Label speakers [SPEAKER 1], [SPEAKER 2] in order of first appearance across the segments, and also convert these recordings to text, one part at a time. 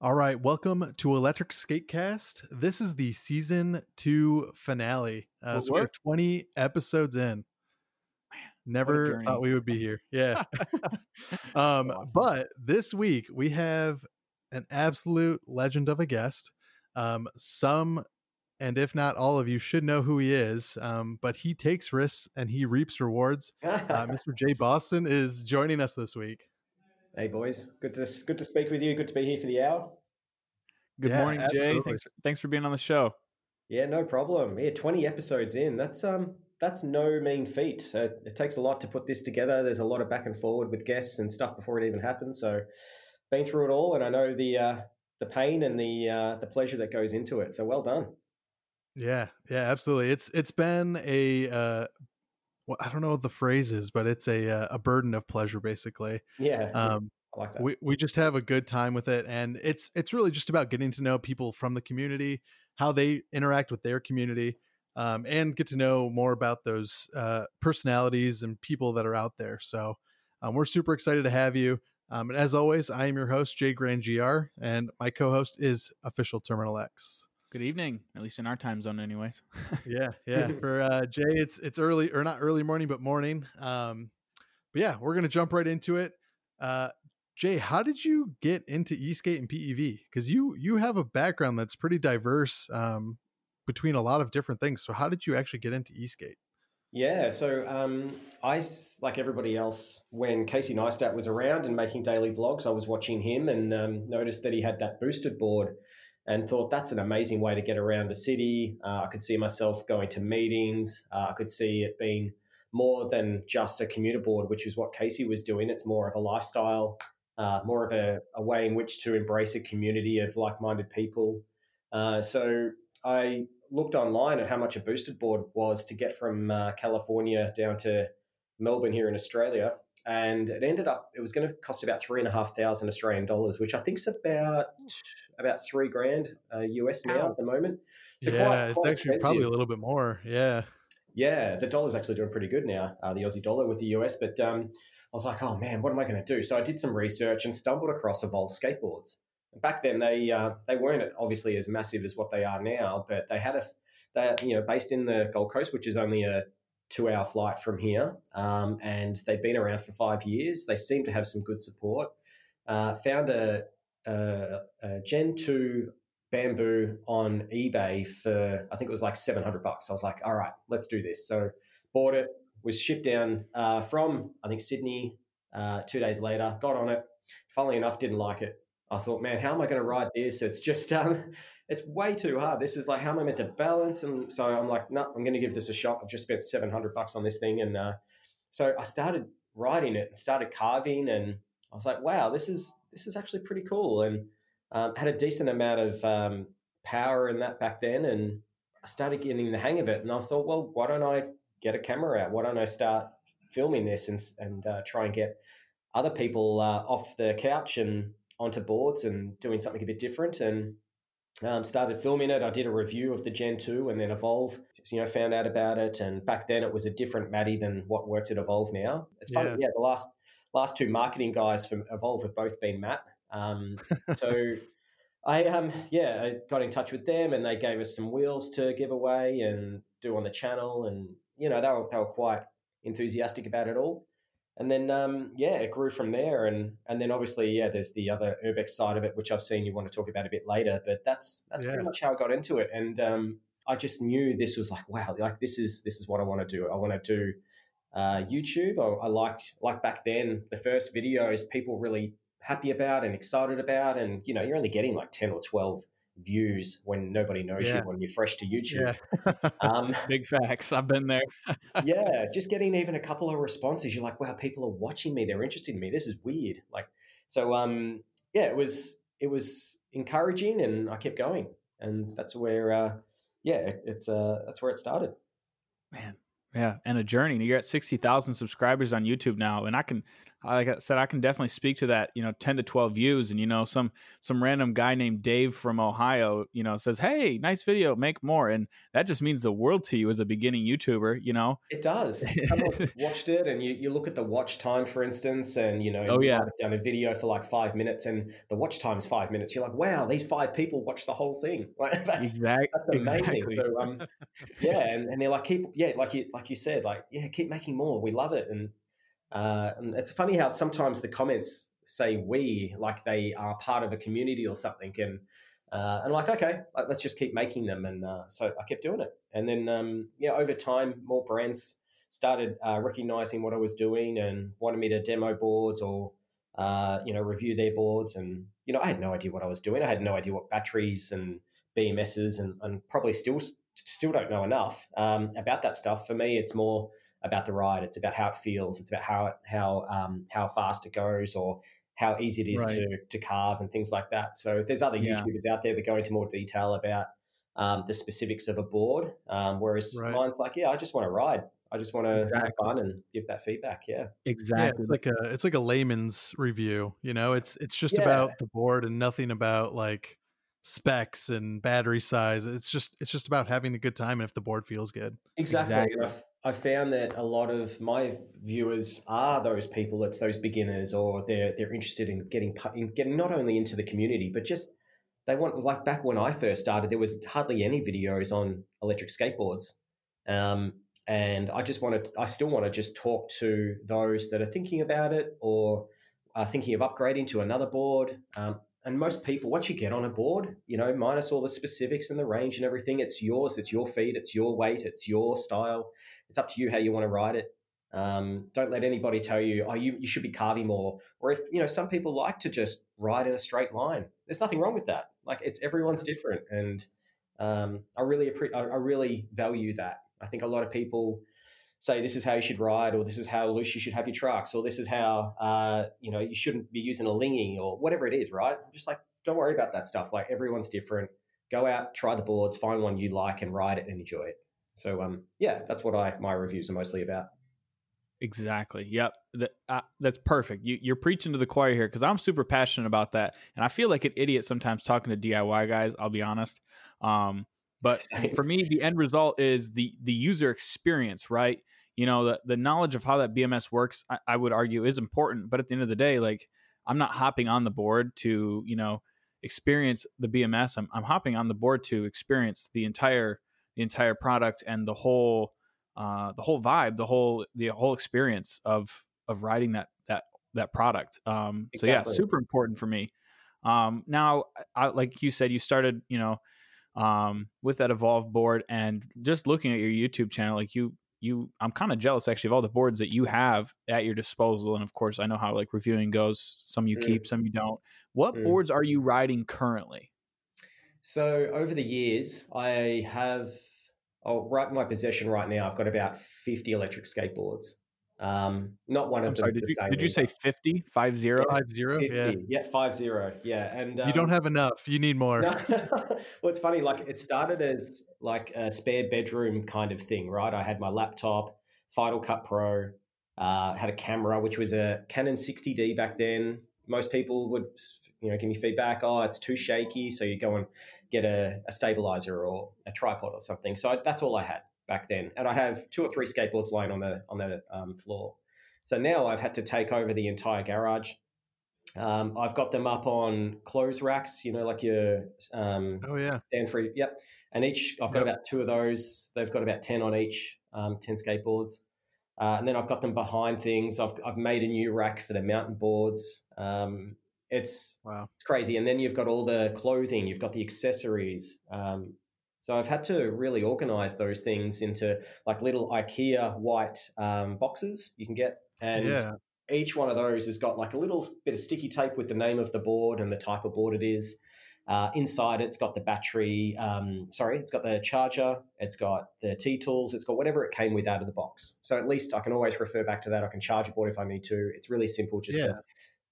[SPEAKER 1] All right, welcome to Electric Skatecast. This is the season two finale. Uh, so we're 20 episodes in. Never thought we would be here. Yeah. um, awesome. But this week we have an absolute legend of a guest. Um, some, and if not all of you, should know who he is. Um, but he takes risks and he reaps rewards. Uh, Mr. Jay Boston is joining us this week.
[SPEAKER 2] Hey boys, good to good to speak with you. Good to be here for the hour.
[SPEAKER 3] Good yeah, morning, absolutely. Jay. Thanks for, thanks for being on the show.
[SPEAKER 2] Yeah, no problem. Yeah, twenty episodes in. That's um, that's no mean feat. Uh, it takes a lot to put this together. There's a lot of back and forward with guests and stuff before it even happens. So, been through it all, and I know the uh, the pain and the uh, the pleasure that goes into it. So, well done.
[SPEAKER 1] Yeah, yeah, absolutely. It's it's been a uh, well, I don't know what the phrase is, but it's a uh, a burden of pleasure, basically.
[SPEAKER 2] Yeah. Um, I like that.
[SPEAKER 1] We we just have a good time with it, and it's it's really just about getting to know people from the community, how they interact with their community, um, and get to know more about those uh, personalities and people that are out there. So um, we're super excited to have you. Um, and as always, I am your host Jay Grand Gr, and my co-host is Official Terminal X.
[SPEAKER 3] Good evening, at least in our time zone, anyways.
[SPEAKER 1] yeah, yeah. For uh, Jay, it's it's early or not early morning, but morning. Um, but yeah, we're gonna jump right into it. Uh, Jay, how did you get into e-skate and PEV? Because you you have a background that's pretty diverse um, between a lot of different things. So how did you actually get into e-skate?
[SPEAKER 2] Yeah, so um, I like everybody else when Casey Neistat was around and making daily vlogs. I was watching him and um, noticed that he had that boosted board and thought that's an amazing way to get around a city. Uh, I could see myself going to meetings. Uh, I could see it being more than just a commuter board, which is what Casey was doing. It's more of a lifestyle, uh, more of a, a, way in which to embrace a community of like minded people. Uh, so I looked online at how much a boosted board was to get from uh, California down to Melbourne here in Australia and it ended up it was going to cost about three and a half thousand Australian dollars, which I think is about about three grand uh, US now at the moment.
[SPEAKER 1] So yeah, quite, quite it's actually expensive. probably a little bit more. Yeah,
[SPEAKER 2] yeah, the dollar's actually doing pretty good now, uh, the Aussie dollar with the US. But um, I was like, oh man, what am I going to do? So I did some research and stumbled across Evolve skateboards. Back then, they uh, they weren't obviously as massive as what they are now, but they had a they you know based in the Gold Coast, which is only a two hour flight from here. Um, and they've been around for five years. They seem to have some good support. Uh, found a, a, a, Gen 2 bamboo on eBay for, I think it was like 700 bucks. I was like, all right, let's do this. So bought it, was shipped down uh, from, I think, Sydney uh, two days later, got on it. Funnily enough, didn't like it. I thought, man, how am I going to ride this? It's just, um, it's way too hard. This is like, how am I meant to balance? And so I'm like, no, I'm going to give this a shot. I've just spent 700 bucks on this thing. And uh, so I started riding it and started carving. And I was like, wow, this is, this is actually pretty cool. And um, had a decent amount of um, power in that back then. And I started getting the hang of it. And I thought, well, why don't I get a camera out? Why don't I start filming this and, and uh, try and get other people uh, off the couch and onto boards and doing something a bit different and um, started filming it. I did a review of the Gen 2 and then Evolve, you know, found out about it. And back then it was a different Matty than what works at Evolve now. It's funny, yeah, yeah the last last two marketing guys from Evolve have both been Matt. Um, so I um yeah, I got in touch with them and they gave us some wheels to give away and do on the channel and you know, they were they were quite enthusiastic about it all and then um, yeah, it grew from there, and and then obviously yeah, there's the other urbex side of it, which I've seen you want to talk about a bit later. But that's that's yeah. pretty much how I got into it, and um, I just knew this was like wow, like this is this is what I want to do. I want to do uh, YouTube. I, I liked like back then the first videos people really happy about and excited about, and you know you're only getting like ten or twelve views when nobody knows yeah. you when you're fresh to YouTube.
[SPEAKER 3] Yeah. um, Big facts. I've been there.
[SPEAKER 2] yeah, just getting even a couple of responses. You're like, wow, people are watching me. They're interested in me. This is weird. Like, so um, yeah, it was it was encouraging, and I kept going, and that's where uh, yeah, it's uh, that's where it started.
[SPEAKER 3] Man, yeah, and a journey. You're at sixty thousand subscribers on YouTube now, and I can like I said, I can definitely speak to that. You know, ten to twelve views, and you know, some some random guy named Dave from Ohio, you know, says, "Hey, nice video, make more," and that just means the world to you as a beginning YouTuber. You know,
[SPEAKER 2] it does. Watched it, and you, you look at the watch time, for instance, and you know,
[SPEAKER 3] oh
[SPEAKER 2] you
[SPEAKER 3] yeah,
[SPEAKER 2] done a video for like five minutes, and the watch time's five minutes. You're like, wow, these five people watched the whole thing. Like that's
[SPEAKER 3] exactly
[SPEAKER 2] that's amazing. Exactly. So um, yeah, and, and they're like, keep yeah, like you like you said, like yeah, keep making more. We love it, and uh, it's funny how sometimes the comments say we like they are part of a community or something, and uh, and like okay, let's just keep making them, and uh, so I kept doing it, and then um, yeah, over time, more brands started uh, recognizing what I was doing and wanted me to demo boards or uh, you know review their boards, and you know I had no idea what I was doing. I had no idea what batteries and BMSs and, and probably still still don't know enough um, about that stuff. For me, it's more about the ride. It's about how it feels. It's about how it, how um, how fast it goes, or how easy it is right. to to carve and things like that. So there's other yeah. YouTubers out there that go into more detail about um, the specifics of a board, um, whereas right. mine's like, yeah, I just want to ride. I just want to exactly. have fun and give that feedback. Yeah,
[SPEAKER 3] exactly. Yeah,
[SPEAKER 1] it's like a it's like a layman's review. You know, it's it's just yeah. about the board and nothing about like specs and battery size. It's just it's just about having a good time and if the board feels good.
[SPEAKER 2] Exactly. exactly. I found that a lot of my viewers are those people. It's those beginners, or they're they're interested in getting in getting not only into the community, but just they want like back when I first started, there was hardly any videos on electric skateboards, um, and I just wanted, I still want to just talk to those that are thinking about it or are thinking of upgrading to another board. Um, and most people, once you get on a board, you know, minus all the specifics and the range and everything, it's yours. It's your feet. It's your weight. It's your style it's up to you how you want to ride it. Um, don't let anybody tell you, oh, you, you should be carving more. Or if, you know, some people like to just ride in a straight line. There's nothing wrong with that. Like it's everyone's different. And um, I really, I really value that. I think a lot of people say this is how you should ride, or this is how loose you should have your trucks, or this is how, uh, you know, you shouldn't be using a lingy or whatever it is, right? I'm just like, don't worry about that stuff. Like everyone's different. Go out, try the boards, find one you like and ride it and enjoy it. So um, yeah, that's what I my reviews are mostly about.
[SPEAKER 3] Exactly. Yep. That, uh, that's perfect. You, you're preaching to the choir here because I'm super passionate about that, and I feel like an idiot sometimes talking to DIY guys. I'll be honest. Um, but for me, the end result is the the user experience, right? You know, the the knowledge of how that BMS works. I, I would argue is important, but at the end of the day, like I'm not hopping on the board to you know experience the BMS. I'm I'm hopping on the board to experience the entire the entire product and the whole uh, the whole vibe, the whole the whole experience of of writing that that that product. Um, exactly. So yeah, super important for me. Um, now, I, like you said, you started you know um, with that Evolve board and just looking at your YouTube channel, like you you I'm kind of jealous actually of all the boards that you have at your disposal. And of course, I know how like reviewing goes. Some you mm. keep, some you don't. What mm. boards are you riding currently?
[SPEAKER 2] So over the years, I have, oh, right in my possession right now, I've got about 50 electric skateboards. Um, not one of them.
[SPEAKER 3] Did, you, did you say 50? Five zero?
[SPEAKER 1] Five zero? 50, yeah.
[SPEAKER 2] Yeah, five zero. Yeah. And um,
[SPEAKER 1] you don't have enough. You need more. No,
[SPEAKER 2] well, it's funny. Like it started as like a spare bedroom kind of thing, right? I had my laptop, Final Cut Pro, uh, had a camera, which was a Canon 60D back then, most people would you know give me feedback oh it's too shaky so you go and get a, a stabilizer or a tripod or something. So I, that's all i had back then. And i have two or three skateboards lying on the on the um, floor. So now i've had to take over the entire garage. Um, i've got them up on clothes racks you know like your um,
[SPEAKER 1] oh yeah.
[SPEAKER 2] stand free yep. And each i've got yep. about two of those. They've got about 10 on each um, 10 skateboards. Uh, and then I've got them behind things. I've, I've made a new rack for the mountain boards. Um, it's wow, it's crazy. And then you've got all the clothing, you've got the accessories. Um, so I've had to really organize those things into like little IKEA white um, boxes you can get, and yeah. each one of those has got like a little bit of sticky tape with the name of the board and the type of board it is. Uh, inside, it's got the battery. Um, sorry, it's got the charger. It's got the T tools. It's got whatever it came with out of the box. So at least I can always refer back to that. I can charge a board if I need to. It's really simple, just yeah. to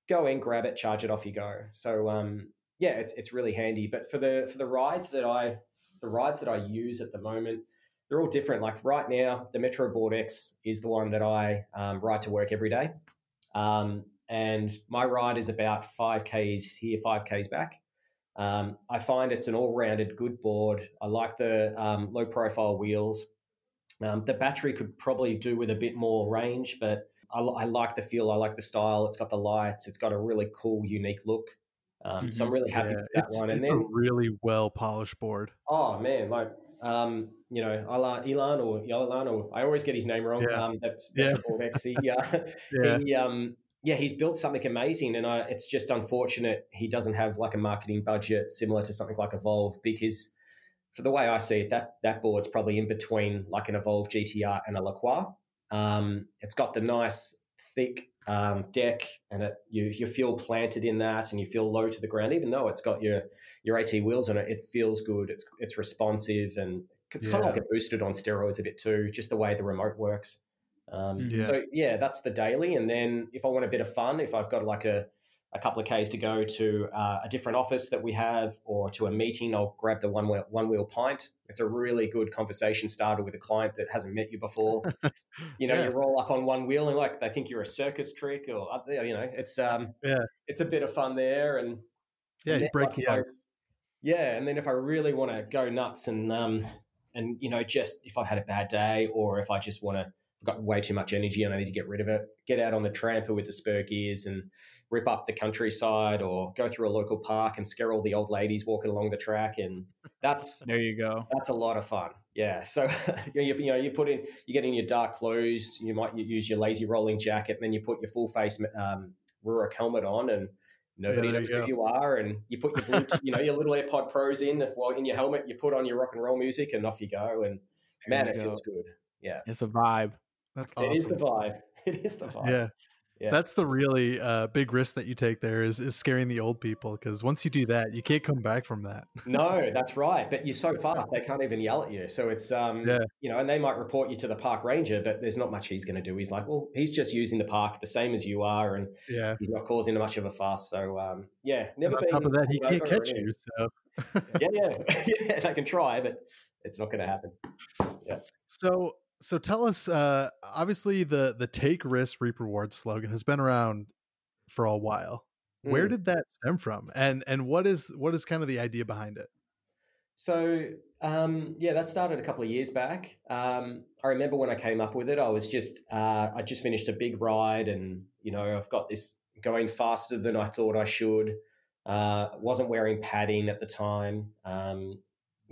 [SPEAKER 2] go in, grab it, charge it, off you go. So um, yeah, it's it's really handy. But for the for the rides that I the rides that I use at the moment, they're all different. Like right now, the Metro Board X is the one that I um, ride to work every day. Um, and my ride is about five k's here, five k's back. Um, I find it's an all-rounded good board. I like the um, low-profile wheels. Um, the battery could probably do with a bit more range, but I, I, like the feel. I like the style. It's got the lights. It's got a really cool, unique look. Um, mm-hmm. So I'm mm-hmm. really happy yeah, with that
[SPEAKER 1] it's,
[SPEAKER 2] one.
[SPEAKER 1] And it's then, a really well polished board.
[SPEAKER 2] Oh man, like um, you know, Ilan, Ilan or Yolan, or I always get his name wrong. Yeah. Um, that's yeah. He, uh, yeah. he, um, yeah, he's built something amazing, and I, it's just unfortunate he doesn't have like a marketing budget similar to something like Evolve because, for the way I see it, that that board's probably in between like an Evolve GTR and a Lacroix. Um, it's got the nice thick um, deck, and it you you feel planted in that, and you feel low to the ground, even though it's got your your AT wheels on it. It feels good. It's it's responsive, and it's yeah. kind of like a boosted on steroids a bit too, just the way the remote works. Um, mm, yeah. So yeah, that's the daily. And then if I want a bit of fun, if I've got like a, a couple of Ks to go to uh, a different office that we have or to a meeting, I'll grab the one wheel, Onewheel Pint. It's a really good conversation starter with a client that hasn't met you before. you know, yeah. you roll up on one wheel and like they think you're a circus trick or you know, it's um, yeah, it's a bit of fun there. And
[SPEAKER 1] yeah, and you break out.
[SPEAKER 2] Yeah, and then if I really want to go nuts and um, and you know, just if I had a bad day or if I just want to I've got way too much energy and I need to get rid of it. Get out on the Trampa with the spur gears and rip up the countryside or go through a local park and scare all the old ladies walking along the track. And that's
[SPEAKER 3] there you go.
[SPEAKER 2] That's a lot of fun. Yeah. So you, you know you put in you get in your dark clothes. You might use your Lazyrolling jacket, and then you put your full face um, Ruroc helmet on and. Nobody yeah, knows you who you are, and you put your blue, you know your little AirPod Pros in while in your helmet. You put on your rock and roll music, and off you go. And there man, it go. feels good. Yeah,
[SPEAKER 3] it's a vibe.
[SPEAKER 2] That's awesome. It is the vibe. It is the vibe.
[SPEAKER 1] Yeah. Yeah. That's the really uh, big risk that you take there is, is scaring the old people because once you do that, you can't come back from that.
[SPEAKER 2] no, that's right. But you're so fast they can't even yell at you. So it's um, yeah. you know, and they might report you to the park ranger, but there's not much he's going to do. He's like, well, he's just using the park the same as you are, and
[SPEAKER 1] yeah,
[SPEAKER 2] he's not causing much of a fuss. So um, yeah, never.
[SPEAKER 1] And on top of that, he can't catch you. So
[SPEAKER 2] yeah, yeah, yeah, they can try, but it's not going to happen. Yeah.
[SPEAKER 1] So so tell us uh obviously the the take risk reap reward slogan has been around for a while. Mm. where did that stem from? And and what is what is kind of the idea behind it?
[SPEAKER 2] So um yeah that started a couple of years back. Um i remember when i came up with it i was just uh i just finished a big ride and you know i've got this going faster than i thought i should. Uh wasn't wearing padding at the time. Um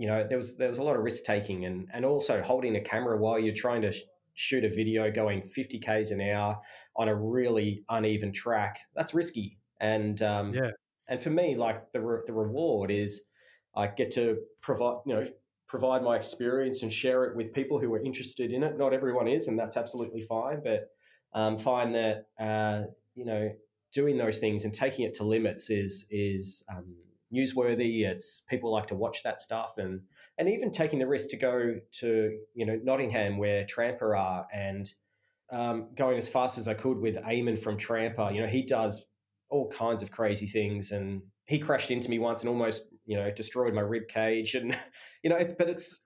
[SPEAKER 2] you know there was there was a lot of risk taking and and also holding a camera while you're trying to sh- shoot a video going 50 k's an hour on a really uneven track that's risky. And um,
[SPEAKER 1] yeah.
[SPEAKER 2] and for me like the re- the reward is I get to provide you know provide my experience and share it with people who are interested in it. Not everyone is and that's absolutely fine but um, find that uh, you know doing those things and taking it to limits is is um, newsworthy. It's people like to watch that stuff, and and even taking the risk to go to you know Nottingham where Trampa are, and um, going as fast as I could with Eamon from Trampa. You know, he does all kinds of crazy things, and he crashed into me once and almost you know destroyed my rib cage, and you know, it's, but it's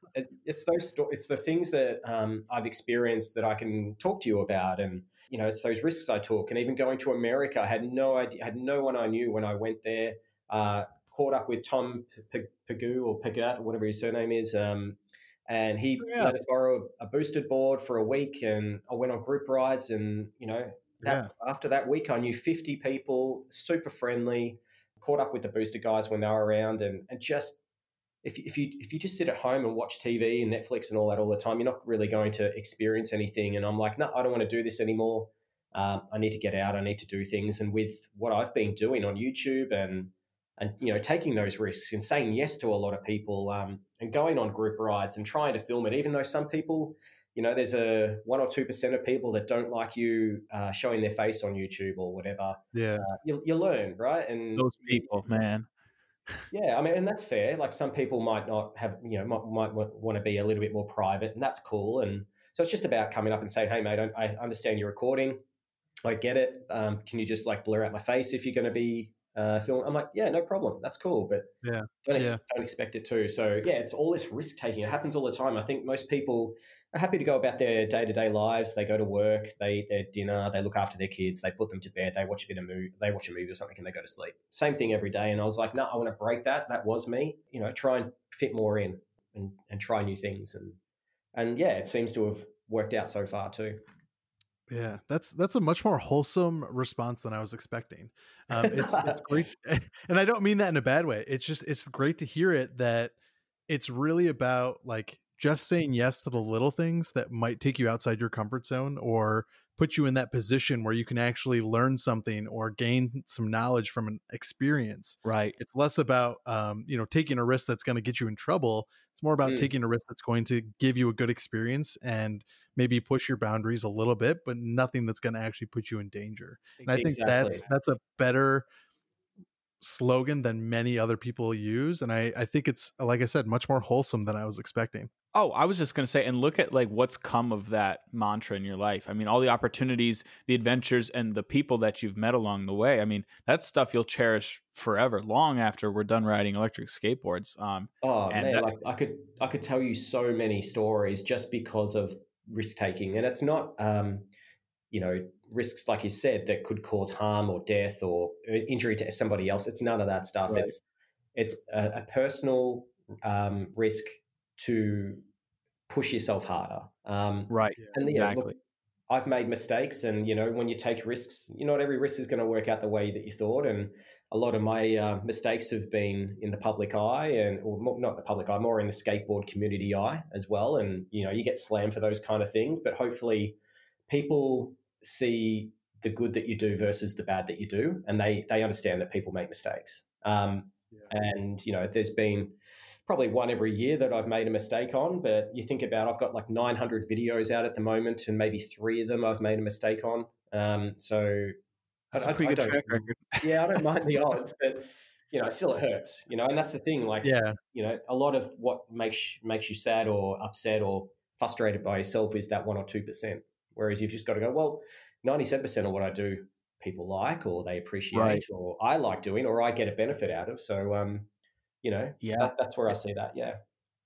[SPEAKER 2] it's those it's the things that um, I've experienced that I can talk to you about, and you know, it's those risks I took, and even going to America, I had no idea, had no one I knew when I went there. Uh, caught up with Tom Pagoo or Pagat or whatever his surname is. Um, and he oh, yeah. let us borrow a boosted board for a week and I went on group rides and, you know, that, yeah. after that week, I knew 50 people, super friendly, caught up with the booster guys when they were around and, and just, if, if you if you just sit at home and watch TV and Netflix and all that all the time, you're not really going to experience anything. And I'm like, no, I don't want to do this anymore. Um, I need to get out. I need to do things. And with what I've been doing on YouTube and and you know taking those risks and saying yes to a lot of people um, and going on group rides and trying to film it even though some people you know there's a one or two percent of people that don't like you uh, showing their face on youtube or whatever
[SPEAKER 1] yeah
[SPEAKER 2] uh, you, you learn right and
[SPEAKER 3] those people man
[SPEAKER 2] yeah i mean and that's fair like some people might not have you know might, might want to be a little bit more private and that's cool and so it's just about coming up and saying hey mate i, I understand you're recording I get it. Um, can you just like blur out my face if you're going to be uh, film. I'm like, yeah, no problem. That's cool, but
[SPEAKER 1] yeah,
[SPEAKER 2] don't,
[SPEAKER 1] ex- yeah.
[SPEAKER 2] don't expect it to. So yeah, it's all this risk taking. It happens all the time. I think most people are happy to go about their day to day lives. They go to work, they eat their dinner, they look after their kids, they put them to bed, they watch a bit of movie, they watch a movie or something, and they go to sleep. Same thing every day. And I was like, no, I want to break that. That was me. You know, try and fit more in and, and try new things. And and yeah, it seems to have worked out so far too.
[SPEAKER 1] Yeah, that's that's a much more wholesome response than I was expecting. Um, it's it's great, and I don't mean that in a bad way. It's just it's great to hear it that it's really about like just saying yes to the little things that might take you outside your comfort zone or put you in that position where you can actually learn something or gain some knowledge from an experience.
[SPEAKER 3] Right.
[SPEAKER 1] It's less about um, you know taking a risk that's going to get you in trouble. It's more about mm. taking a risk that's going to give you a good experience and maybe push your boundaries a little bit, but nothing that's going to actually put you in danger. And I think exactly. that's that's a better slogan than many other people use and I, I think it's like i said much more wholesome than i was expecting
[SPEAKER 3] oh i was just going to say and look at like what's come of that mantra in your life i mean all the opportunities the adventures and the people that you've met along the way i mean that's stuff you'll cherish forever long after we're done riding electric skateboards um
[SPEAKER 2] oh man that- like i could i could tell you so many stories just because of risk taking and it's not um you know risks, like you said, that could cause harm or death or uh, injury to somebody else. It's none of that stuff. Right. It's it's a, a personal um, risk to push yourself harder. Um,
[SPEAKER 3] right.
[SPEAKER 2] And you know, exactly. Look, I've made mistakes, and you know, when you take risks, you know, not every risk is going to work out the way that you thought. And a lot of my uh, mistakes have been in the public eye, and or not the public eye, more in the skateboard community eye as well. And you know, you get slammed for those kind of things, but hopefully, people see the good that you do versus the bad that you do, and they they understand that people make mistakes. Um, yeah. And you know, there's been probably one every year that I've made a mistake on, but you think about I've got like 900 videos out at the moment, and maybe three of them I've made a mistake on. Um, so
[SPEAKER 3] that's I, a pretty I, good I track record.
[SPEAKER 2] yeah, I don't mind the odds, but you know, still it hurts. You know, and that's the thing. Like,
[SPEAKER 1] yeah,
[SPEAKER 2] you know, a lot of what makes makes you sad or upset or frustrated by yourself is that one or two percent. Whereas you've just got to go, well, 97% of what I do, people like or they appreciate right. or I like doing or I get a benefit out of. So, um, you know, yeah, that, that's where I see that. Yeah.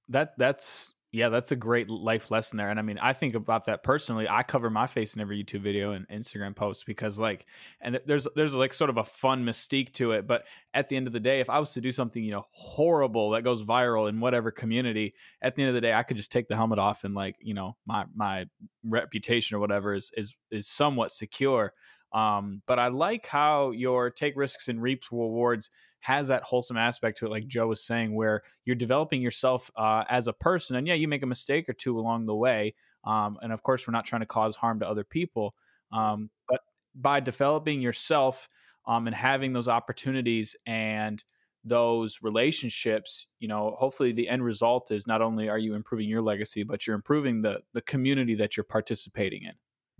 [SPEAKER 3] That, that's, yeah, that's a great life lesson there. And I mean, I think about that personally. I cover my face in every YouTube video and Instagram post because like and there's there's like sort of a fun mystique to it, but at the end of the day, if I was to do something, you know, horrible that goes viral in whatever community, at the end of the day, I could just take the helmet off and like, you know, my my reputation or whatever is is is somewhat secure. Um, but I like how your take risks and reap rewards has that wholesome aspect to it, like Joe was saying, where you're developing yourself uh, as a person. And yeah, you make a mistake or two along the way. Um, and of course, we're not trying to cause harm to other people. Um, but by developing yourself um, and having those opportunities and those relationships, you know, hopefully the end result is not only are you improving your legacy, but you're improving the the community that you're participating in.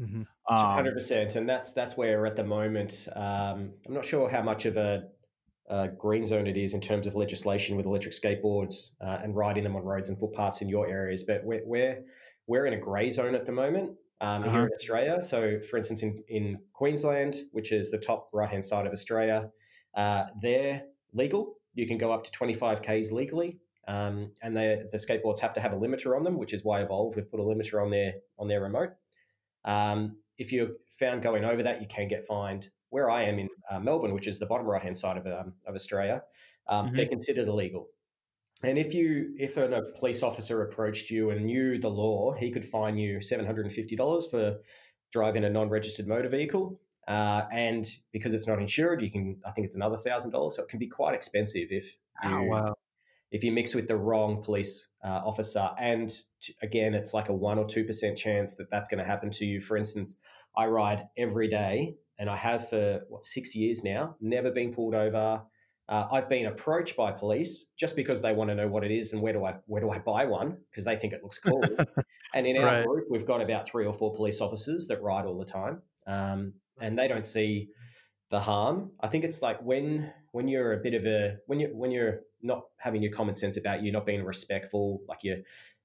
[SPEAKER 2] Mm-hmm. Um, hundred percent, and that's that's where at the moment. Um, I'm not sure how much of a uh, green zone it is in terms of legislation with electric skateboards uh, and riding them on roads and footpaths in your areas. But we're we're, we're in a grey zone at the moment um, uh-huh. here in Australia. So, for instance, in in Queensland, which is the top right hand side of Australia, uh, they're legal. You can go up to 25 k's legally. Um, and the skateboards have to have a limiter on them, which is why Evolve have put a limiter on their on their remote. Um, if you're found going over that, you can get fined where I am in uh, Melbourne, which is the bottom right hand side of um, of Australia, um, mm-hmm. they're considered illegal. And if you if a police officer approached you and knew the law, he could fine you seven hundred and fifty dollars for driving a non-registered motor vehicle. Uh, and because it's not insured, you can I think it's another thousand dollars. So it can be quite expensive if
[SPEAKER 1] you, oh, wow.
[SPEAKER 2] if you mix with the wrong police uh, officer. And t- again, it's like a one or two percent chance that that's going to happen to you. For instance, I ride every day and I have for what six years now. Never been pulled over. Uh, I've been approached by police just because they want to know what it is and where do I where do I buy one because they think it looks cool. and in our right. group, we've got about three or four police officers that ride all the time, um, and they don't see the harm. I think it's like when when you're a bit of a when you when you're not having your common sense about you, not being respectful, like you're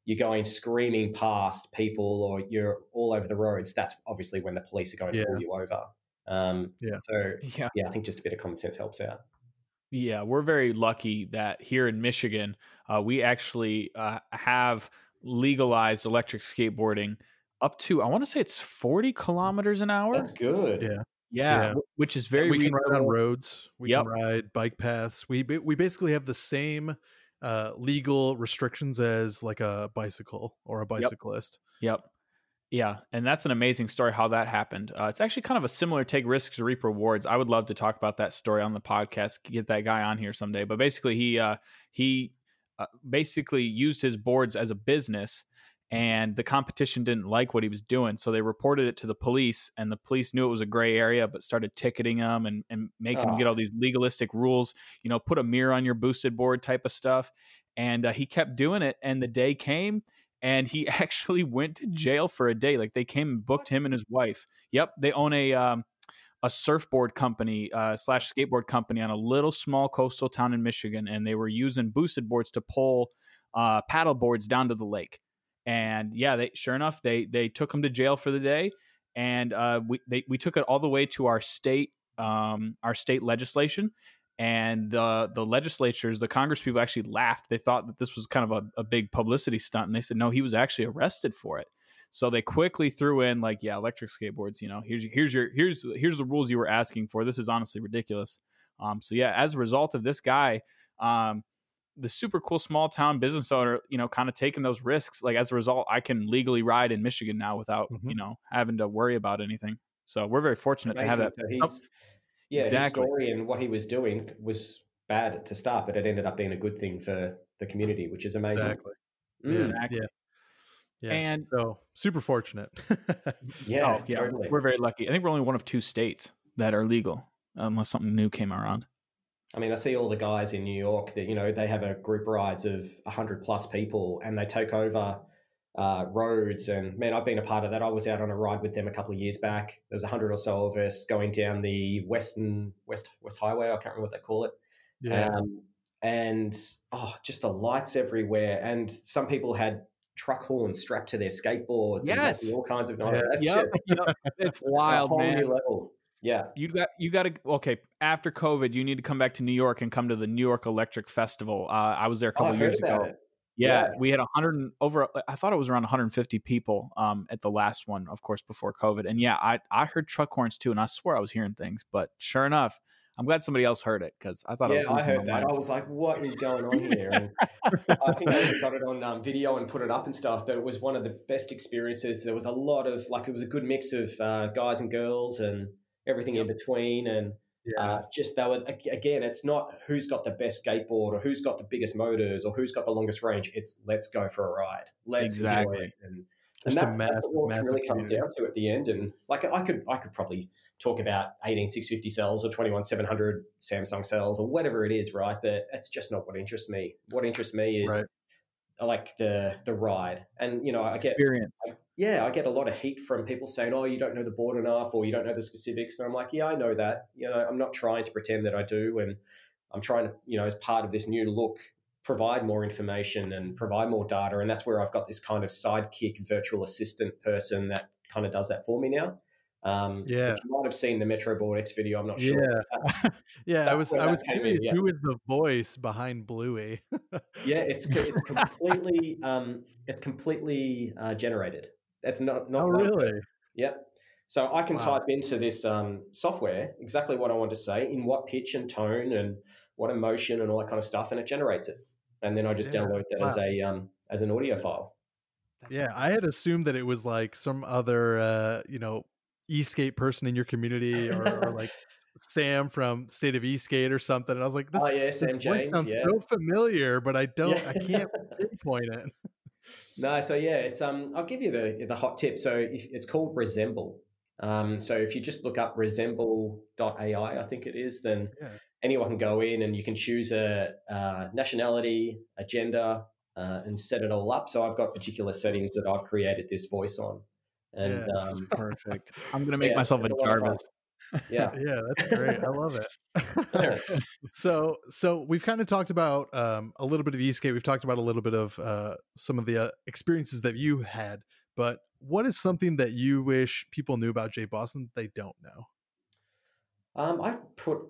[SPEAKER 2] you're going screaming past people or you're all over the roads. That's obviously when the police are going to pull you over. Um, yeah. So yeah. yeah, I think just a bit of common sense helps out.
[SPEAKER 3] Yeah, we're very lucky that here in Michigan, uh, we actually uh, have legalized electric skateboarding up to I want to say it's 40 kilometers an hour.
[SPEAKER 2] That's good.
[SPEAKER 1] Yeah.
[SPEAKER 3] Yeah, yeah. which is very.
[SPEAKER 1] we can ride on roads. We yep. can ride bike paths. We we basically have the same uh, legal restrictions as like a bicycle or a bicyclist.
[SPEAKER 3] Yep. yep. Yeah, and that's an amazing story how that happened. Uh, it's actually kind of a similar take risks to reap rewards. I would love to talk about that story on the podcast. Get that guy on here someday. But basically, he uh, he uh, basically used his boards as a business, and the competition didn't like what he was doing, so they reported it to the police, and the police knew it was a gray area, but started ticketing him and and making oh. him get all these legalistic rules. You know, put a mirror on your boosted board type of stuff. And uh, he kept doing it, and the day came and he actually went to jail for a day. Like they came and booked him and his wife. Yep, they own a um, a surfboard company uh, slash skateboard company on a little small coastal town in Michigan, and they were using boosted boards to pull uh, paddle boards down to the lake. And yeah, they sure enough they they took him to jail for the day, and uh, we they, we took it all the way to our state um, our state legislation, and the the legislatures, the Congress people actually laughed. They thought that this was kind of a, a, big publicity stunt, and they said no, he was actually arrested for it. So they quickly threw in like, yeah, electric skateboards. You know, here's here's your here's here's the rules you were asking for. This is honestly ridiculous. Um, so yeah, as a result of this guy, um, the super cool small town business owner, you know, kind of taking those risks. Like as a result, I can legally ride in Michigan now without mm-hmm. you know having to worry about anything. So we're very fortunate to have that.
[SPEAKER 2] So he's yeah, exactly. his story and what he was doing was bad to start, but it ended up being a good thing for the community, which is amazing.
[SPEAKER 1] Exactly. Mm. Exactly. Yeah. Yeah. And so super fortunate.
[SPEAKER 2] yeah, oh, yeah, totally.
[SPEAKER 3] we're very lucky. I think we're only one of two states that are legal, unless something new came around.
[SPEAKER 2] I mean, I see all the guys in New York that you know they have a group rides of hundred plus people, and they take over uh, roads. And man, I've been a part of that. I was out on a ride with them a couple of years back. There was a hundred or so of us going down the Western West West Highway. I can't remember what they call it. Yeah. Um, and oh, just the lights everywhere. And some people had truck horns strapped to their skateboards.
[SPEAKER 3] Yes,
[SPEAKER 2] all kinds of
[SPEAKER 3] noise. Yeah. Yep. yep. It's wild, man.
[SPEAKER 2] Yeah,
[SPEAKER 3] you got you got to okay. After COVID, you need to come back to New York and come to the New York Electric Festival. Uh, I was there a couple oh, years ago. It. Yeah, yeah, we had 100 over. I thought it was around 150 people um, at the last one, of course, before COVID. And yeah, I I heard truck horns too, and I swear I was hearing things. But sure enough, I'm glad somebody else heard it because I thought
[SPEAKER 2] yeah,
[SPEAKER 3] I,
[SPEAKER 2] I heard that. Mind. I was like, "What is going on here?" And I think I got it on um, video and put it up and stuff. But it was one of the best experiences. There was a lot of like, there was a good mix of uh, guys and girls and everything in between, and yeah. Uh, just that would again, it's not who's got the best skateboard or who's got the biggest motors or who's got the longest range. It's let's go for a ride. Let's exactly. enjoy it. And, and that's, mass, that's what it really comes down to at the end. And like I could I could probably talk about 18650 cells or 21700 Samsung cells or whatever it is, right? But it's just not what interests me. What interests me is right. like the the ride. And you know, I get
[SPEAKER 3] experience.
[SPEAKER 2] I, yeah, I get a lot of heat from people saying, "Oh, you don't know the board enough, or you don't know the specifics." And I'm like, "Yeah, I know that. You know, I'm not trying to pretend that I do, and I'm trying to, you know, as part of this new look, provide more information and provide more data. And that's where I've got this kind of sidekick virtual assistant person that kind of does that for me now. Um,
[SPEAKER 1] yeah,
[SPEAKER 2] you might have seen the Metro Board X video. I'm not sure.
[SPEAKER 1] Yeah, yeah. I was I was curious in, yeah. who is the voice behind Bluey.
[SPEAKER 2] yeah, it's it's completely um, it's completely uh, generated. That's not not.
[SPEAKER 1] Oh, really?
[SPEAKER 2] Yep. So I can wow. type into this um, software exactly what I want to say in what pitch and tone and what emotion and all that kind of stuff, and it generates it. And then I just yeah. download that wow. as a um, as an audio file.
[SPEAKER 1] Yeah, I had assumed that it was like some other uh, you know e-skate person in your community or, or like Sam from State of E-Skate or something. And I was like,
[SPEAKER 2] this, oh yeah, Sam James.
[SPEAKER 1] Sounds
[SPEAKER 2] yeah.
[SPEAKER 1] so familiar, but I don't, yeah. I can't pinpoint it.
[SPEAKER 2] No, so yeah, it's um. I'll give you the the hot tip. So if, it's called Resemble. Um, so if you just look up resemble.ai, I think it is, then yeah. anyone can go in and you can choose a, a nationality, a gender, uh, and set it all up. So I've got particular settings that I've created this voice on. And
[SPEAKER 1] yeah, um, perfect.
[SPEAKER 3] I'm gonna make yeah, myself a Jarvis.
[SPEAKER 2] Yeah.
[SPEAKER 1] yeah, that's great. I love it. so, so we've kind of talked about um, a little bit of e-skate. We've talked about a little bit of uh, some of the uh, experiences that you had. But what is something that you wish people knew about Jay Boston they don't know?
[SPEAKER 2] Um, I put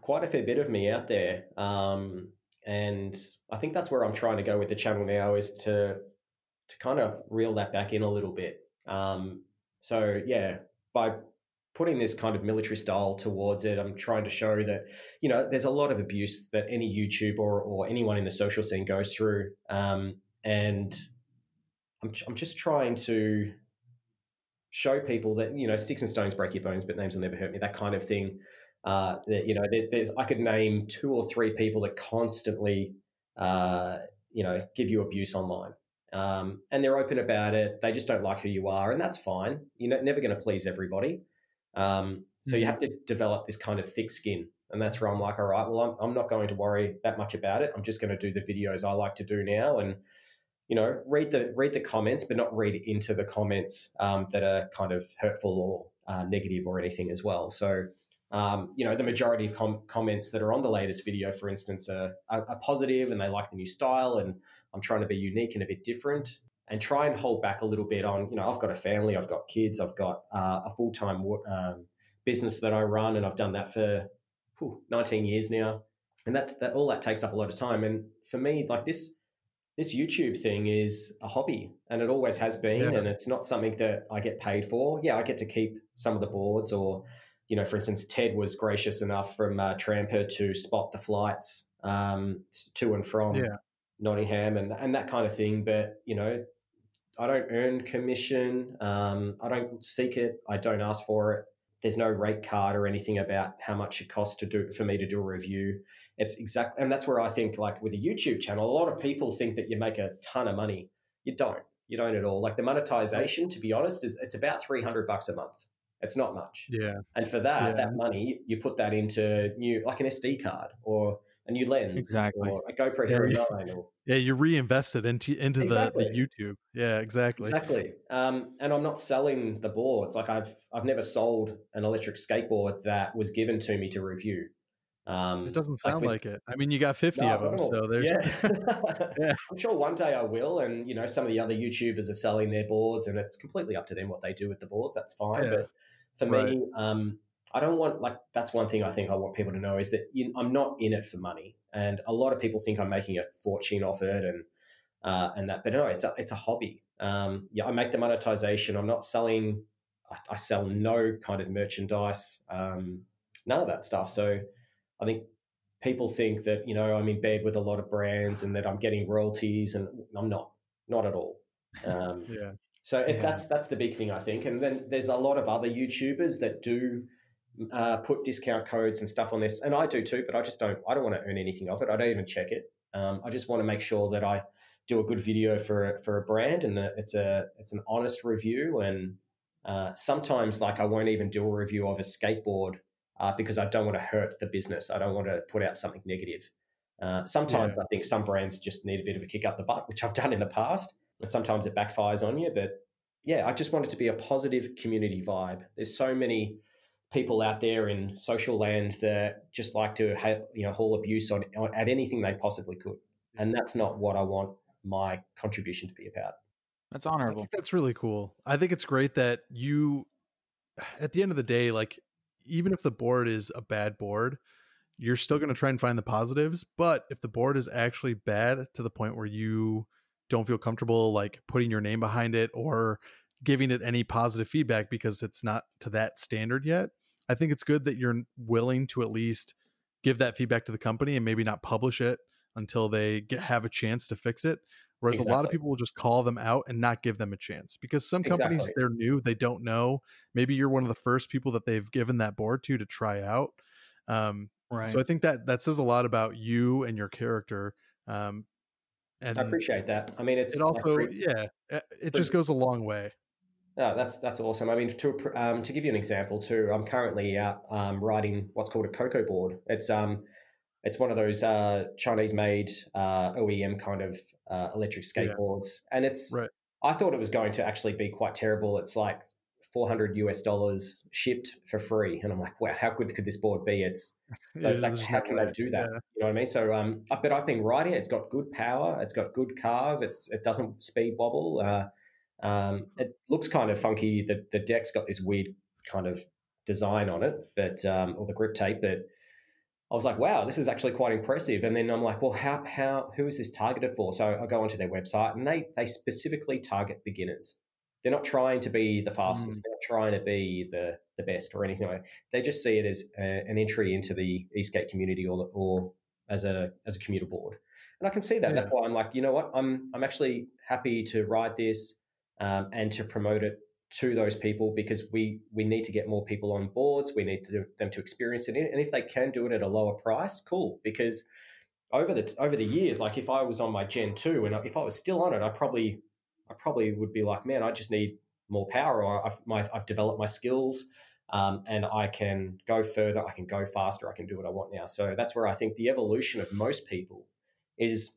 [SPEAKER 2] quite a fair bit of me out there, um, and I think that's where I'm trying to go with the channel now is to to kind of reel that back in a little bit. Um, so yeah, by putting this kind of military style towards it, I'm trying to show that you know there's a lot of abuse that any YouTuber or, anyone in the social scene goes through, um, and I'm I'm just trying to show people that you know sticks and stones break your bones, but names will never hurt me. That kind of thing. Uh, that you know, there, there's I could name two or three people that constantly, uh, you know, give you abuse online, um, and they're open about it. They just don't like who you are, and that's fine. You're never going to please everybody. Um, so you have to develop this kind of thick skin, and that's where I'm like, all right, well, I'm I'm not going to worry that much about it. I'm just going to do the videos I like to do now, and you know, read the read the comments, but not read into the comments um, that are kind of hurtful or uh, negative or anything as well. So, um, you know, the majority of com- comments that are on the latest video, for instance, are, are, are, positive and they like the new style. And I'm trying to be unique and a bit different and try and hold back a little bit on, you know, I've got a family, I've got kids, I've got uh, a full time um, business that I run, and I've done that for whew, 19 years now. And that, that all that takes up a lot of time. And for me, like this, this YouTube thing is a hobby and it always has been. Yeah. And it's not something that I get paid for. Yeah, I get to keep some of the boards or, you know, for instance, Ted was gracious enough from uh, Trampa to spot the flights um, to and from yeah. Nottingham and, and that kind of thing. But, you know, I don't earn commission. Um, I don't seek it. I don't ask for it. There's no rate card or anything about how much it costs to do for me to do a review. It's exactly, and that's where I think, like with a YouTube channel, a lot of people think that you make a ton of money. You don't. You don't at all. Like the monetization, to be honest, is it's about three hundred bucks a month. It's not much.
[SPEAKER 1] Yeah.
[SPEAKER 2] And for that, yeah. that money, you put that into new, like an SD card or a new lens,
[SPEAKER 3] exactly,
[SPEAKER 2] or a GoPro Hero Nine, or
[SPEAKER 1] yeah, you reinvest it into into exactly. the, the, YouTube. Yeah, exactly,
[SPEAKER 2] exactly. Um, and I'm not selling the boards. Like I've I've never sold an electric skateboard that was given to me to review.
[SPEAKER 1] Um, it doesn't sound like, with, like, it. I mean, you got 50 no, of them, so there's.
[SPEAKER 2] Yeah. yeah. I'm sure one day I will. And, you know, some of the other YouTubers are selling their boards, and it's completely up to them what they do with the boards. That's fine. Yeah. But for right. me, um, I don't want, like, that's one thing I think I want people to know is that you I'm not in it for money. And a lot of people think I'm making a fortune off it and, uh, and that, but no, it's a, it's a hobby. Um, yeah, I make the monetization. I'm not selling, I, I sell no kind of merchandise, um, none of that stuff. So, I think people think that you know I'm in bed with a lot of brands and that I'm getting royalties, and I'm not, not at all. Um,
[SPEAKER 1] yeah.
[SPEAKER 2] So it, yeah. that's that's the big thing I think, and then there's a lot of other YouTubers that do uh, put discount codes and stuff on this, and I do too, but I just don't. I don't want to earn anything off it. I don't even check it. Um, I just want to make sure that I do a good video for for a brand, and it's a it's an honest review. And uh, sometimes, like, I won't even do a review of a skateboard uh, because I don't want to hurt the business. I don't want to put out something negative. Uh, sometimes yeah. I think some brands just need a bit of a kick up the butt, which I've done in the past. And sometimes it backfires on you. But yeah, I just want it to be a positive community vibe. There's so many people out there in social land that just like to have, you know haul abuse on, on at anything they possibly could, and that's not what I want my contribution to be about.
[SPEAKER 3] That's honorable.
[SPEAKER 1] that's really cool. I think it's great that you, at the end of the day, like even if the board is a bad board, you're still going to try and find the positives. But if the board is actually bad to the point where you don't feel comfortable like putting your name behind it or giving it any positive feedback because it's not to that standard yet, I think it's good that you're willing to at least give that feedback to the company and maybe not publish it until they get, have a chance to fix it. Whereas exactly. a lot of people will just call them out and not give them a chance because some companies exactly. they're new, they don't know. Maybe you're one of the first people that they've given that board to to try out. Um, right. So I think that that says a lot about you and your character. Um,
[SPEAKER 2] and I appreciate that. I mean, it's
[SPEAKER 1] it also like, yeah, it just goes a long way.
[SPEAKER 2] Yeah, that's that's awesome. I mean, to um, to give you an example too, I'm currently out um, riding what's called a Coco board. It's um it's one of those uh, Chinese-made uh, OEM kind of uh, electric skateboards, yeah. and it's. Right. I thought it was going to actually be quite terrible. It's like 400 US dollars shipped for free, and I'm like, wow, how good could this board be? It's like, like how can they do that? Yeah. You know what I mean? So, um, but I've been riding it. It's got good power. It's got good carve. It's it doesn't speed wobble. Uh, um, it looks kind of funky. The the deck's got this weird kind of design on it, but um, or the grip tape, but I was like, wow, this is actually quite impressive. And then I'm like, well, how how who is this targeted for? So I go onto their website and they they specifically target beginners. They're not trying to be the fastest. Mm. They're not trying to be the the best or anything like. That. They just see it as a, an entry into the e-skate community or or as a as a commuter board. And I can see that. Yeah. That's why I'm like, you know what? I'm I'm actually happy to ride this um, and to promote it to those people because we we need to get more people on boards. We need to, them to experience it, and if they can do it at a lower price, cool. Because over the over the years, like if I was on my Gen two and if I was still on it, I probably I probably would be like, man, I just need more power, or I've my, I've developed my skills. Um, and I can go further, I can go faster, I can do what I want now. So that's where I think the evolution of most people is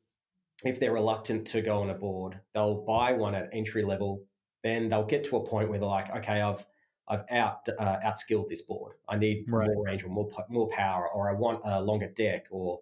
[SPEAKER 2] if they're reluctant to go on a board, they'll buy one at entry level then they'll get to a point where they're like, okay, I've I've out uh, outskilled this board. I need right. more range or more more power, or I want a longer deck, or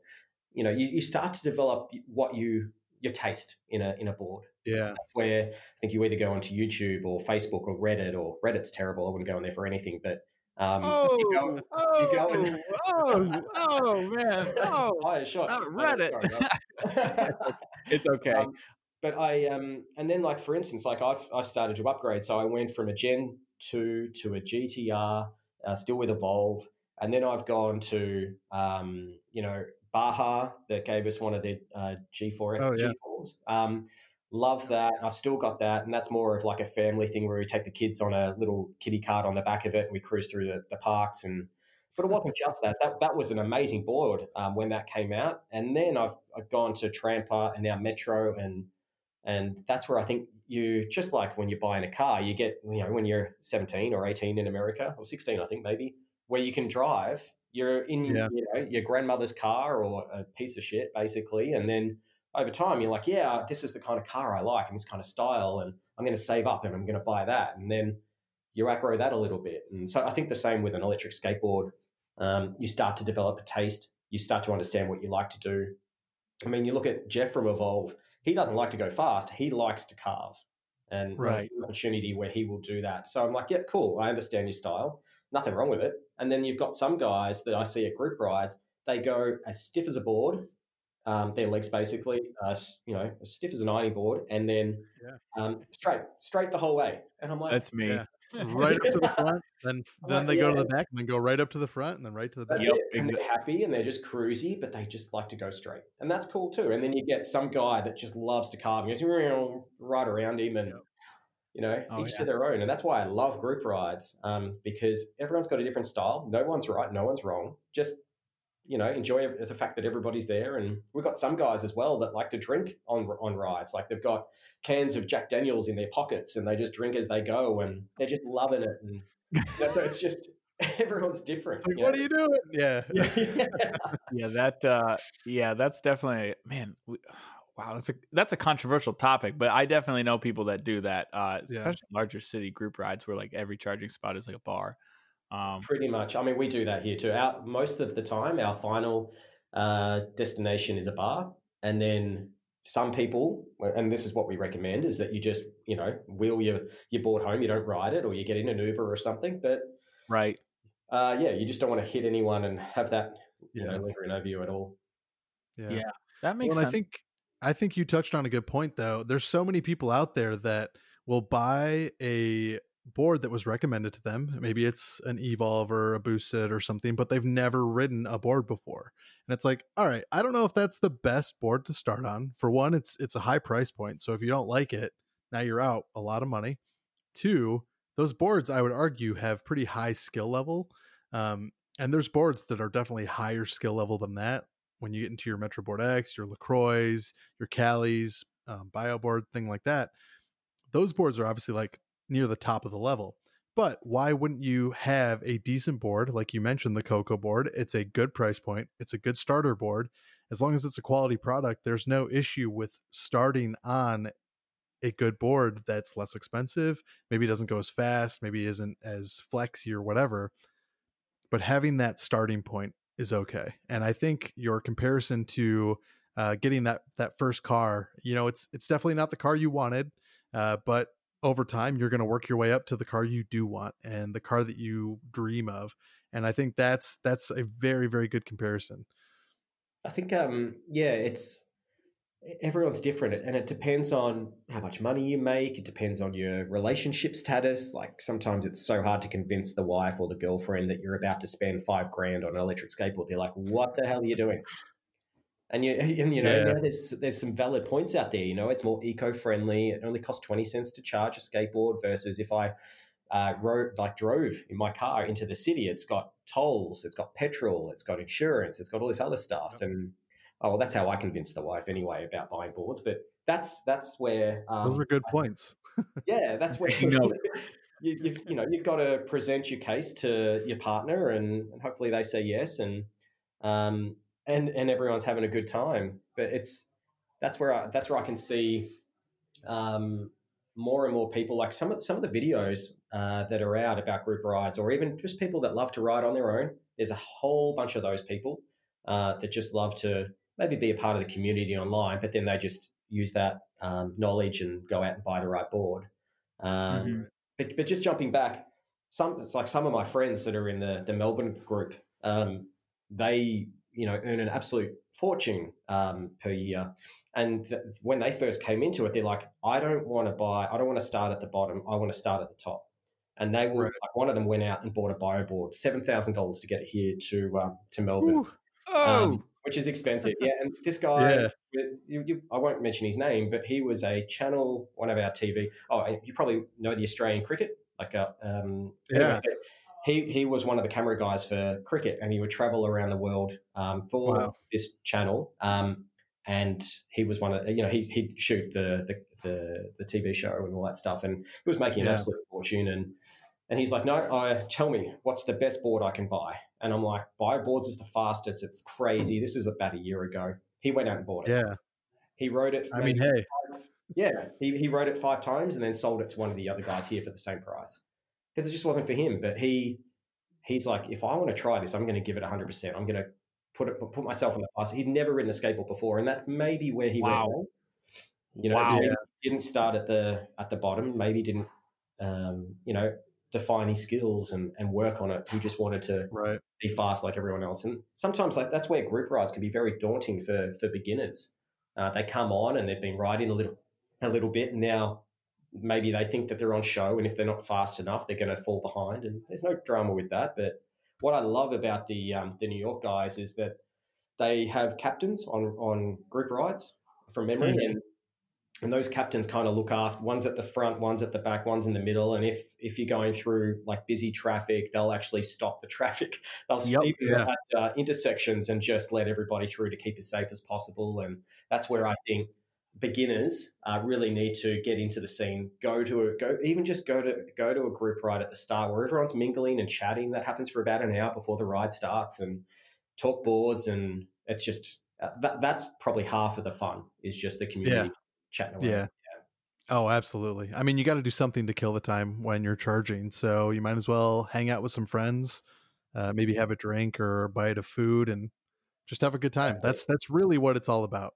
[SPEAKER 2] you know, you, you start to develop what you your taste in a in a board.
[SPEAKER 1] Yeah, That's
[SPEAKER 2] where I think you either go onto YouTube or Facebook or Reddit, or Reddit's terrible. I wouldn't go on there for anything, but um,
[SPEAKER 3] oh, you go, oh, you go and, oh, oh, man, oh,
[SPEAKER 2] oh shot.
[SPEAKER 3] Not Reddit. Oh, sorry, it's okay. Um,
[SPEAKER 2] but I um and then like for instance, like I've I've started to upgrade. So I went from a Gen two to a GTR, uh, still with Evolve, and then I've gone to um you know Baja that gave us one of their uh, G4 oh, yeah. G4s. Um, love that. I've still got that, and that's more of like a family thing where we take the kids on a little kiddie cart on the back of it, and we cruise through the, the parks and. But it wasn't just that. That that was an amazing board um, when that came out, and then I've, I've gone to Trampa and now Metro and and that's where I think you just like when you're buying a car, you get you know when you're 17 or 18 in America or 16, I think maybe, where you can drive. You're in yeah. you know your grandmother's car or a piece of shit basically, and then over time you're like, yeah, this is the kind of car I like and this kind of style, and I'm going to save up and I'm going to buy that, and then you outgrow that a little bit. And so I think the same with an electric skateboard. Um, you start to develop a taste. You start to understand what you like to do. I mean, you look at Jeff from Evolve he doesn't like to go fast. He likes to carve, and
[SPEAKER 3] right
[SPEAKER 2] opportunity where he will do that. So I'm like, yeah, cool. I understand your style. Nothing wrong with it. And then you've got some guys that I see at group rides. They go as stiff as a board, um, their legs basically, uh, you know, as stiff as an ironing board, and then yeah. um, straight, straight the whole way. And I'm like,
[SPEAKER 3] that's me.
[SPEAKER 1] Yeah. Right up to the front. Then then they yeah. go to the back, and then go right up to the front, and then right to the back.
[SPEAKER 2] Yep. And they're happy, and they're just cruisy, but they just like to go straight, and that's cool too. And then you get some guy that just loves to carve, and goes right around him, and yep. you know, oh, each yeah. to their own. And that's why I love group rides, um, because everyone's got a different style. No one's right, no one's wrong. Just you know, enjoy the fact that everybody's there. And we've got some guys as well that like to drink on on rides. Like they've got cans of Jack Daniels in their pockets and they just drink as they go and they're just loving it. And you know, it's just everyone's different.
[SPEAKER 1] Like, what know? are you doing?
[SPEAKER 3] Yeah. yeah. yeah. That, uh, yeah, that's definitely, man. We, wow, that's a that's a controversial topic, but I definitely know people that do that, uh, especially yeah. larger city group rides where like every charging spot is like a bar.
[SPEAKER 2] Um, Pretty much. I mean, we do that here too. Our, most of the time, our final uh, destination is a bar, and then some people, and this is what we recommend, is that you just you know wheel your your board home. You don't ride it, or you get in an Uber or something. But
[SPEAKER 3] right,
[SPEAKER 2] uh, yeah, you just don't want to hit anyone and have that yeah. know, lingering over you at all.
[SPEAKER 3] Yeah, yeah that makes
[SPEAKER 1] well,
[SPEAKER 3] sense.
[SPEAKER 1] I think I think you touched on a good point though. There's so many people out there that will buy a board that was recommended to them. Maybe it's an Evolve or a Boosted or something, but they've never ridden a board before. And it's like, all right, I don't know if that's the best board to start on. For one, it's it's a high price point. So if you don't like it, now you're out a lot of money. Two, those boards I would argue have pretty high skill level. Um, and there's boards that are definitely higher skill level than that. When you get into your Metro Board X, your LaCroix, your Calis, um, bio board, thing like that, those boards are obviously like near the top of the level. But why wouldn't you have a decent board, like you mentioned, the Coco board? It's a good price point. It's a good starter board. As long as it's a quality product, there's no issue with starting on a good board that's less expensive. Maybe doesn't go as fast, maybe isn't as flexy or whatever. But having that starting point is okay. And I think your comparison to uh, getting that that first car, you know, it's it's definitely not the car you wanted, uh, but over time you're going to work your way up to the car you do want and the car that you dream of and I think that's that's a very very good comparison.
[SPEAKER 2] I think um yeah, it's everyone's different and it depends on how much money you make it depends on your relationship status like sometimes it's so hard to convince the wife or the girlfriend that you're about to spend five grand on an electric skateboard they're like what the hell are you doing and you and you know yeah. there's there's some valid points out there you know it's more eco-friendly it only costs 20 cents to charge a skateboard versus if i uh, rode like drove in my car into the city it's got tolls it's got petrol it's got insurance it's got all this other stuff yep. and oh well that's how i convinced the wife anyway about buying boards but that's that's where
[SPEAKER 1] um, those are good I, points
[SPEAKER 2] yeah that's where you know you, you've you know you've got to present your case to your partner and, and hopefully they say yes and um, and and everyone's having a good time. But it's that's where I that's where I can see um, more and more people like some of some of the videos uh, that are out about group rides, or even just people that love to ride on their own. There's a whole bunch of those people uh, that just love to maybe be a part of the community online, but then they just use that um, knowledge and go out and buy the right board. Um, mm-hmm. but, but just jumping back, some it's like some of my friends that are in the the Melbourne group, um, they you know earn an absolute fortune um, per year. And th- when they first came into it, they're like, I don't want to buy, I don't want to start at the bottom. I want to start at the top. And they were right. like, one of them went out and bought a bio board, seven thousand dollars to get it here to um, to Melbourne. Um, oh. Um, which is expensive, yeah. And this guy, yeah. you, you, I won't mention his name, but he was a channel, one of our TV. Oh, you probably know the Australian cricket, like a um,
[SPEAKER 1] yeah
[SPEAKER 2] he he was one of the camera guys for cricket, and he would travel around the world um, for wow. this channel. Um, and he was one of you know he he'd shoot the, the the the, TV show and all that stuff, and he was making an absolute fortune. And and he's like, no, I tell me what's the best board I can buy. And I'm like, buy boards is the fastest. It's crazy. This is about a year ago. He went out and bought it.
[SPEAKER 1] Yeah.
[SPEAKER 2] He wrote it.
[SPEAKER 1] I mean, hey.
[SPEAKER 2] Five, yeah, he, he wrote it five times and then sold it to one of the other guys here for the same price because it just wasn't for him. But he he's like, if I want to try this, I'm going to give it 100. percent I'm going to put it put myself in the class. He'd never ridden a skateboard before, and that's maybe where he wow. went. You know, wow. didn't start at the at the bottom. Maybe didn't um, you know define his skills and, and work on it. He just wanted to
[SPEAKER 1] right.
[SPEAKER 2] be fast like everyone else. And sometimes like that's where group rides can be very daunting for for beginners. Uh, they come on and they've been riding a little a little bit, and now maybe they think that they're on show, and if they're not fast enough, they're going to fall behind. And there's no drama with that. But what I love about the um, the New York guys is that they have captains on on group rides from memory, mm-hmm. and and those captains kind of look after one's at the front, one's at the back, one's in the middle. And if if you're going through like busy traffic, they'll actually stop the traffic. They'll yep, yeah. at uh, intersections and just let everybody through to keep as safe as possible. And that's where I think beginners uh, really need to get into the scene. Go to a go, even just go to go to a group ride at the start where everyone's mingling and chatting. That happens for about an hour before the ride starts, and talk boards, and it's just uh, that, that's probably half of the fun is just the community yeah. chatting.
[SPEAKER 1] Away. Yeah. Oh, absolutely. I mean, you got to do something to kill the time when you're charging. So you might as well hang out with some friends, uh, maybe have a drink or a bite of food, and just have a good time. That's that's really what it's all about.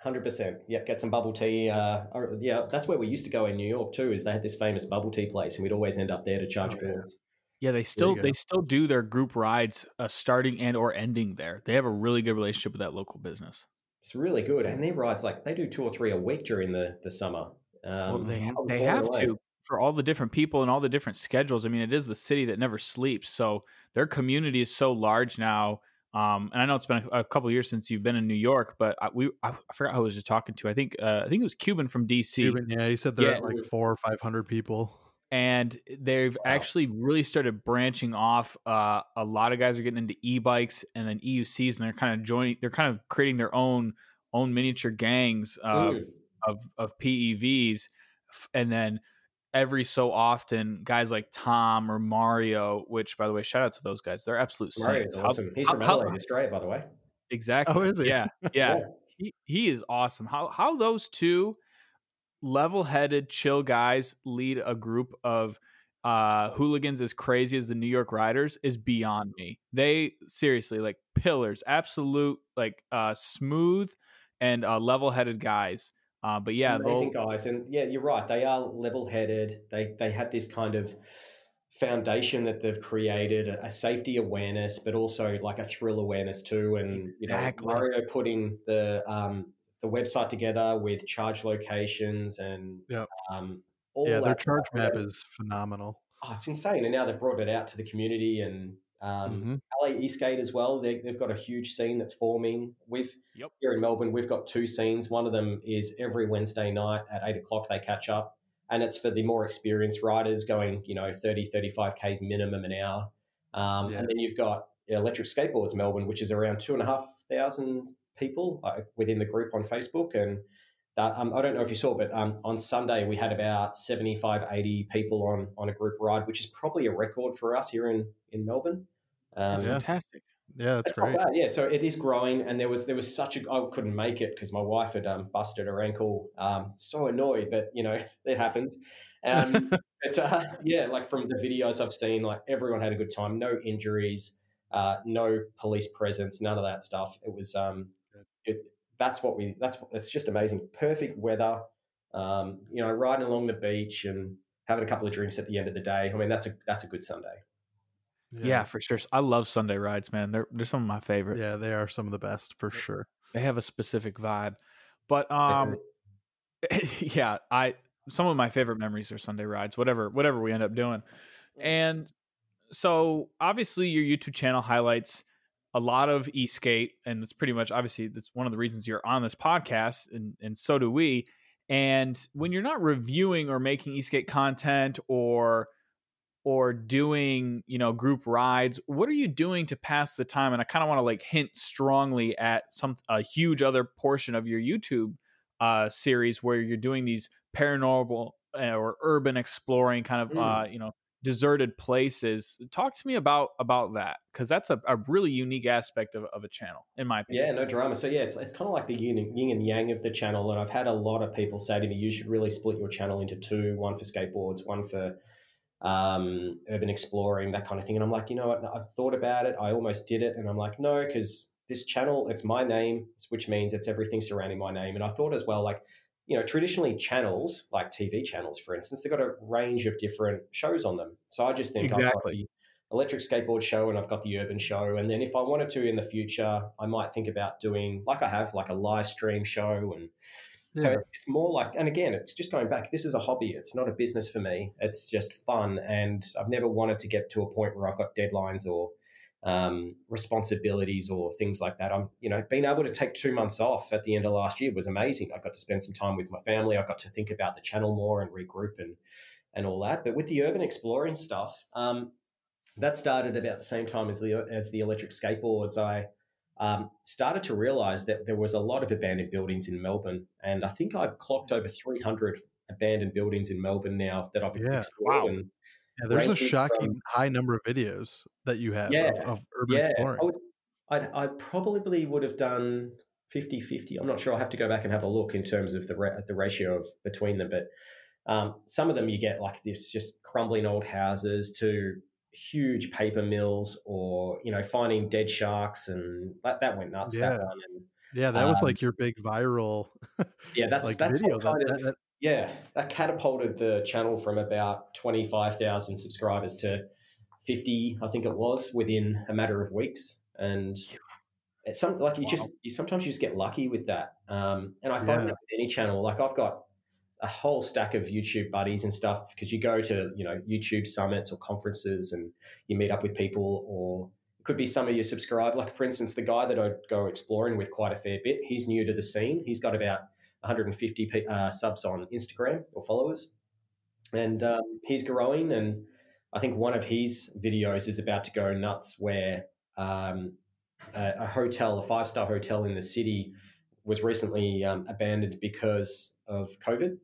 [SPEAKER 2] Hundred percent. Yeah, get some bubble tea. Uh, or, yeah, that's where we used to go in New York too. Is they had this famous bubble tea place, and we'd always end up there to charge oh, boards.
[SPEAKER 3] Yeah, they still they still do their group rides, uh, starting and or ending there. They have a really good relationship with that local business.
[SPEAKER 2] It's really good, and their rides like they do two or three a week during the the summer.
[SPEAKER 3] Um, well, they they have to for all the different people and all the different schedules. I mean, it is the city that never sleeps, so their community is so large now um, and I know it's been a, a couple years since you've been in New York, but I, we I, forgot who I was just talking to. I think uh, I think it was Cuban from DC.
[SPEAKER 1] Cuban, yeah, he said there's yeah. like four or five hundred people,
[SPEAKER 3] and they've wow. actually really started branching off. Uh, a lot of guys are getting into e-bikes and then EUCs, and they're kind of joining. They're kind of creating their own own miniature gangs of of, of PEVs, and then every so often guys like Tom or Mario, which by the way, shout out to those guys. They're absolute saints.
[SPEAKER 2] Awesome. He's from how, LA, Australia, by the way.
[SPEAKER 3] Exactly.
[SPEAKER 1] Oh, is he?
[SPEAKER 3] Yeah. Yeah. yeah. He he is awesome. How how those two level-headed, chill guys lead a group of uh hooligans as crazy as the New York Riders is beyond me. They seriously like pillars, absolute like uh smooth and uh level-headed guys uh, but yeah,
[SPEAKER 2] amazing guys, and yeah, you're right. They are level-headed. They they have this kind of foundation that they've created, a safety awareness, but also like a thrill awareness too. And you know, Mario putting the um, the website together with charge locations and
[SPEAKER 1] yep. um, all yeah, their charge map is phenomenal.
[SPEAKER 2] Oh, it's insane! And now they've brought it out to the community and um, mm-hmm. LA eSkate as well. They, have got a huge scene that's forming. We've yep. here in Melbourne, we've got two scenes. One of them is every Wednesday night at eight o'clock. They catch up, and it's for the more experienced riders going, you know, 30, 35 k's minimum an hour. Um, yeah. And then you've got Electric Skateboards Melbourne, which is around two and a half thousand people uh, within the group on Facebook, and that, um, I don't know if you saw, but um, on Sunday we had about 75, 80 people on on a group ride, which is probably a record for us here in in Melbourne.
[SPEAKER 3] Um, that's fantastic.
[SPEAKER 1] Yeah, that's great.
[SPEAKER 2] Yeah, so it is growing, and there was there was such a I couldn't make it because my wife had um, busted her ankle. Um, so annoyed, but you know it happens. Um, but uh, yeah, like from the videos I've seen, like everyone had a good time, no injuries, uh, no police presence, none of that stuff. It was um, it, that's what we that's it's just amazing. Perfect weather, um, you know, riding along the beach and having a couple of drinks at the end of the day. I mean, that's a that's a good Sunday.
[SPEAKER 3] Yeah. yeah. for sure. I love Sunday rides, man. They're they're some of my favorite.
[SPEAKER 1] Yeah, they are some of the best for sure.
[SPEAKER 3] They have a specific vibe. But um yeah, I some of my favorite memories are Sunday rides, whatever whatever we end up doing. And so obviously your YouTube channel highlights a lot of e-skate and it's pretty much obviously that's one of the reasons you're on this podcast and and so do we and when you're not reviewing or making e-skate content or or doing you know group rides what are you doing to pass the time and i kind of want to like hint strongly at some a huge other portion of your youtube uh series where you're doing these paranormal uh, or urban exploring kind of mm. uh you know deserted places. Talk to me about about that because that's a, a really unique aspect of, of a channel, in my opinion.
[SPEAKER 2] Yeah, no drama. So yeah, it's it's kind of like the yin, yin and yang of the channel, and I've had a lot of people say to me, "You should really split your channel into two: one for skateboards, one for." um, urban exploring, that kind of thing. And I'm like, you know what? I've thought about it. I almost did it. And I'm like, no, because this channel, it's my name, which means it's everything surrounding my name. And I thought as well, like, you know, traditionally channels, like TV channels, for instance, they've got a range of different shows on them. So I just think exactly. I've got the electric skateboard show and I've got the urban show. And then if I wanted to in the future, I might think about doing, like I have, like a live stream show. And yeah. so it's, it's more like, and again, it's just going back, this is a hobby. It's not a business for me. It's just fun. And I've never wanted to get to a point where I've got deadlines or um, responsibilities or things like that. I'm, you know, being able to take two months off at the end of last year was amazing. I got to spend some time with my family. I got to think about the channel more and regroup and and all that. But with the urban exploring stuff, um, that started about the same time as the as the electric skateboards. I um, started to realize that there was a lot of abandoned buildings in Melbourne, and I think I've clocked over 300 abandoned buildings in Melbourne now that I've yeah, explored. Wow. And
[SPEAKER 1] yeah, there's a shocking from, high number of videos that you have yeah, of, of urban yeah, exploring. I would,
[SPEAKER 2] I'd, I probably would have done 50 50. I'm not sure. I'll have to go back and have a look in terms of the, the ratio of between them. But um, some of them you get like this just crumbling old houses to huge paper mills or, you know, finding dead sharks. And that, that went nuts.
[SPEAKER 1] Yeah.
[SPEAKER 2] That
[SPEAKER 1] and, yeah, that was um, like your big viral.
[SPEAKER 2] Yeah, that's like that's video. Kind that, of, that, yeah, that catapulted the channel from about 25,000 subscribers to 50, I think it was, within a matter of weeks. And it's some like you wow. just you sometimes you just get lucky with that. Um, and I find yeah. that with any channel, like I've got a whole stack of YouTube buddies and stuff because you go to you know YouTube summits or conferences and you meet up with people, or it could be some of your subscribe. Like for instance, the guy that I go exploring with quite a fair bit, he's new to the scene. He's got about 150 uh, subs on Instagram or followers, and um, he's growing. And I think one of his videos is about to go nuts, where um, a, a, hotel, a five star hotel in the city, was recently um, abandoned because of COVID.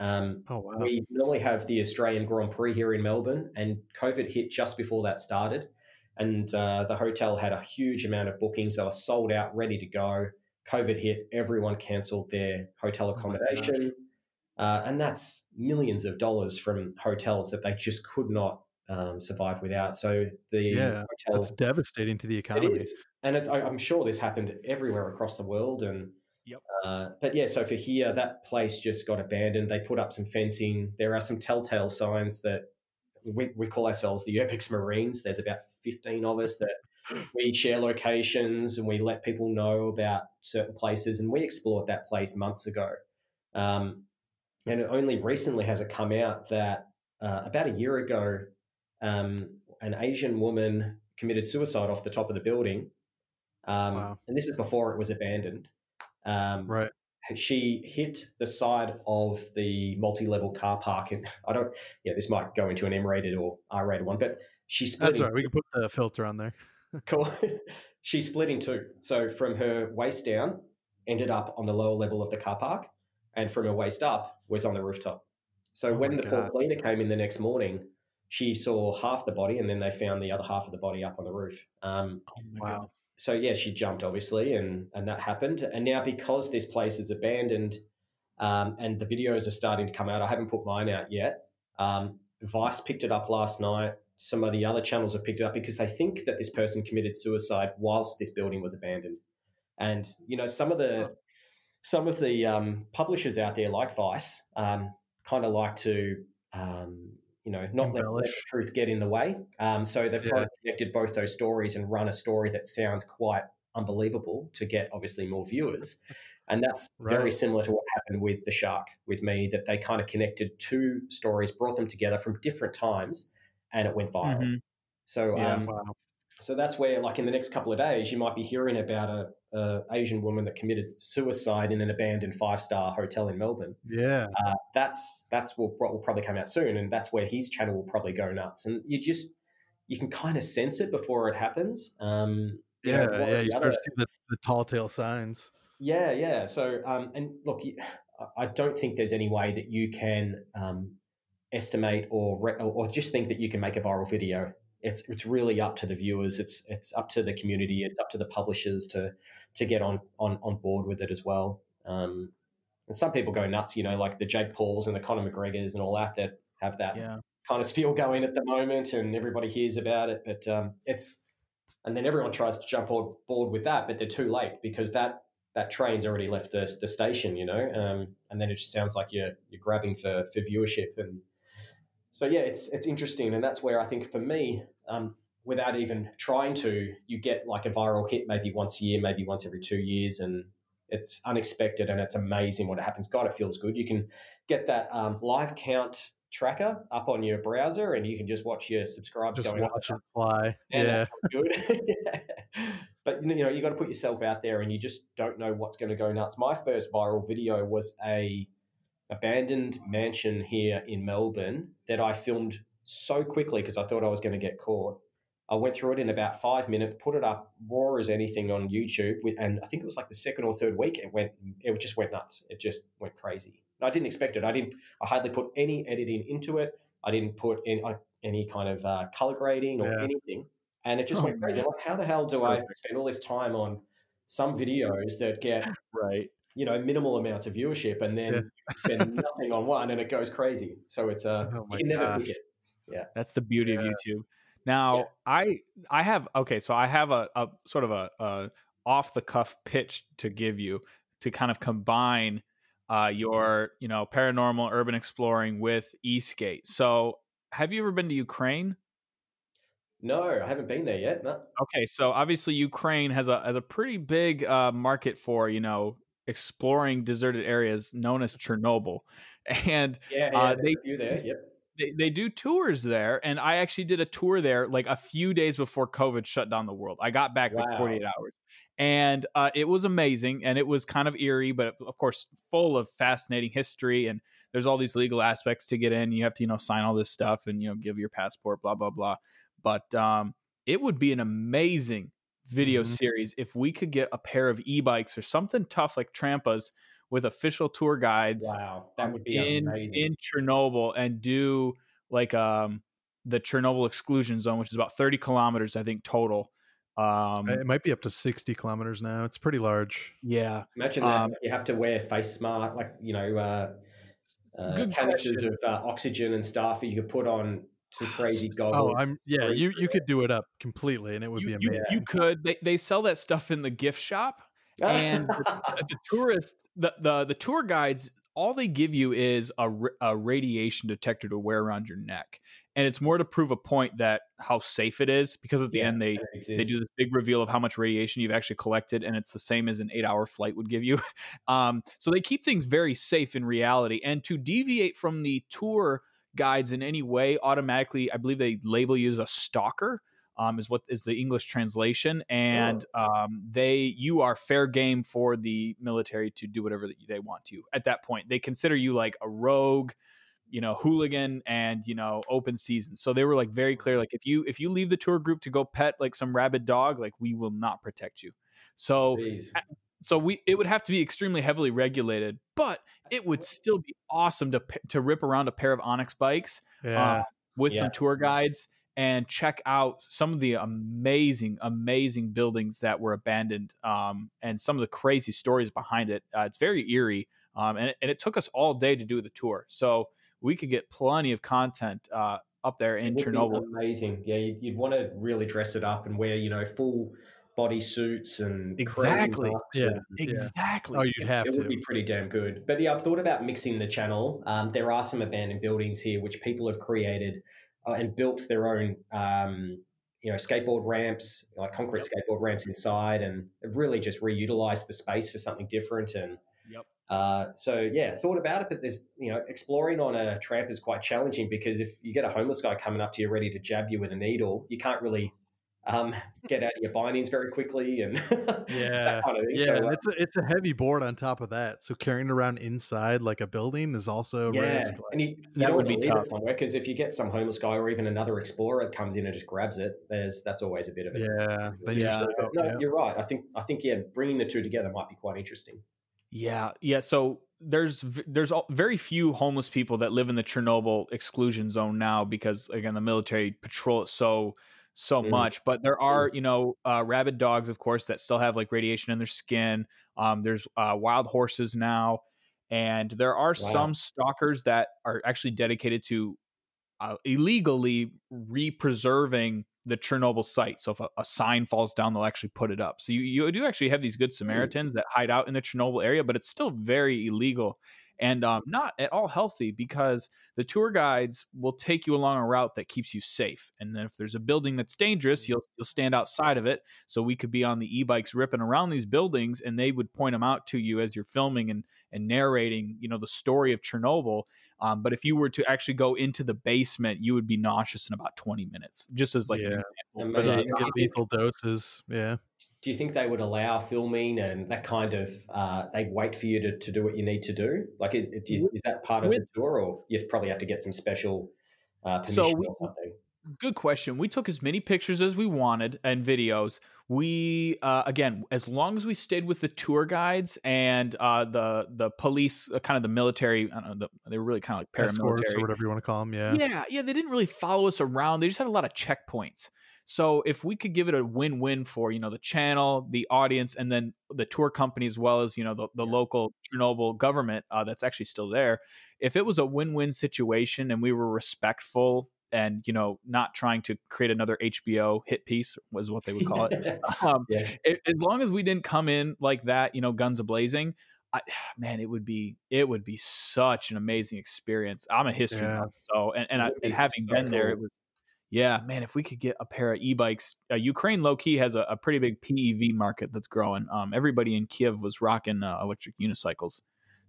[SPEAKER 2] Um, oh, wow. We normally have the Australian Grand Prix here in Melbourne, and COVID hit just before that started. And uh, the hotel had a huge amount of bookings. They were sold out, ready to go. COVID hit, everyone cancelled their hotel oh accommodation. Oh uh, and that's millions of dollars from hotels that they just could not um, survive without. So the
[SPEAKER 1] yeah, hotel, that's devastating to the economy. It is.
[SPEAKER 2] And it, I, am sure this happened everywhere across the world. And
[SPEAKER 3] yep.
[SPEAKER 2] Uh, but yeah, so for here, that place just got abandoned. They put up some fencing. There are some telltale signs that we, we call ourselves the Urbex Marines. There's about 15 of us that we share locations and we let people know about certain places. And we explored that place months ago. Um, and only recently has it come out that uh, about a year ago, um, an Asian woman committed suicide off the top of the building. Um, wow. And this is before it was abandoned.
[SPEAKER 1] Um, right.
[SPEAKER 2] She hit the side of the multi-level car park, and I don't. Yeah, this might go into an M-rated or R-rated one, but she split.
[SPEAKER 1] That's right. We can put the filter on there.
[SPEAKER 2] Cool. she split in two. So from her waist down, ended up on the lower level of the car park, and from her waist up was on the rooftop. So oh when the poor cleaner came in the next morning, she saw half the body, and then they found the other half of the body up on the roof. Um,
[SPEAKER 1] oh wow. God.
[SPEAKER 2] So yeah, she jumped obviously, and and that happened. And now because this place is abandoned, um, and the videos are starting to come out, I haven't put mine out yet. Um, Vice picked it up last night. Some of the other channels have picked it up because they think that this person committed suicide whilst this building was abandoned. And you know, some of the some of the um, publishers out there, like Vice, um, kind of like to um, you know, not let, let, the truth get in the way. Um, so they've yeah. kind of connected both those stories and run a story that sounds quite unbelievable to get obviously more viewers. And that's right. very similar to what happened with the shark with me, that they kind of connected two stories, brought them together from different times, and it went viral. Mm-hmm. So, yeah, um, wow. so that's where, like in the next couple of days, you might be hearing about a uh, Asian woman that committed suicide in an abandoned five star hotel in Melbourne.
[SPEAKER 1] Yeah,
[SPEAKER 2] uh, that's that's what will probably come out soon, and that's where his channel will probably go nuts. And you just you can kind of sense it before it happens. Um,
[SPEAKER 1] yeah, know, yeah, you start to see the, the tall tale signs.
[SPEAKER 2] Yeah, yeah. So, um, and look, I don't think there's any way that you can um, estimate or or just think that you can make a viral video it's it's really up to the viewers. It's it's up to the community. It's up to the publishers to to get on on on board with it as well. Um, and some people go nuts, you know, like the Jake Pauls and the Conor McGregors and all that that have that yeah. kind of spiel going at the moment, and everybody hears about it. But um, it's and then everyone tries to jump on board with that, but they're too late because that that train's already left the, the station, you know, um, and then it just sounds like you're you're grabbing for for viewership and so yeah, it's it's interesting, and that's where I think for me, um, without even trying to, you get like a viral hit maybe once a year, maybe once every two years, and it's unexpected and it's amazing what happens. God, it feels good. You can get that um, live count tracker up on your browser, and you can just watch your subscribes
[SPEAKER 1] just
[SPEAKER 2] going
[SPEAKER 1] watch up. it fly. yeah,
[SPEAKER 2] good. yeah. But you know, you got to put yourself out there, and you just don't know what's going to go nuts. My first viral video was a abandoned mansion here in Melbourne that I filmed so quickly because I thought I was going to get caught. I went through it in about five minutes, put it up raw as anything on YouTube, and I think it was like the second or third week. It went, it just went nuts. It just went crazy. I didn't expect it. I didn't. I hardly put any editing into it. I didn't put any, any kind of uh, color grading or yeah. anything, and it just oh, went crazy. Like, how the hell do I spend all this time on some videos that get
[SPEAKER 1] right
[SPEAKER 2] you know minimal amounts of viewership and then yeah. spend nothing on one and it goes crazy so it's uh oh you can never pick it yeah
[SPEAKER 3] that's the beauty yeah. of youtube now yeah. i i have okay so i have a, a sort of a, a off the cuff pitch to give you to kind of combine uh, your you know paranormal urban exploring with e-skate so have you ever been to ukraine
[SPEAKER 2] no, I haven't been there yet. No.
[SPEAKER 3] Okay, so obviously Ukraine has a has a pretty big uh, market for you know exploring deserted areas known as Chernobyl, and
[SPEAKER 2] yeah, yeah uh, they do there. Yep.
[SPEAKER 3] They, they do tours there, and I actually did a tour there like a few days before COVID shut down the world. I got back wow. like 48 hours, and uh, it was amazing, and it was kind of eerie, but of course full of fascinating history. And there's all these legal aspects to get in. You have to you know sign all this stuff and you know give your passport, blah blah blah. But um, it would be an amazing video mm-hmm. series if we could get a pair of e-bikes or something tough like Trampas with official tour guides.
[SPEAKER 2] Wow, that would be
[SPEAKER 3] in
[SPEAKER 2] amazing.
[SPEAKER 3] in Chernobyl and do like um the Chernobyl exclusion zone, which is about 30 kilometers, I think total. Um,
[SPEAKER 1] it might be up to 60 kilometers now. It's pretty large.
[SPEAKER 3] Yeah.
[SPEAKER 2] Imagine that um, you have to wear face smart, like, you know, uh, uh, canisters question. of uh, oxygen and stuff that you could put on some crazy goggles.
[SPEAKER 1] Oh, I'm yeah. You you could do it up completely, and it would
[SPEAKER 3] you,
[SPEAKER 1] be amazing.
[SPEAKER 3] You, you, could. They they sell that stuff in the gift shop, and the, the tourist the, the the tour guides all they give you is a, a radiation detector to wear around your neck and it's more to prove a point that how safe it is because at the yeah, end they they do this big reveal of how much radiation you've actually collected and it's the same as an eight hour flight would give you um, so they keep things very safe in reality and to deviate from the tour guides in any way automatically i believe they label you as a stalker um, is what is the English translation, and oh. um, they you are fair game for the military to do whatever they want to. At that point, they consider you like a rogue, you know, hooligan, and you know, open season. So they were like very clear, like if you if you leave the tour group to go pet like some rabid dog, like we will not protect you. So. So we it would have to be extremely heavily regulated, but it would still be awesome to to rip around a pair of Onyx bikes yeah. uh, with yeah. some tour guides and check out some of the amazing, amazing buildings that were abandoned um, and some of the crazy stories behind it. Uh, it's very eerie. Um, and, and, it took us all day to do the tour. So we could get plenty of content uh, up there in Chernobyl.
[SPEAKER 2] amazing. Yeah, you'd, you'd, want to really dress it up and wear, you know, full body suits and
[SPEAKER 3] exactly.
[SPEAKER 1] Yeah,
[SPEAKER 3] and, exactly.
[SPEAKER 1] Oh, you'd have
[SPEAKER 2] it
[SPEAKER 1] to.
[SPEAKER 2] It would be pretty damn good. But yeah, I've thought about mixing the channel. Um, there are some abandoned buildings here which people have created uh, and built their own, um, you know, skateboard ramps, like concrete yep. skateboard ramps inside, and really just reutilized the space for something different. And
[SPEAKER 3] yep.
[SPEAKER 2] uh, so, yeah, thought about it, but there's, you know, exploring on a tramp is quite challenging because if you get a homeless guy coming up to you ready to jab you with a needle, you can't really um, get out of your bindings very quickly and
[SPEAKER 1] yeah, kind of yeah. So, uh, it's a, it's a heavy board on top of that, so carrying around inside like a building is also
[SPEAKER 2] yeah.
[SPEAKER 1] risk.
[SPEAKER 2] And you, you that would be tough somewhere because if you get some homeless guy or even another explorer that comes in and just grabs it, there's that's always a bit of
[SPEAKER 1] a yeah.
[SPEAKER 2] yeah. no, yeah. you're right. I think I think yeah, bringing the two together might be quite interesting.
[SPEAKER 3] Yeah, yeah. So there's there's very few homeless people that live in the Chernobyl exclusion zone now because again the military patrol it so so mm. much. But there are, you know, uh, rabid dogs, of course, that still have like radiation in their skin. Um, there's uh, wild horses now, and there are wow. some stalkers that are actually dedicated to uh, illegally re-preserving the Chernobyl site. So if a, a, sign falls down, they'll actually put it up. So you, you do actually have these good Samaritans that hide out in the Chernobyl area, but it's still very illegal and um, not at all healthy because the tour guides will take you along a route that keeps you safe. And then if there's a building that's dangerous, mm. you'll you'll stand outside of it. So we could be on the e-bikes ripping around these buildings, and they would point them out to you as you're filming and and narrating, you know, the story of Chernobyl. Um, but if you were to actually go into the basement, you would be nauseous in about 20 minutes, just as like
[SPEAKER 1] yeah. for the lethal doses. Yeah.
[SPEAKER 2] Do you think they would allow filming and that kind of? Uh, they wait for you to, to do what you need to do. Like, is you, is that part of the tour, or you probably have to get some special uh, permission so we, or something?
[SPEAKER 3] Good question. We took as many pictures as we wanted and videos. We uh, again, as long as we stayed with the tour guides and uh, the the police, uh, kind of the military. I don't know. The, they were really kind of like paramilitary
[SPEAKER 1] Escorts or whatever you want to call them. Yeah,
[SPEAKER 3] yeah, yeah. They didn't really follow us around. They just had a lot of checkpoints. So if we could give it a win-win for you know the channel, the audience, and then the tour company as well as you know the, the yeah. local Chernobyl government uh, that's actually still there, if it was a win-win situation and we were respectful and you know not trying to create another HBO hit piece was what they would call it. um, yeah. it as long as we didn't come in like that, you know, guns a blazing. I, man, it would be it would be such an amazing experience. I'm a history yeah. buff, so and and, I, and having so been cool. there, it was yeah, man, if we could get a pair of e-bikes, uh, Ukraine low key has a, a, pretty big PEV market that's growing. Um, everybody in Kiev was rocking uh, electric unicycles.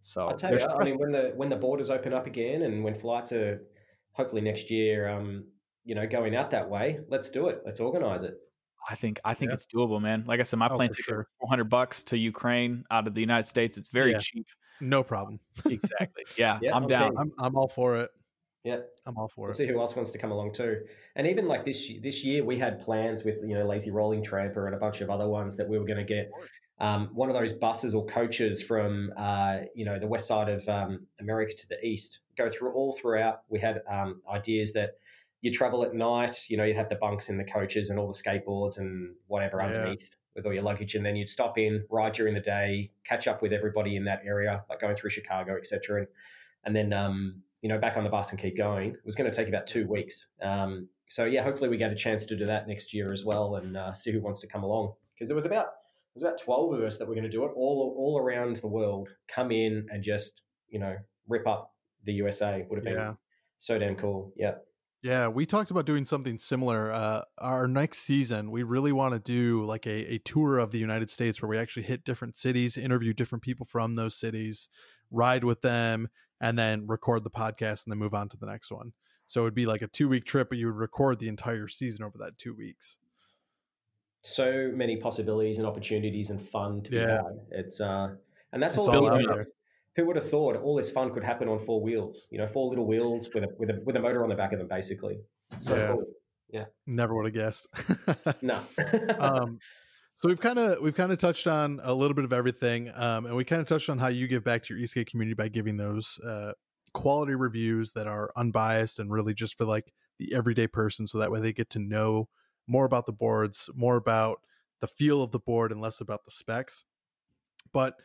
[SPEAKER 3] So
[SPEAKER 2] I tell you, I mean, when the when the borders open up again and when flights are hopefully next year, um, you know, going out that way, let's do it. Let's organize it.
[SPEAKER 3] I think I think yeah. it's doable, man. Like I said, my oh, plane ticket sure. four hundred bucks to Ukraine out of the United States. It's very yeah. cheap.
[SPEAKER 1] No problem.
[SPEAKER 3] exactly. Yeah, yeah I'm, I'm down.
[SPEAKER 1] I'm, I'm all for it.
[SPEAKER 2] Yeah,
[SPEAKER 1] I'm all for
[SPEAKER 2] we'll
[SPEAKER 1] it.
[SPEAKER 2] See who else wants to come along too. And even like this this year, we had plans with you know Lazyrolling Trampa and a bunch of other ones that we were going to get um, one of those buses or coaches from uh, you know the west side of um, America to the east. Go through all throughout. We had um, ideas that you travel at night. You know, you'd have the bunks in the coaches and all the skateboards and whatever yeah. underneath with all your luggage, and then you'd stop in, ride during the day, catch up with everybody in that area, like going through Chicago, etc. And and then um, you know, back on the bus and keep going. It was going to take about two weeks. Um, so yeah, hopefully we get a chance to do that next year as well and uh, see who wants to come along. Because there was about there was about twelve of us that were going to do it all all around the world. Come in and just you know rip up the USA would have been yeah. so damn cool. Yeah.
[SPEAKER 1] Yeah, we talked about doing something similar. Uh, our next season, we really want to do like a, a tour of the United States where we actually hit different cities, interview different people from those cities, ride with them, and then record the podcast and then move on to the next one. So it would be like a two week trip, but you would record the entire season over that two weeks.
[SPEAKER 2] So many possibilities and opportunities and fun to yeah. be had. It's uh, and that's
[SPEAKER 1] it's
[SPEAKER 2] all,
[SPEAKER 1] all
[SPEAKER 2] who would have thought all this fun could happen on four wheels? You know, four little wheels with a with a with a motor on the back of them, basically. So
[SPEAKER 1] yeah.
[SPEAKER 2] cool. Yeah.
[SPEAKER 1] Never would have guessed.
[SPEAKER 2] no.
[SPEAKER 1] um, so we've kind of we've kind of touched on a little bit of everything, um, and we kind of touched on how you give back to your eSkate community by giving those uh, quality reviews that are unbiased and really just for like the everyday person, so that way they get to know more about the boards, more about the feel of the board, and less about the specs. But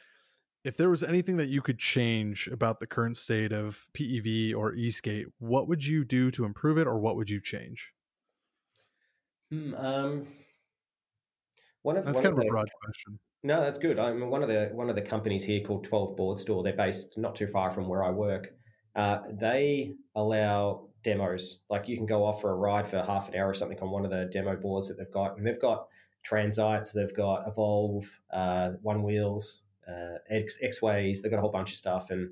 [SPEAKER 1] if there was anything that you could change about the current state of PEV or eSkate, what would you do to improve it, or what would you change?
[SPEAKER 2] Hmm, um,
[SPEAKER 1] one of that's one kind of, of the, a broad question.
[SPEAKER 2] No, that's good. I mean, one of the one of the companies here called Twelve Board Store. They're based not too far from where I work. Uh, they allow demos. Like you can go off for a ride for half an hour or something on one of the demo boards that they've got, and they've got Transites, they've got Evolve, uh, Onewheels, uh, X, Exways. They've got a whole bunch of stuff, and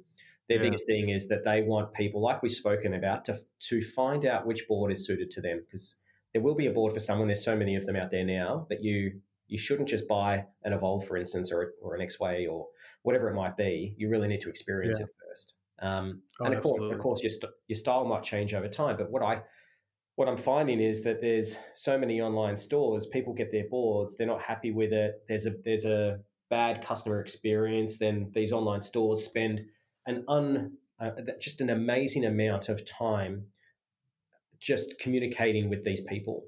[SPEAKER 2] their yeah. biggest thing is that they want people, like we've spoken about, to to find out which board is suited to them because there will be a board for someone. There's so many of them out there now, but you you shouldn't just buy an Evolve, for instance, or or an Exway or whatever it might be. You really need to experience yeah. it first. Um, oh, and of course, of course, your st- your style might change over time. But what I what I'm finding is that there's so many online stores. People get their boards, they're not happy with it. There's a there's a bad customer experience, then these online stores spend an un uh, just an amazing amount of time just communicating with these people.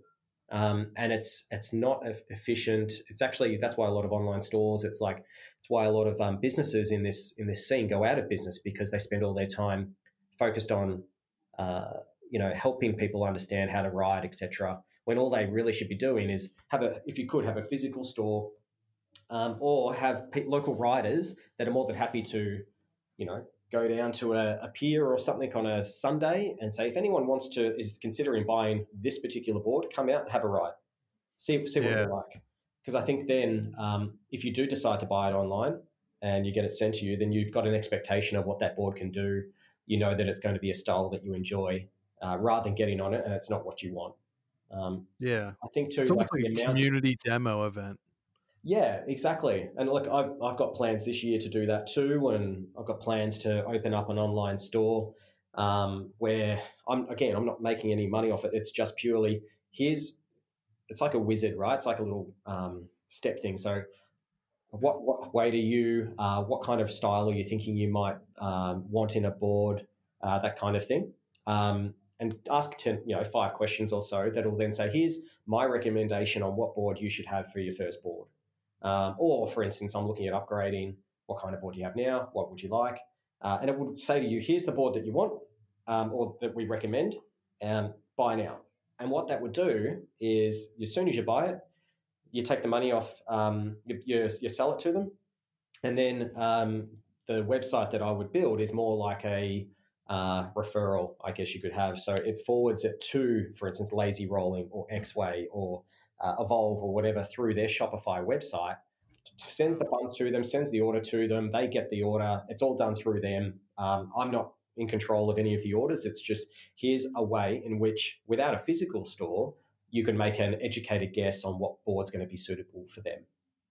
[SPEAKER 2] Um, and it's it's not efficient. It's actually that's why a lot of online stores. It's like it's why a lot of um, businesses in this in this scene go out of business because they spend all their time focused on uh, you know helping people understand how to ride, etc. When all they really should be doing is have a if you could have a physical store um, or have local riders that are more than happy to, you know, go down to a, a, pier or something on a Sunday and say, if anyone wants to is considering buying this particular board, come out and have a ride, see see what yeah. you like. Because I think then, um, if you do decide to buy it online and you get it sent to you, then you've got an expectation of what that board can do. You know that it's going to be a style that you enjoy, uh, rather than getting on it and it's not what you want. Um,
[SPEAKER 1] yeah,
[SPEAKER 2] I think too.
[SPEAKER 1] It's like, like a community demo event.
[SPEAKER 2] Yeah, exactly. And look, I've, I've got plans this year to do that too. And I've got plans to open up an online store um, where I'm, again, I'm not making any money off it. It's just purely here's, it's like a wizard, right? It's like a little um, step thing. So, what, what way do you, uh, what kind of style are you thinking you might um, want in a board, uh, that kind of thing? Um, and ask 10, you know, five questions or so that will then say, here's my recommendation on what board you should have for your first board. Um, or, for instance, I'm looking at upgrading. What kind of board do you have now? What would you like? Uh, and it would say to you, here's the board that you want um, or that we recommend, um, buy now. And what that would do is, as soon as you buy it, you take the money off, um, you, you, you, sell it to them. And then um, the website that I would build is more like a uh, referral, I guess you could have. So it forwards it to, for instance, Lazyrolling or Exway or uh, Evolve or whatever through their Shopify website, sends the funds to them, sends the order to them. They get the order. It's all done through them. Um, I'm not in control of any of the orders. It's just here's a way in which, without a physical store, you can make an educated guess on what board's going to be suitable for them,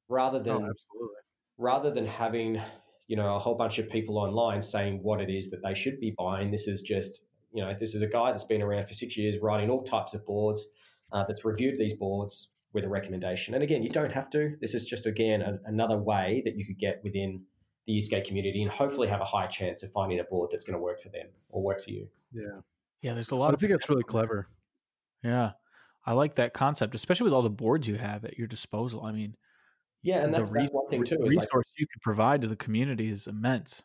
[SPEAKER 2] rather than
[SPEAKER 1] oh, absolutely.
[SPEAKER 2] rather than having you know a whole bunch of people online saying what it is that they should be buying. This is just you know this is a guy that's been around for six years writing all types of boards uh, that's reviewed these boards with a recommendation. And again, you don't have to. This is just, again, a, another way that you could get within the eSkate community and hopefully have a high chance of finding a board that's going to work for them or work for you.
[SPEAKER 1] Yeah.
[SPEAKER 3] Yeah, there's a lot
[SPEAKER 1] I think that's really clever.
[SPEAKER 3] Yeah. I like that concept, especially with all the boards you have at your disposal. I mean,
[SPEAKER 2] yeah, and that's, re- that's one thing too.
[SPEAKER 3] The resource like, you can provide to the community is immense.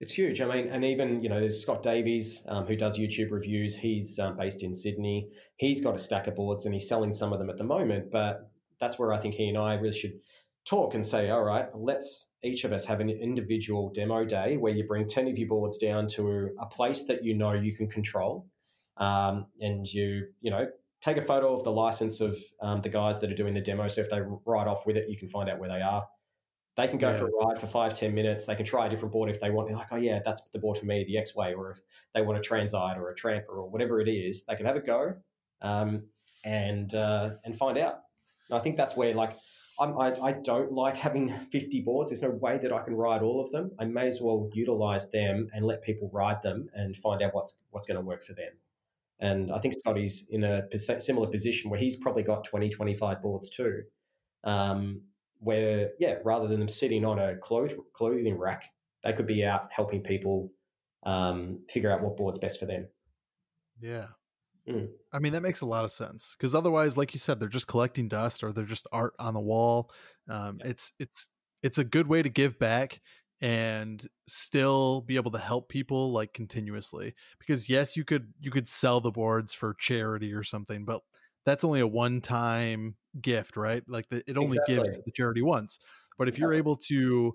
[SPEAKER 2] It's huge. I mean, and even you know, there's Scott Davies um, who does YouTube reviews. He's um, based in Sydney. He's got a stack of boards and he's selling some of them at the moment. But that's where I think he and I really should talk and say, all right, let's each of us have an individual demo day where you bring ten of your boards down to a place that you know you can control. um, and you you know take a photo of the license of um, the guys that are doing the demo. So if they ride off with it, you can find out where they are. They can go yeah. for a ride for five, ten minutes. They can try a different board if they want. They're like, oh yeah, that's the board for me, the Exway, or if they want a Transite or a Trampa or whatever it is, they can have a go um, and uh, and find out. And I think that's where like I'm, I, I don't like having 50 boards. There's no way that I can ride all of them. I may as well utilize them and let people ride them and find out what's what's going to work for them. And I think Scotty's in a similar position where he's probably got 20, 25 boards too. Um, where, yeah, rather than them sitting on a cloth- clothing rack, they could be out helping people um, figure out what board's best for them.
[SPEAKER 1] Yeah. Mm. I mean, that makes a lot of sense because otherwise, like you said, they're just collecting dust or they're just art on the wall. Um, yeah. It's it's it's a good way to give back and still be able to help people like continuously because yes you could you could sell the boards for charity or something but that's only a one time gift right like the, it only exactly. gives the charity once but if you're able to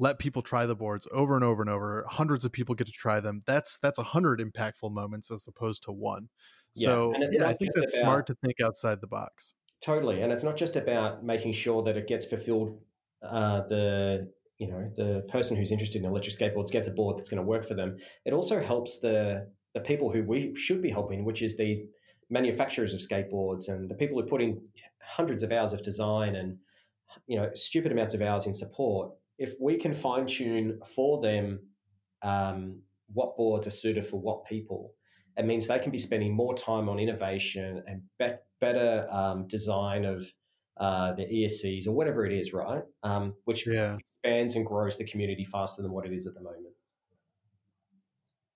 [SPEAKER 1] let people try the boards over and over and over hundreds of people get to try them that's that's a hundred impactful moments as opposed to one yeah. so yeah, i think that's about, smart to think outside the box
[SPEAKER 2] totally and it's not just about making sure that it gets fulfilled uh, the you know the person who's interested in electric skateboards gets a board that's going to work for them. It also helps the the people who we should be helping, which is these manufacturers of skateboards and the people who put in hundreds of hours of design and you know stupid amounts of hours in support. If we can fine tune for them um, what boards are suited for what people, it means they can be spending more time on innovation and be- better um, design of uh, the ESCs or whatever it is, right? Um, which yeah. expands and grows the community faster than what it is at the moment.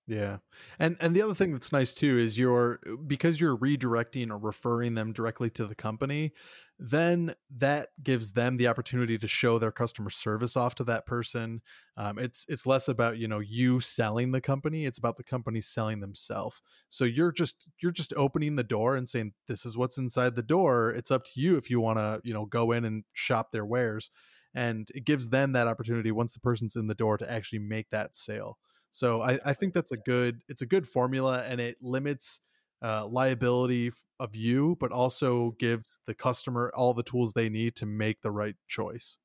[SPEAKER 1] Yeah. And and the other thing that's nice too is you're because you're redirecting or referring them directly to the company, then that gives them the opportunity to show their customer service off to that person. Um, it's it's less about you know you selling the company; it's about the company selling themselves. So you're just you're just opening the door and saying this is what's inside the door. It's up to you if you want to you know go in and shop their wares, and it gives them that opportunity once the person's in the door to actually make that sale. So I, I think that's a good it's a good formula, and it limits uh, liability of you, but also gives the customer all the tools they need to make the right choice.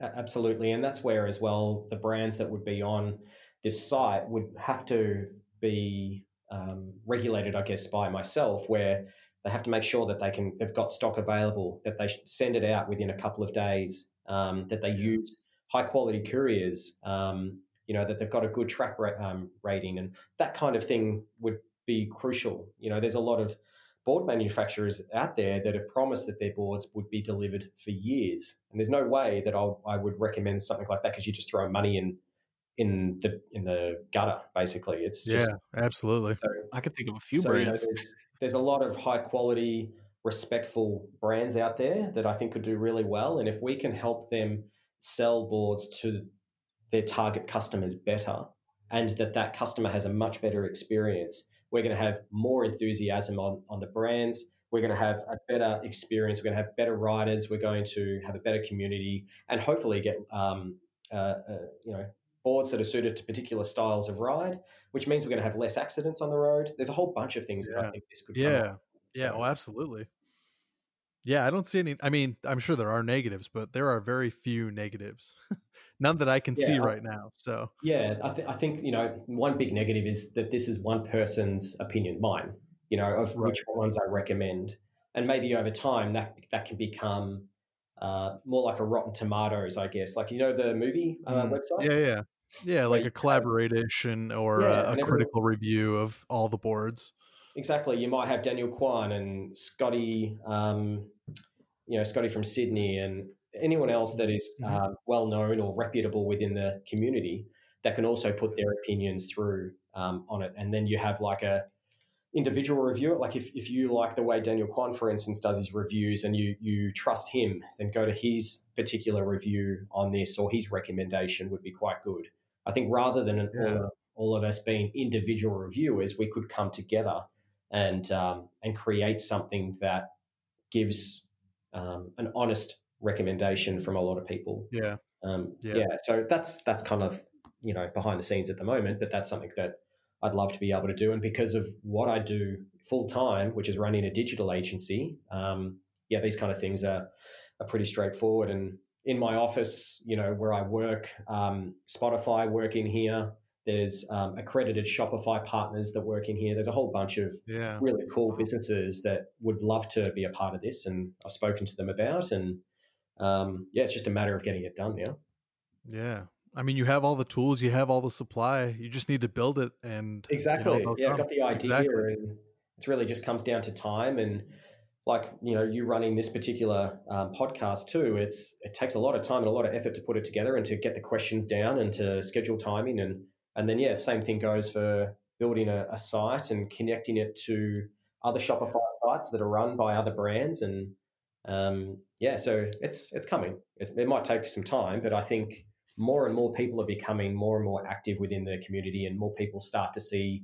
[SPEAKER 2] Absolutely, and that's where as well the brands that would be on this site would have to be um, regulated, I guess, by myself, where they have to make sure that they can they've got stock available, that they send it out within a couple of days, um, that they use high quality couriers, um, you know, that they've got a good track ra- um, rating, and that kind of thing would be crucial. You know, there's a lot of board manufacturers out there that have promised that their boards would be delivered for years, and there's no way that I'll, I would recommend something like that because you just throw money in in the in the gutter. Basically, it's just,
[SPEAKER 1] yeah, absolutely.
[SPEAKER 3] So, I could think of a few so, brands.
[SPEAKER 2] You know, there's, there's a lot of high quality, respectful brands out there that I think could do really well, and if we can help them sell boards to their target customers better, and that that customer has a much better experience we're going to have more enthusiasm on, on the brands. We're going to have a better experience. We're going to have better riders. We're going to have a better community, and hopefully get um, uh, uh, you know boards that are suited to particular styles of ride, which means we're going to have less accidents on the road. There's a whole bunch of things yeah. that I think this could.
[SPEAKER 1] Yeah, yeah, oh, absolutely. Yeah, I don't see any. I mean, I'm sure there are negatives, but there are very few negatives. none that I can yeah, see I, right now. So
[SPEAKER 2] yeah, I, th- I think you know one big negative is that this is one person's opinion, mine. You know of right. which ones I recommend, and maybe over time that that can become uh, more like a Rotten Tomatoes, I guess. Like you know the movie uh, mm. website.
[SPEAKER 1] Yeah, yeah, yeah, like a collaboration or yeah, a, a critical review of all the boards.
[SPEAKER 2] Exactly. You might have Daniel Kwan and Scotty, um, you know, Scotty from Sydney, and anyone else that is uh, well known or reputable within the community that can also put their opinions through um, on it. And then you have like a individual reviewer. Like if, if you like the way Daniel Kwan, for instance, does his reviews and you you trust him, then go to his particular review on this or his recommendation would be quite good. I think rather than an, yeah. all, all, of us being individual reviewers, we could come together and um, and create something that gives um, an honest recommendation from a lot of people.
[SPEAKER 1] Yeah.
[SPEAKER 2] Um, yeah. yeah. So that's that's kind of you know behind the scenes at the moment, but that's something that I'd love to be able to do. And because of what I do full time, which is running a digital agency, um, yeah, these kind of things are, are pretty straightforward. And in my office, you know, where I work, um, Spotify work in here. There's um, accredited Shopify partners that work in here. There's a whole bunch of yeah. really cool businesses that would love to be a part of this, and I've spoken to them about. And um, yeah, it's just a matter of getting it done now.
[SPEAKER 1] Yeah, I mean, you have all the tools, you have all the supply. You just need to build it, and
[SPEAKER 2] exactly, you know, yeah, got the idea, exactly. and it really just comes down to time and like you know you running this particular um, podcast too it's it takes a lot of time and a lot of effort to put it together and to get the questions down and to schedule timing and and then yeah same thing goes for building a, a site and connecting it to other shopify sites that are run by other brands and um, yeah so it's it's coming it, it might take some time but i think more and more people are becoming more and more active within the community and more people start to see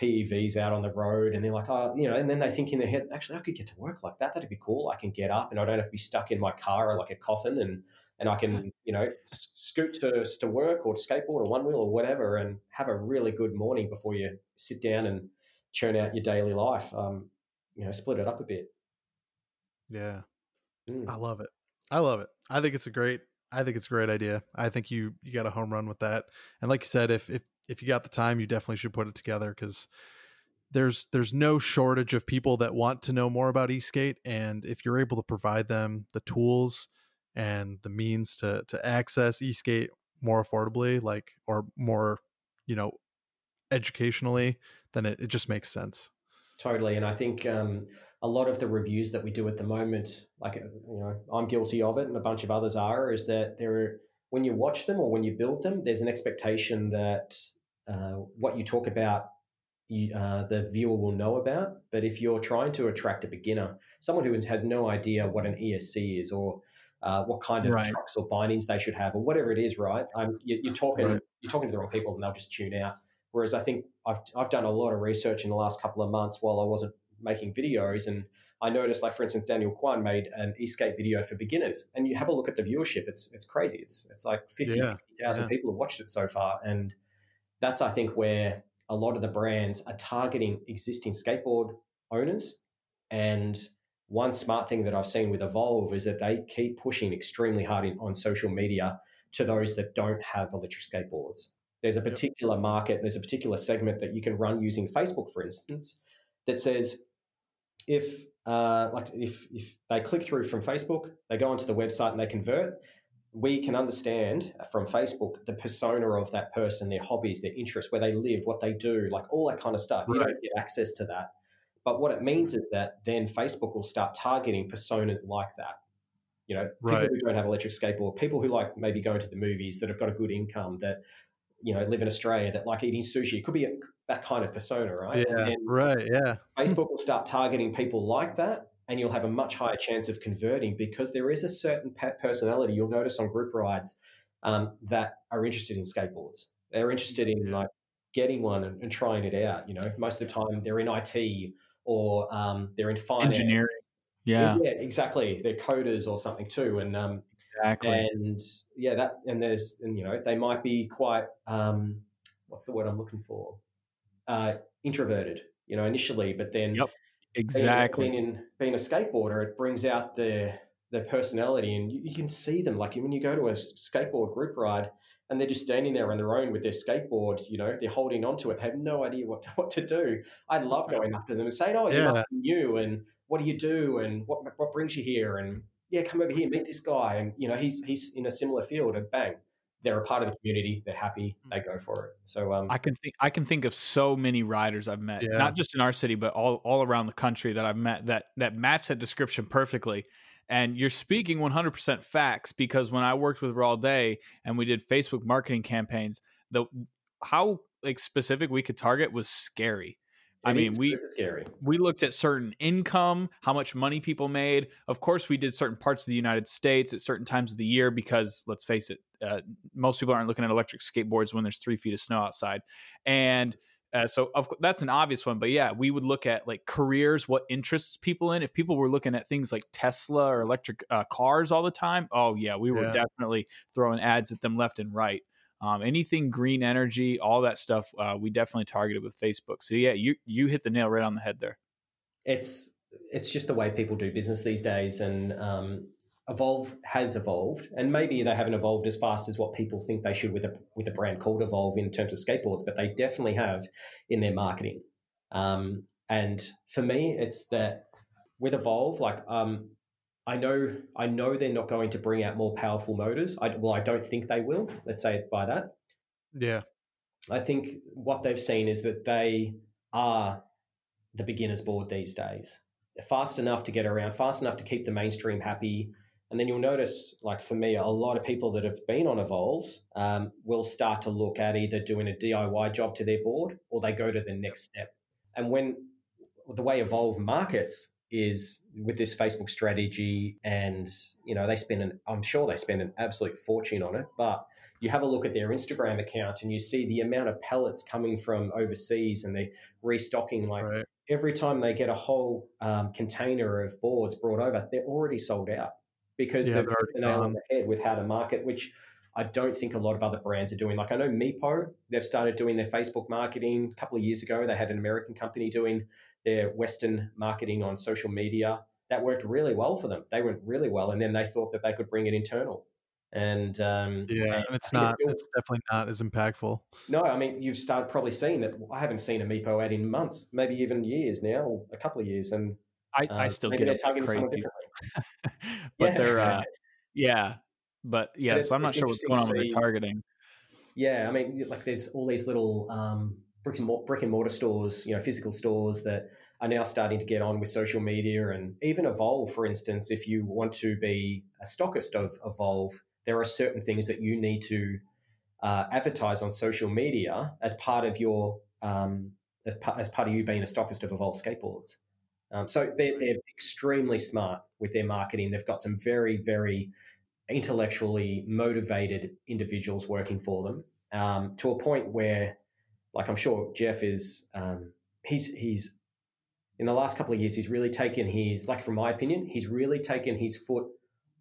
[SPEAKER 2] PEVs out on the road and they're like, oh, you know, and then they think in their head, actually, I could get to work like that. That'd be cool. I can get up and I don't have to be stuck in my car or like a coffin and, and I can, you know, scoot to, to work or to skateboard or one wheel or whatever and have a really good morning before you sit down and churn out your daily life. Um, you know, split it up a bit.
[SPEAKER 1] Yeah. Mm. I love it. I love it. I think it's a great, I think it's a great idea. I think you, you got a home run with that. And like you said, if, if if you got the time, you definitely should put it together because there's there's no shortage of people that want to know more about eSkate, and if you're able to provide them the tools and the means to to access eSkate more affordably, like or more, you know, educationally, then it, it just makes sense.
[SPEAKER 2] Totally, and I think um, a lot of the reviews that we do at the moment, like you know, I'm guilty of it, and a bunch of others are, is that there are when you watch them or when you build them, there's an expectation that uh, what you talk about, you, uh, the viewer will know about. But if you're trying to attract a beginner, someone who has no idea what an ESC is or uh, what kind of right. trucks or bindings they should have or whatever it is, right? Um, you, are talking right. you're talking to the wrong people and they'll just tune out. Whereas I think I've I've done a lot of research in the last couple of months while I wasn't making videos and I noticed, like for instance, Daniel Kwan made an eSkate video for beginners, and you have a look at the viewership. It's it's crazy. It's it's like 50, yeah. 60,000 yeah. people have watched it so far, and that's I think where a lot of the brands are targeting existing skateboard owners. And one smart thing that I've seen with Evolve is that they keep pushing extremely hard in, on social media to those that don't have electric skateboards. There's a particular yep. market, there's a particular segment that you can run using Facebook, for instance, that says if uh, like if if they click through from Facebook, they go onto the website and they convert, we can understand from Facebook the persona of that person, their hobbies, their interests, where they live, what they do, like all that kind of stuff. Right. You don't get access to that. But what it means is that then Facebook will start targeting personas like that. You know, right. people who don't have electric skateboard, people who like maybe going to the movies, that have got a good income, that you know live in Australia, that like eating sushi. It could be a, that kind of persona, right?
[SPEAKER 1] Yeah, right. Yeah.
[SPEAKER 2] Facebook will start targeting people like that, and you'll have a much higher chance of converting because there is a certain personality you'll notice on group rides um, that are interested in skateboards. They're interested in like getting one and, and, trying it out. You know, most of the time they're in IT or um, they're in finance,
[SPEAKER 3] engineering. Yeah.
[SPEAKER 2] yeah, exactly. They're coders or something too, and um, exactly. And yeah, that and there's and you know they might be quite um, what's the word I'm looking for? Uh, introverted. You know, initially, but then
[SPEAKER 3] yep. Exactly.
[SPEAKER 2] Being, being, being a skateboarder, it brings out their their personality, and you, you, can see them. Like when you go to a skateboard group ride, and they're just standing there on their own with their skateboard. You know, they're holding onto it, have no idea what to, what to do. I love going up to them and saying, "Oh, you're yeah. new, and what do you do, and what what brings you here, and yeah, come over here, meet this guy, and you know, he's he's in a similar field, and bang, they're a part of the community. They're happy. They mm. go for it. So um,
[SPEAKER 3] I can think I can think of so many riders I've met, yeah. not just in our city, but all all around the country that I've met that that match that description perfectly. And you're speaking 100% facts because when I worked with Raw Day and we did Facebook marketing campaigns, the how like specific we could target was scary. I mean, we
[SPEAKER 2] scary.
[SPEAKER 3] we looked at certain income, how much money people made. Of course, we did certain parts of the United States at certain times of the year because, let's face it, uh, most people aren't looking at electric skateboards when there's three feet of snow outside. And uh, so, of that's an obvious one. But yeah, we would look at like careers, what interests people in. If people were looking at things like Tesla or electric uh, cars all the time, oh yeah, we were yeah. definitely throwing ads at them left and right. um, anything green energy, all that stuff, uh, we definitely targeted with Facebook. So yeah, you you hit the nail right on the head there.
[SPEAKER 2] It's it's just the way people do business these days, and um, Evolve has evolved, and maybe they haven't evolved as fast as what people think they should with a with a brand called Evolve in terms of skateboards, but they definitely have in their marketing. Um, and for me, it's that with Evolve, like um, I know I know they're not going to bring out more powerful motors. I, well, I don't think they will. Let's say it by that.
[SPEAKER 1] Yeah.
[SPEAKER 2] I think what they've seen is that they are the beginner's board these days. They're fast enough to get around, fast enough to keep the mainstream happy. And then you'll notice, like for me, a lot of people that have been on Evolves um, will start to look at either doing a DIY job to their board or they go to the next step. And when the way Evolve markets is with this Facebook strategy, and you know they spend an I'm sure they spend an absolute fortune on it, but you have a look at their Instagram account and you see the amount of pellets coming from overseas, and they're restocking like right. every time they get a whole um, container of boards brought over, they're already sold out because yeah, they've hit the nail on the head with how to market, which I don't think a lot of other brands are doing. Like I know Meepo, they've started doing their Facebook marketing. A couple of years ago, they had an American company doing their Western marketing on social media. That worked really well for them. They went really well, and then they thought that they could bring it internal. And um,
[SPEAKER 1] yeah, and it's not. It's, still, it's, definitely not as impactful.
[SPEAKER 2] No, I mean you've started probably seeing that. I haven't seen a Meepo ad in months, maybe even years now, a couple of years, and
[SPEAKER 3] I, uh, I still maybe get they're targeting crazy. someone differently. but yeah. they're uh, yeah, but yeah. But so I'm not sure what's going on with the targeting.
[SPEAKER 2] Yeah, I mean, like there's all these little um, brick and, mortar, brick and mortar stores, you know, physical stores that are now starting to get on with social media and even Evolve, for instance, if you want to be a stockist of Evolve, there are certain things that you need to uh, advertise on social media as part of your um, as, part, as part of you being a stockist of Evolve skateboards. Um, so they're, they're extremely smart with their marketing. They've got some very, very intellectually motivated individuals working for them um, to a point where like I'm sure Jeff is, um, he's he's in the last couple of years, he's really taken his, like from my opinion, he's really taken his foot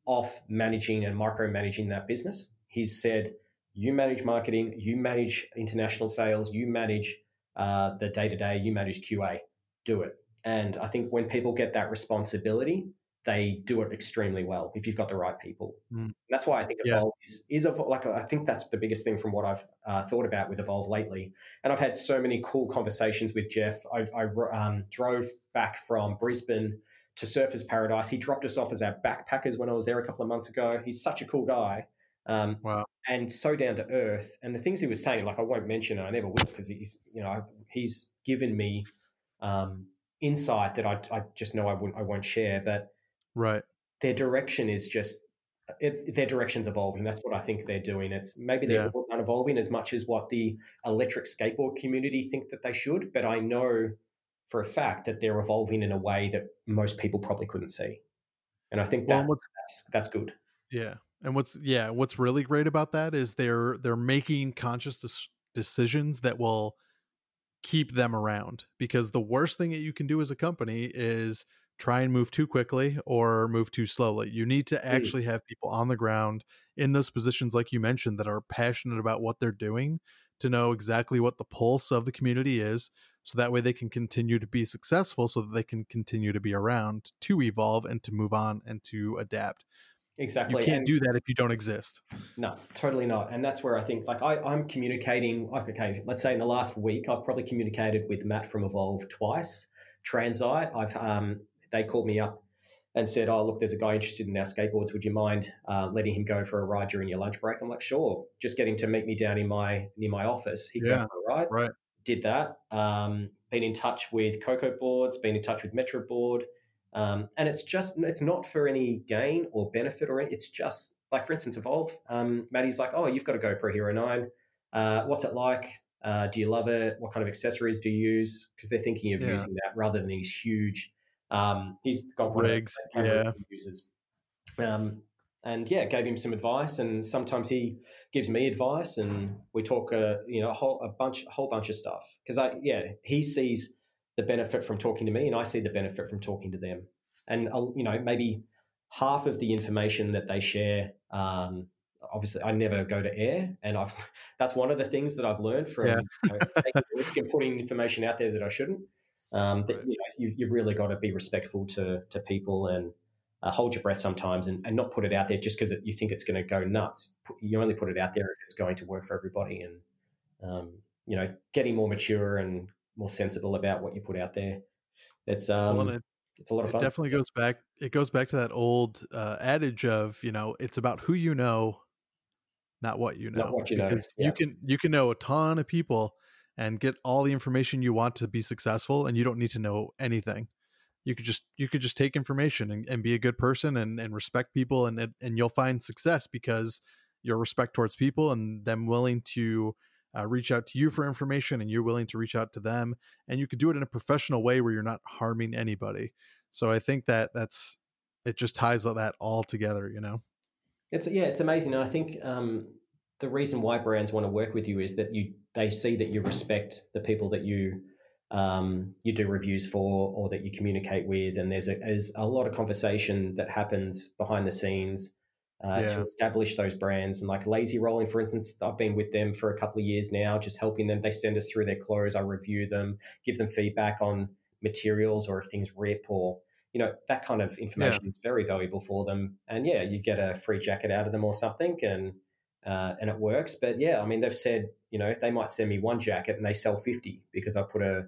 [SPEAKER 2] off managing and micromanaging that business. He's said, you manage marketing, you manage international sales, you manage uh, the day to day, you manage QA, do it. And I think when people get that responsibility, they do it extremely well if you've got the right people. Mm. That's why I think Evolve yeah. is, is Evolve, like I think that's the biggest thing from what I've uh, thought about with Evolve lately. And I've had so many cool conversations with Jeff. I, I um, drove back from Brisbane to Surfers Paradise. He dropped us off as our backpackers when I was there a couple of months ago. He's such a cool guy. Um,
[SPEAKER 1] wow.
[SPEAKER 2] And so down to earth. And the things he was saying, like I won't mention, and I never will, because he's, you know, he's given me um, insight that I, I just know I won't, I won't share. But
[SPEAKER 1] Right.
[SPEAKER 2] Their direction is just it, their direction's evolving. That's what I think they're doing. It's maybe they're yeah. not evolving as much as what the electric skateboard community think that they should, but I know for a fact that they're evolving in a way that most people probably couldn't see. And I think well, that's, that's that's good.
[SPEAKER 1] Yeah. And what's yeah, what's really great about that is they're they're making conscious decisions that will keep them around because the worst thing that you can do as a company is try and move too quickly or move too slowly. You need to mm. actually have people on the ground in those positions, like you mentioned, that are passionate about what they're doing to know exactly what the pulse of the community is. So that way they can continue to be successful, so that they can continue to be around to evolve and to move on and to adapt.
[SPEAKER 2] Exactly.
[SPEAKER 1] You can't and do that if you don't exist.
[SPEAKER 2] No, totally not. And that's where I think, like, I, I'm communicating, like, okay, let's say in the last week, I've probably communicated with Matt from Evolve twice. Transite, I've um, they called me up and said, "Oh, look, there's a guy interested in our skateboards. Would you mind uh, letting him go for a ride during your lunch break?" I'm like, "Sure." Just get him to meet me down in my near my office. He yeah, ride.
[SPEAKER 1] Right.
[SPEAKER 2] Did that. Um, been in touch with Coco Boards. Been in touch with Metro Board. Um, and it's just it's not for any gain or benefit or any, it's just like for instance evolve um, maddie's like oh you've got a gopro hero 9 uh, what's it like uh, do you love it what kind of accessories do you use because they're thinking of yeah. using that rather than these huge um, he's got
[SPEAKER 1] rigs, yeah.
[SPEAKER 2] Uses. Um, and yeah, gave him some advice, and sometimes he gives me advice, and we talk, uh, you know, a whole a bunch, a whole bunch of stuff. Because I, yeah, he sees the benefit from talking to me, and I see the benefit from talking to them. And uh, you know, maybe half of the information that they share, um, obviously I never go to air, and I've that's one of the things that I've learned from yeah. you know, taking risk and putting information out there that I shouldn't. Um, that you know, you've, you've really got to be respectful to to people and uh, hold your breath sometimes and, and not put it out there just because you think it's going to go nuts. You only put it out there if it's going to work for everybody, and um, you know, getting more mature and more sensible about what you put out there. It's um, well, it, it's a lot of fun.
[SPEAKER 1] It definitely goes back. It goes back to that old uh, adage of you know, it's about who you know, not what you know.
[SPEAKER 2] Not what you because
[SPEAKER 1] know. Yeah. You can you can know a ton of people and get all the information you want to be successful, and you don't need to know anything. You could just you could just take information and, and be a good person and, and respect people, and and you'll find success because your respect towards people and them willing to uh, reach out to you for information and you're willing to reach out to them and you could do it in a professional way where you're not harming anybody. So i think that that's it just ties that all together you know?
[SPEAKER 2] It's yeah it's amazing and i think um, the reason why brands want to work with you is that you they see that you respect the people that you um, you do reviews for or that you communicate with and there's a, there's a lot of conversation that happens behind the scenes uh, yeah. to establish those brands. And like Lazyrolling, for instance, I've been with them for a couple of years now, just helping them. They send us through their clothes, I review them, give them feedback on materials or if things rip or you know that kind of information yeah. is very valuable for them. And yeah, you get a free jacket out of them or something, and uh, and it works. But yeah, I mean, they've said you know they might send me one jacket and they sell fifty because I put a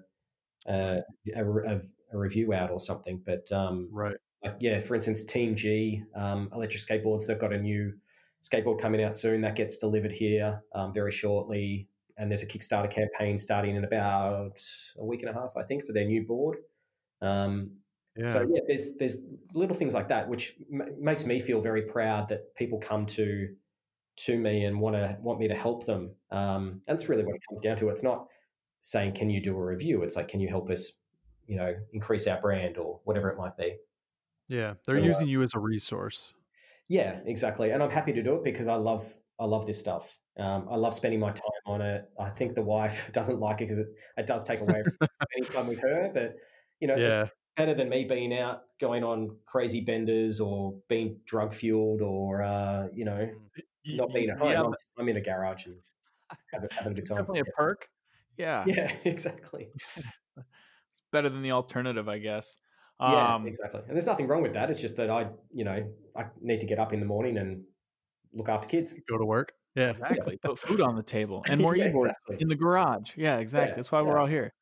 [SPEAKER 2] a, a, a review out or something. But um,
[SPEAKER 1] right
[SPEAKER 2] like yeah, for instance, Teamgee um, electric skateboards. They've got a new skateboard coming out soon that gets delivered here um, very shortly. And there's a Kickstarter campaign starting in about a week and a half, I think, for their new board. Um, yeah. So yeah, there's there's little things like that which m- makes me feel very proud that people come to to me and want to want me to help them. Um, and that's really what it comes down to. It's not saying can you do a review. It's like can you help us, you know, increase our brand or whatever it might be.
[SPEAKER 1] Yeah, they're so, using uh, you as a resource.
[SPEAKER 2] Yeah, exactly, and I'm happy to do it because I love I love this stuff. Um, I love spending my time on it. I think the wife doesn't like it because it, it does take away from spending time with her. But you know,
[SPEAKER 1] yeah.
[SPEAKER 2] better than me being out going on crazy benders or being drug fueled or uh, you know not being at home. Yeah. I'm, I'm, in a garage and having, having a good time.
[SPEAKER 3] Definitely a perk. Yeah.
[SPEAKER 2] Yeah. Exactly.
[SPEAKER 3] better than the alternative, I guess.
[SPEAKER 2] Yeah, um, exactly. And there's nothing wrong with that. It's just that I, you know, I need to get up in the morning and look after kids.
[SPEAKER 1] Go to work. Yeah,
[SPEAKER 3] exactly. Put food on the table and more yeah, exactly. in the garage. Yeah, exactly. Yeah, That's why yeah. we're all here.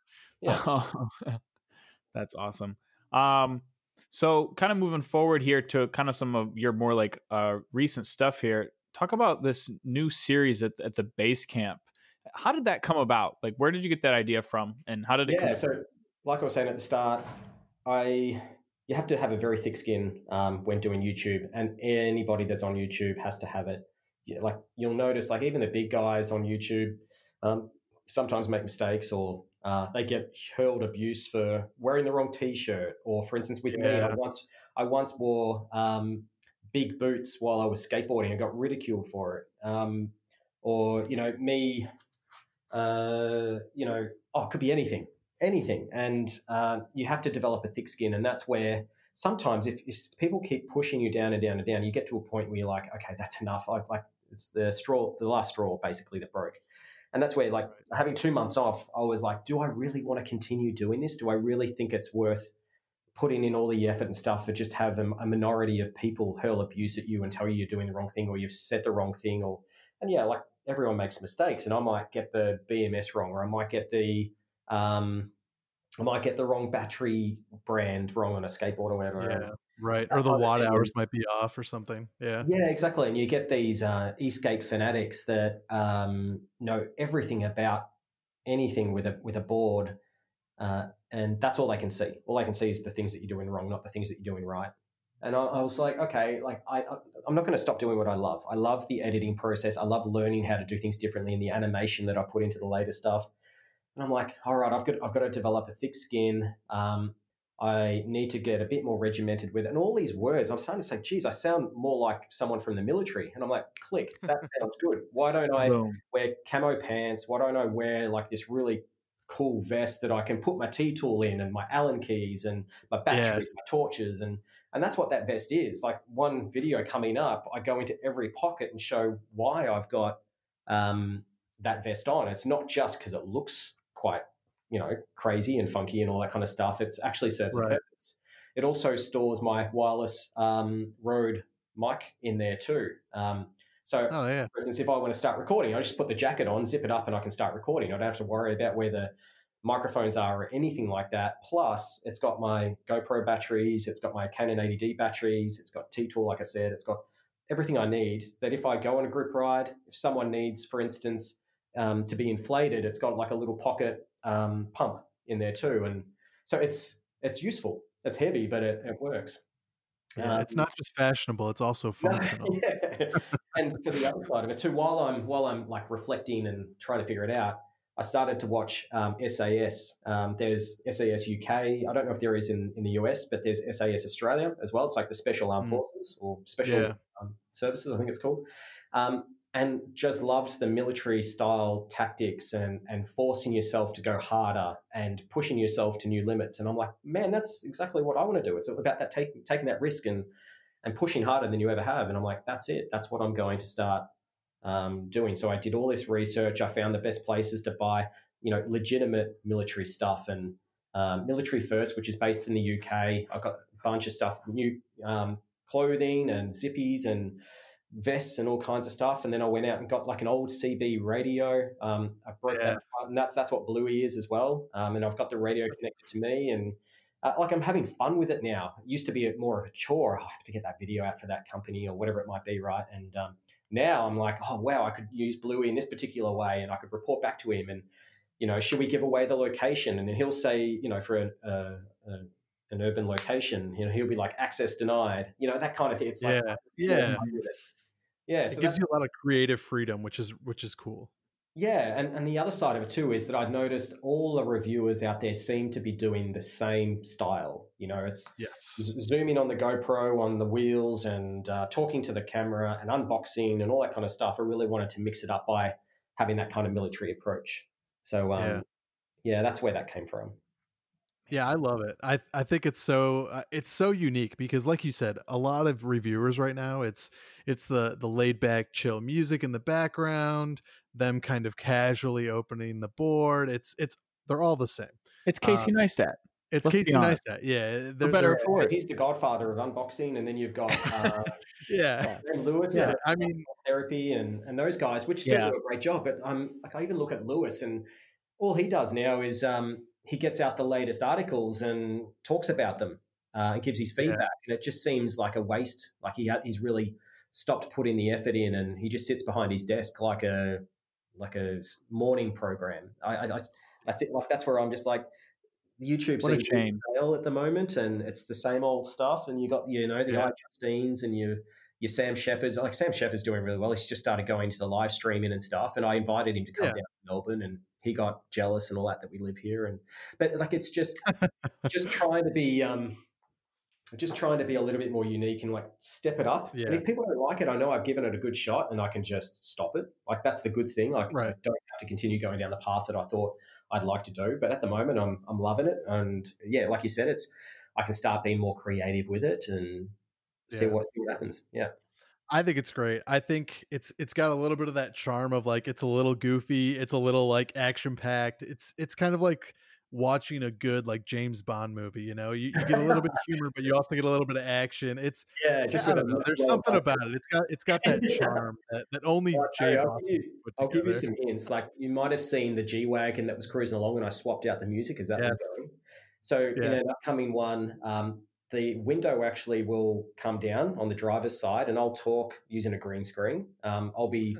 [SPEAKER 3] Yeah, that's awesome. Um, so kind of moving forward here to kind of some of your more like uh recent stuff here. Talk about this new series at, at the base camp. How did that come about? Like, where did you get that idea from, and how did it?
[SPEAKER 2] Yeah, so like I was saying at the start, I you have to have a very thick skin um, when doing YouTube, and anybody that's on YouTube has to have it. Like you'll notice, like even the big guys on YouTube um, sometimes make mistakes, or uh, they get hurled abuse for wearing the wrong T-shirt. Or, for instance, with yeah. me, I once I once wore um, big boots while I was skateboarding. I got ridiculed for it. Um, or you know me, uh, you know, oh, it could be anything anything. And uh, you have to develop a thick skin. And that's where sometimes if, if people keep pushing you down and down and down, you get to a point where you're like, okay, that's enough. I've like, it's the straw, the last straw basically that broke. And that's where, like, having two months off, I was like, do I really want to continue doing this? Do I really think it's worth putting in all the effort and stuff for just have a, a minority of people hurl abuse at you and tell you you're doing the wrong thing or you've said the wrong thing? Or, and yeah, like everyone makes mistakes, and I might get the BMS wrong, or I might get the um, I might get the wrong battery brand wrong on a skateboard or whatever.
[SPEAKER 1] Yeah, right. Or the watt hours might be off or something. Yeah.
[SPEAKER 2] Yeah, exactly. And you get these uh, e-skate fanatics that um, know everything about anything with a with a board, uh, and that's all they can see. All they can see is the things that you're doing wrong, not the things that you're doing right. And I, I was like, okay, like I, I'm not going to stop doing what I love. I love the editing process. I love learning how to do things differently, and the animation that I put into the later stuff. And I'm like, all right, I've got I've got to develop a thick skin. Um, I need to get a bit more regimented with it. And all these words, I'm starting to say, geez, I sound more like someone from the military. And I'm like, click, that sounds good. Why don't I wear camo pants? Why don't I wear like this really cool vest that I can put my T tool in and my Allen keys and my batteries, yeah. my torches, and and that's what that vest is. Like one video coming up, I go into every pocket and show why I've got um, that vest on. It's not just because it looks quite you know crazy and funky and all that kind of stuff. It's actually serves right. a purpose. It also stores my wireless um, Rode mic in there too. Um, so, oh, yeah. for instance, if I want to start recording, I just put the jacket on, zip it up, and I can start recording. I don't have to worry about where the microphones are or anything like that. Plus, it's got my GoPro batteries, it's got my Canon 80D batteries, it's got T Tool, like I said, it's got everything I need. That if I go on a group ride, if someone needs, for instance, um, to be inflated, it's got like a little pocket um, pump in there too, and so it's it's useful. It's heavy, but it, it works.
[SPEAKER 1] Yeah, um, it's not just fashionable; it's also functional.
[SPEAKER 2] yeah. and for the other side of it too, while I'm while I'm like reflecting and trying to figure it out, I started to watch um, SAS. Um, there's SAS UK. I don't know if there is in, in the US, but there's SAS Australia as well. It's like the Special Armed mm. Forces or Special yeah. um, Services, I think it's called. And just loved the military style tactics and and forcing yourself to go harder and pushing yourself to new limits. And I'm like, man, that's exactly what I want to do. It's about that take, taking that risk and and pushing harder than you ever have. And I'm like, that's it. That's what I'm going to start um, doing. So I did all this research. I found the best places to buy, you know, legitimate military stuff and um, Military First, which is based in the UK. I got a bunch of stuff, new um, clothing and zippies and vests and all kinds of stuff. And then I went out and got like an old CB radio. Um, I broke yeah. that apart, and that's that's what Bluey is as well. Um, and I've got the radio connected to me, and uh, like I'm having fun with it now. It used to be more of a chore. Oh, I have to get that video out for that company or whatever it might be, right? And um, now I'm like, oh wow, I could use Bluey in this particular way, and I could report back to him, and you know, should we give away the location? And he'll say, you know, for a, a, a an urban location, you know, he'll be like access denied, you know, that kind of thing. It's like,
[SPEAKER 1] yeah, yeah. Yeah, it so gives you a lot of creative freedom, which is which is cool.
[SPEAKER 2] Yeah, and, and the other side of it too is that I've noticed all the reviewers out there seem to be doing the same style. You know, it's
[SPEAKER 1] yes.
[SPEAKER 2] zooming on the GoPro on the wheels and uh, talking to the camera and unboxing and all that kind of stuff. I really wanted to mix it up by having that kind of military approach. So, um, yeah. yeah, that's where that came from.
[SPEAKER 1] Yeah, I love it. I I think it's so uh, it's so unique because, like you said, a lot of reviewers right now it's it's the the laid back, chill music in the background, them kind of casually opening the board. It's it's they're all the same.
[SPEAKER 3] It's Casey um, Neistat.
[SPEAKER 1] It's Let's Casey Neistat. Yeah,
[SPEAKER 3] they're, better for
[SPEAKER 2] it. He's the godfather of unboxing, and then you've got uh,
[SPEAKER 1] yeah,
[SPEAKER 2] and Lewis. Yeah, I mean therapy and and those guys, which yeah. do a great job. But um, like I even look at Lewis, and all he does now is um he gets out the latest articles and talks about them uh, and gives his feedback. Yeah. And it just seems like a waste. Like he ha- he's really stopped putting the effort in, and he just sits behind his desk like a like a morning program. I I, I think like that's where I'm just like YouTube what fail at the moment, and it's the same old stuff. And you got you know the yeah. Justines and you your Sam Sheffer's like Sam Sheffers doing really well. He's just started going to the live streaming and stuff, and I invited him to come yeah. down to Melbourne, and he got jealous and all that that we live here. And but like it's just just trying to be um, just trying to be a little bit more unique and like step it up. Yeah. And if people don't like it, I know I've given it a good shot and I can just stop it. Like that's the good thing. Like right. I don't have to continue going down the path that I thought I'd like to do. But at the moment, I'm I'm loving it. And yeah, like you said, it's I can start being more creative with it and see what see what happens. Yeah.
[SPEAKER 1] I think it's great. I think it's it's got a little bit of that charm of like it's a little goofy, it's a little like action packed. It's it's kind of like watching a good like James Bond movie. You know, you, you get a little bit of humor, but you also get a little bit of action. It's
[SPEAKER 2] yeah, just
[SPEAKER 1] know. There's something about it. It's got it's got that charm that, that only well, James. I'll,
[SPEAKER 2] give you, I'll give you some hints. Like you might have seen the G wagon that was cruising along, and I swapped out the music as that yes. was going. So yeah. in an upcoming one, um, the window actually will come down on the driver's side and I'll talk using a green screen. Um, I'll be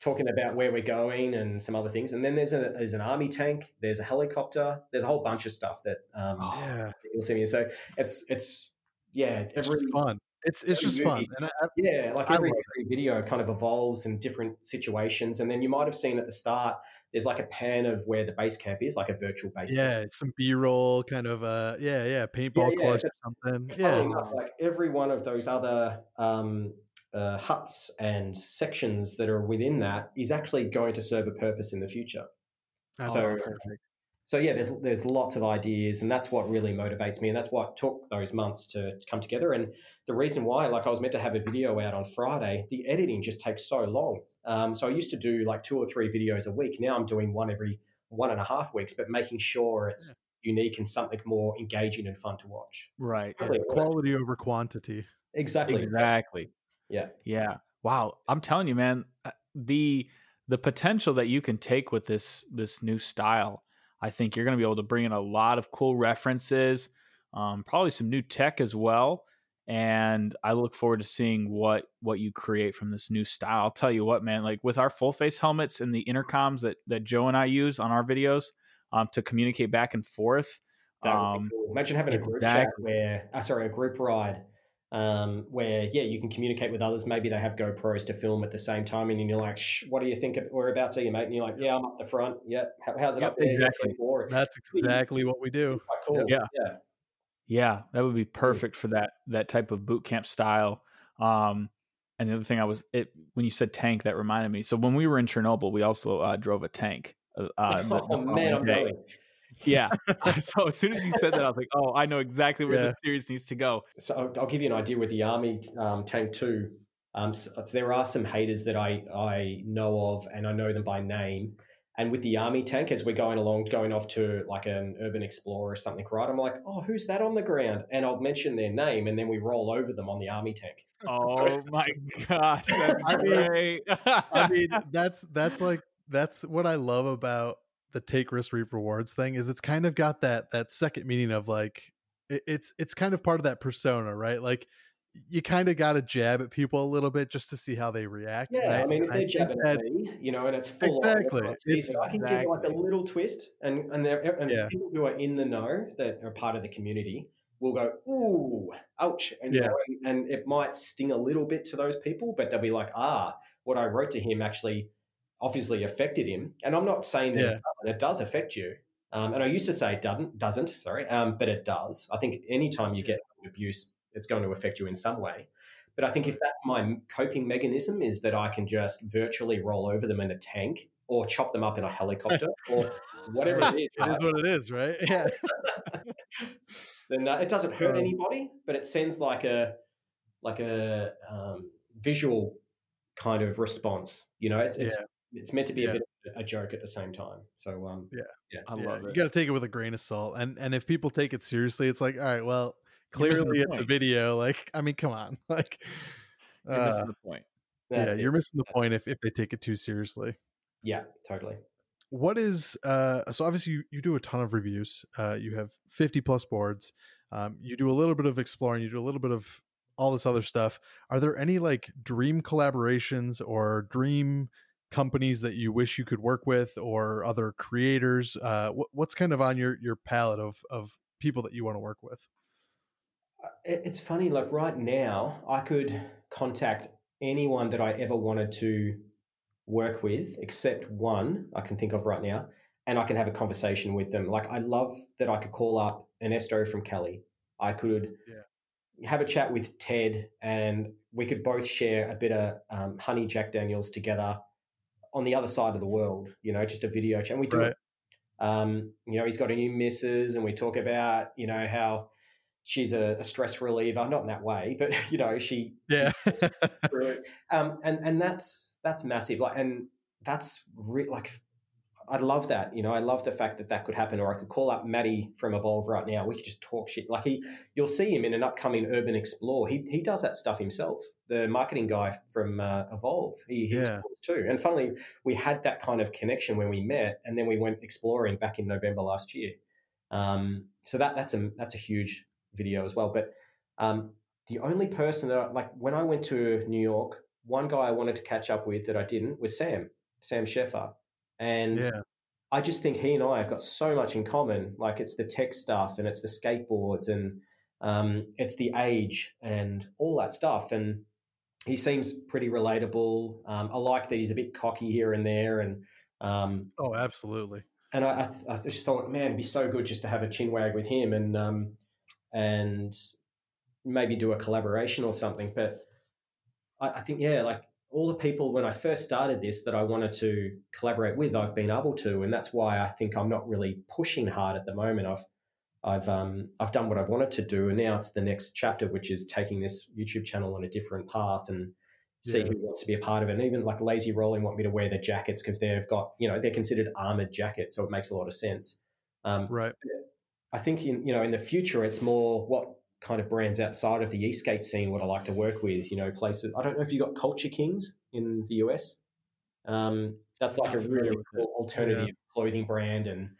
[SPEAKER 2] talking about where we're going and some other things. And then there's, a, there's an army tank, there's a helicopter, there's a whole bunch of stuff that um, oh, yeah. you'll see me. So it's, it's, yeah,
[SPEAKER 1] it's every, fun. It's it's just movie, fun.
[SPEAKER 2] I, yeah, like every, every video kind of evolves in different situations. And then you might have seen at the start, there's like a pan of where the base camp is, like a virtual base
[SPEAKER 1] yeah,
[SPEAKER 2] camp.
[SPEAKER 1] some B roll kind of uh yeah, yeah, paintball yeah, yeah, or something. Yeah.
[SPEAKER 2] Enough, like every one of those other um uh, huts and sections that are within that is actually going to serve a purpose in the future. Oh, so, so yeah, there's there's lots of ideas, and that's what really motivates me, and that's what took those months to, to come together. And the reason why, like I was meant to have a video out on Friday, the editing just takes so long. Um, so I used to do like two or three videos a week. Now I'm doing one every one and a half weeks, but making sure it's yeah. unique and something more engaging and fun to watch.
[SPEAKER 3] Right.
[SPEAKER 1] Quality over quantity.
[SPEAKER 2] Exactly.
[SPEAKER 3] Exactly.
[SPEAKER 2] Yeah.
[SPEAKER 3] Yeah. Wow. I'm telling you, man, uh, the the potential that you can take with this this new style I think you're going to be able to bring in a lot of cool references, um, probably some new tech as well. And I look forward to seeing what what you create from this new style. I'll tell you what, man. Like with our full face helmets and the intercoms that that Joe and I use on our videos um, to communicate back and forth.
[SPEAKER 2] Um, cool. Imagine having a group exactly. chat where, uh, sorry, a group ride um, where yeah, you can communicate with others. Maybe they have GoPros to film at the same time, and you're like, Shh, "What do you think? We're about to you, mate?" And you're like, "Yeah, I'm up the front. Yeah, how's it yep, up there?"
[SPEAKER 3] Exactly.
[SPEAKER 1] That's exactly what we do.
[SPEAKER 2] Cool.
[SPEAKER 3] Yeah. yeah, yeah, that would be perfect for that that type of boot camp style. Um, and the other thing I was it when you said tank, that reminded me. So when we were in Chernobyl, we also uh, drove a tank. Uh,
[SPEAKER 2] the, oh the man, I'm going.
[SPEAKER 3] Yeah. so as soon as you said that, I was like, oh, I know exactly where yeah. the series needs to go.
[SPEAKER 2] So I'll, I'll, give you an idea with the Army um, Tank 2. Um, so there are some haters that I, I know of and I know them by name. And with the Army tank, as we're going along, going off to like an urban explorer or something, right? I'm like, oh, who's that on the ground? And I'll mention their name, and then we roll over them on the Army tank.
[SPEAKER 3] Oh my gosh, that's I!
[SPEAKER 1] Mean, I mean, that's that's like that's what I love about the take risk reap rewards thing is it's kind of got that that second meaning of like it, it's it's kind of part of that persona right like you kind of got to jab at people a little bit just to see how they react.
[SPEAKER 2] Yeah,
[SPEAKER 1] right?
[SPEAKER 2] I mean, if they're jabbing at me, you know, and it's full
[SPEAKER 1] exactly, on,
[SPEAKER 2] it's, I can exactly. give like a little twist, and and, and yeah. people who are in the know that are part of the community will go, "Ooh, ouch," and, yeah. and, and it might sting a little bit to those people, but they'll be like, "Ah, what I wrote to him actually obviously affected him. And I'm not saying that yeah. it doesn't. It does affect you. Um, and I used to say it doesn't, doesn't sorry, um, but it does. I think anytime you get abuse, it's going to affect you in some way. But I think if that's my coping mechanism, is that I can just virtually roll over them in a tank or chop them up in a helicopter or whatever it is.
[SPEAKER 1] It is what it is, right? Yeah.
[SPEAKER 2] then uh, it doesn't hurt um, anybody, but it sends like a like a um, visual kind of response. You know, it's, it's it's meant to be yeah. a bit of a joke at the same time. So um,
[SPEAKER 1] yeah,
[SPEAKER 2] yeah,
[SPEAKER 1] I
[SPEAKER 3] love it.
[SPEAKER 1] You got to take it with a grain of salt, and and if people take it seriously, it's like, all right, well, clearly it's a video. Like, I mean, come on, like,
[SPEAKER 3] you're uh, missing the point.
[SPEAKER 1] That's yeah, it. you're missing the That's point if if they take it too seriously.
[SPEAKER 2] Yeah, totally.
[SPEAKER 1] What is uh so obviously you, you do a ton of reviews. Uh you have 50 plus boards. Um you do a little bit of exploring, you do a little bit of all this other stuff. Are there any like dream collaborations or dream companies that you wish you could work with or other creators uh, what's kind of on your your palette of of people that you want to work with
[SPEAKER 2] uh, it's funny like right now i could contact anyone that i ever wanted to work with except one i can think of right now and i can have a conversation with them like i love that i could call up ernesto from Kaly. i could yeah. have a chat with ted and we could both share a bit of um, honey jack daniels together on the other side of the world, you know, just a video chat. And we do right. it. Um, you know, he's got a new missus, and we talk about, you know, how she's a, a stress reliever, not in that way, but you know, she
[SPEAKER 1] yeah.
[SPEAKER 2] um, and and that's that's massive. Like, and that's re- like I'd love that. You know, I love the fact that that could happen. Or I could call up Matty from Evolve right now. We could just talk shit. Like he, you'll see him in an upcoming Urban Explore. He he does that stuff himself. The marketing guy from uh, Evolve. He, he yeah. too. And funnily, we had that kind of connection when we met, and then we went exploring back in November last year. Um, so that that's a that's a huge video as well. But um, the only person that I, like when I went to New York, one guy I wanted to catch up with that I didn't was Sam, Sam Sheffer. And yeah. I just think he and I have got so much in common. Like it's the tech stuff and it's the skateboards and um, it's the age and all that stuff. And he seems pretty relatable. Um, I like that he's a bit cocky here and there. And um,
[SPEAKER 1] oh, absolutely.
[SPEAKER 2] And I, I, I, just thought, man, it'd be so good just to have a chin wag with him and um, and maybe do a collaboration or something. But I, I think, yeah, like all the people when I first started this that I wanted to collaborate with, I've been able to, and that's why I think I'm not really pushing hard at the moment. I've I've um, I've done what I've wanted to do, and now it's the next chapter, which is taking this YouTube channel on a different path and see yeah. who wants to be a part of it. And even like Lazyrolling want me to wear their jackets because they've got you know they're considered armored jackets, so it makes a lot of sense.
[SPEAKER 1] Um, right.
[SPEAKER 2] I think in you know in the future it's more what kind of brands outside of the e-skate scene what I like to work with. You know, places. I don't know if you got Culture Kings in the US. Um, that's like a really cool alternative yeah. clothing brand, and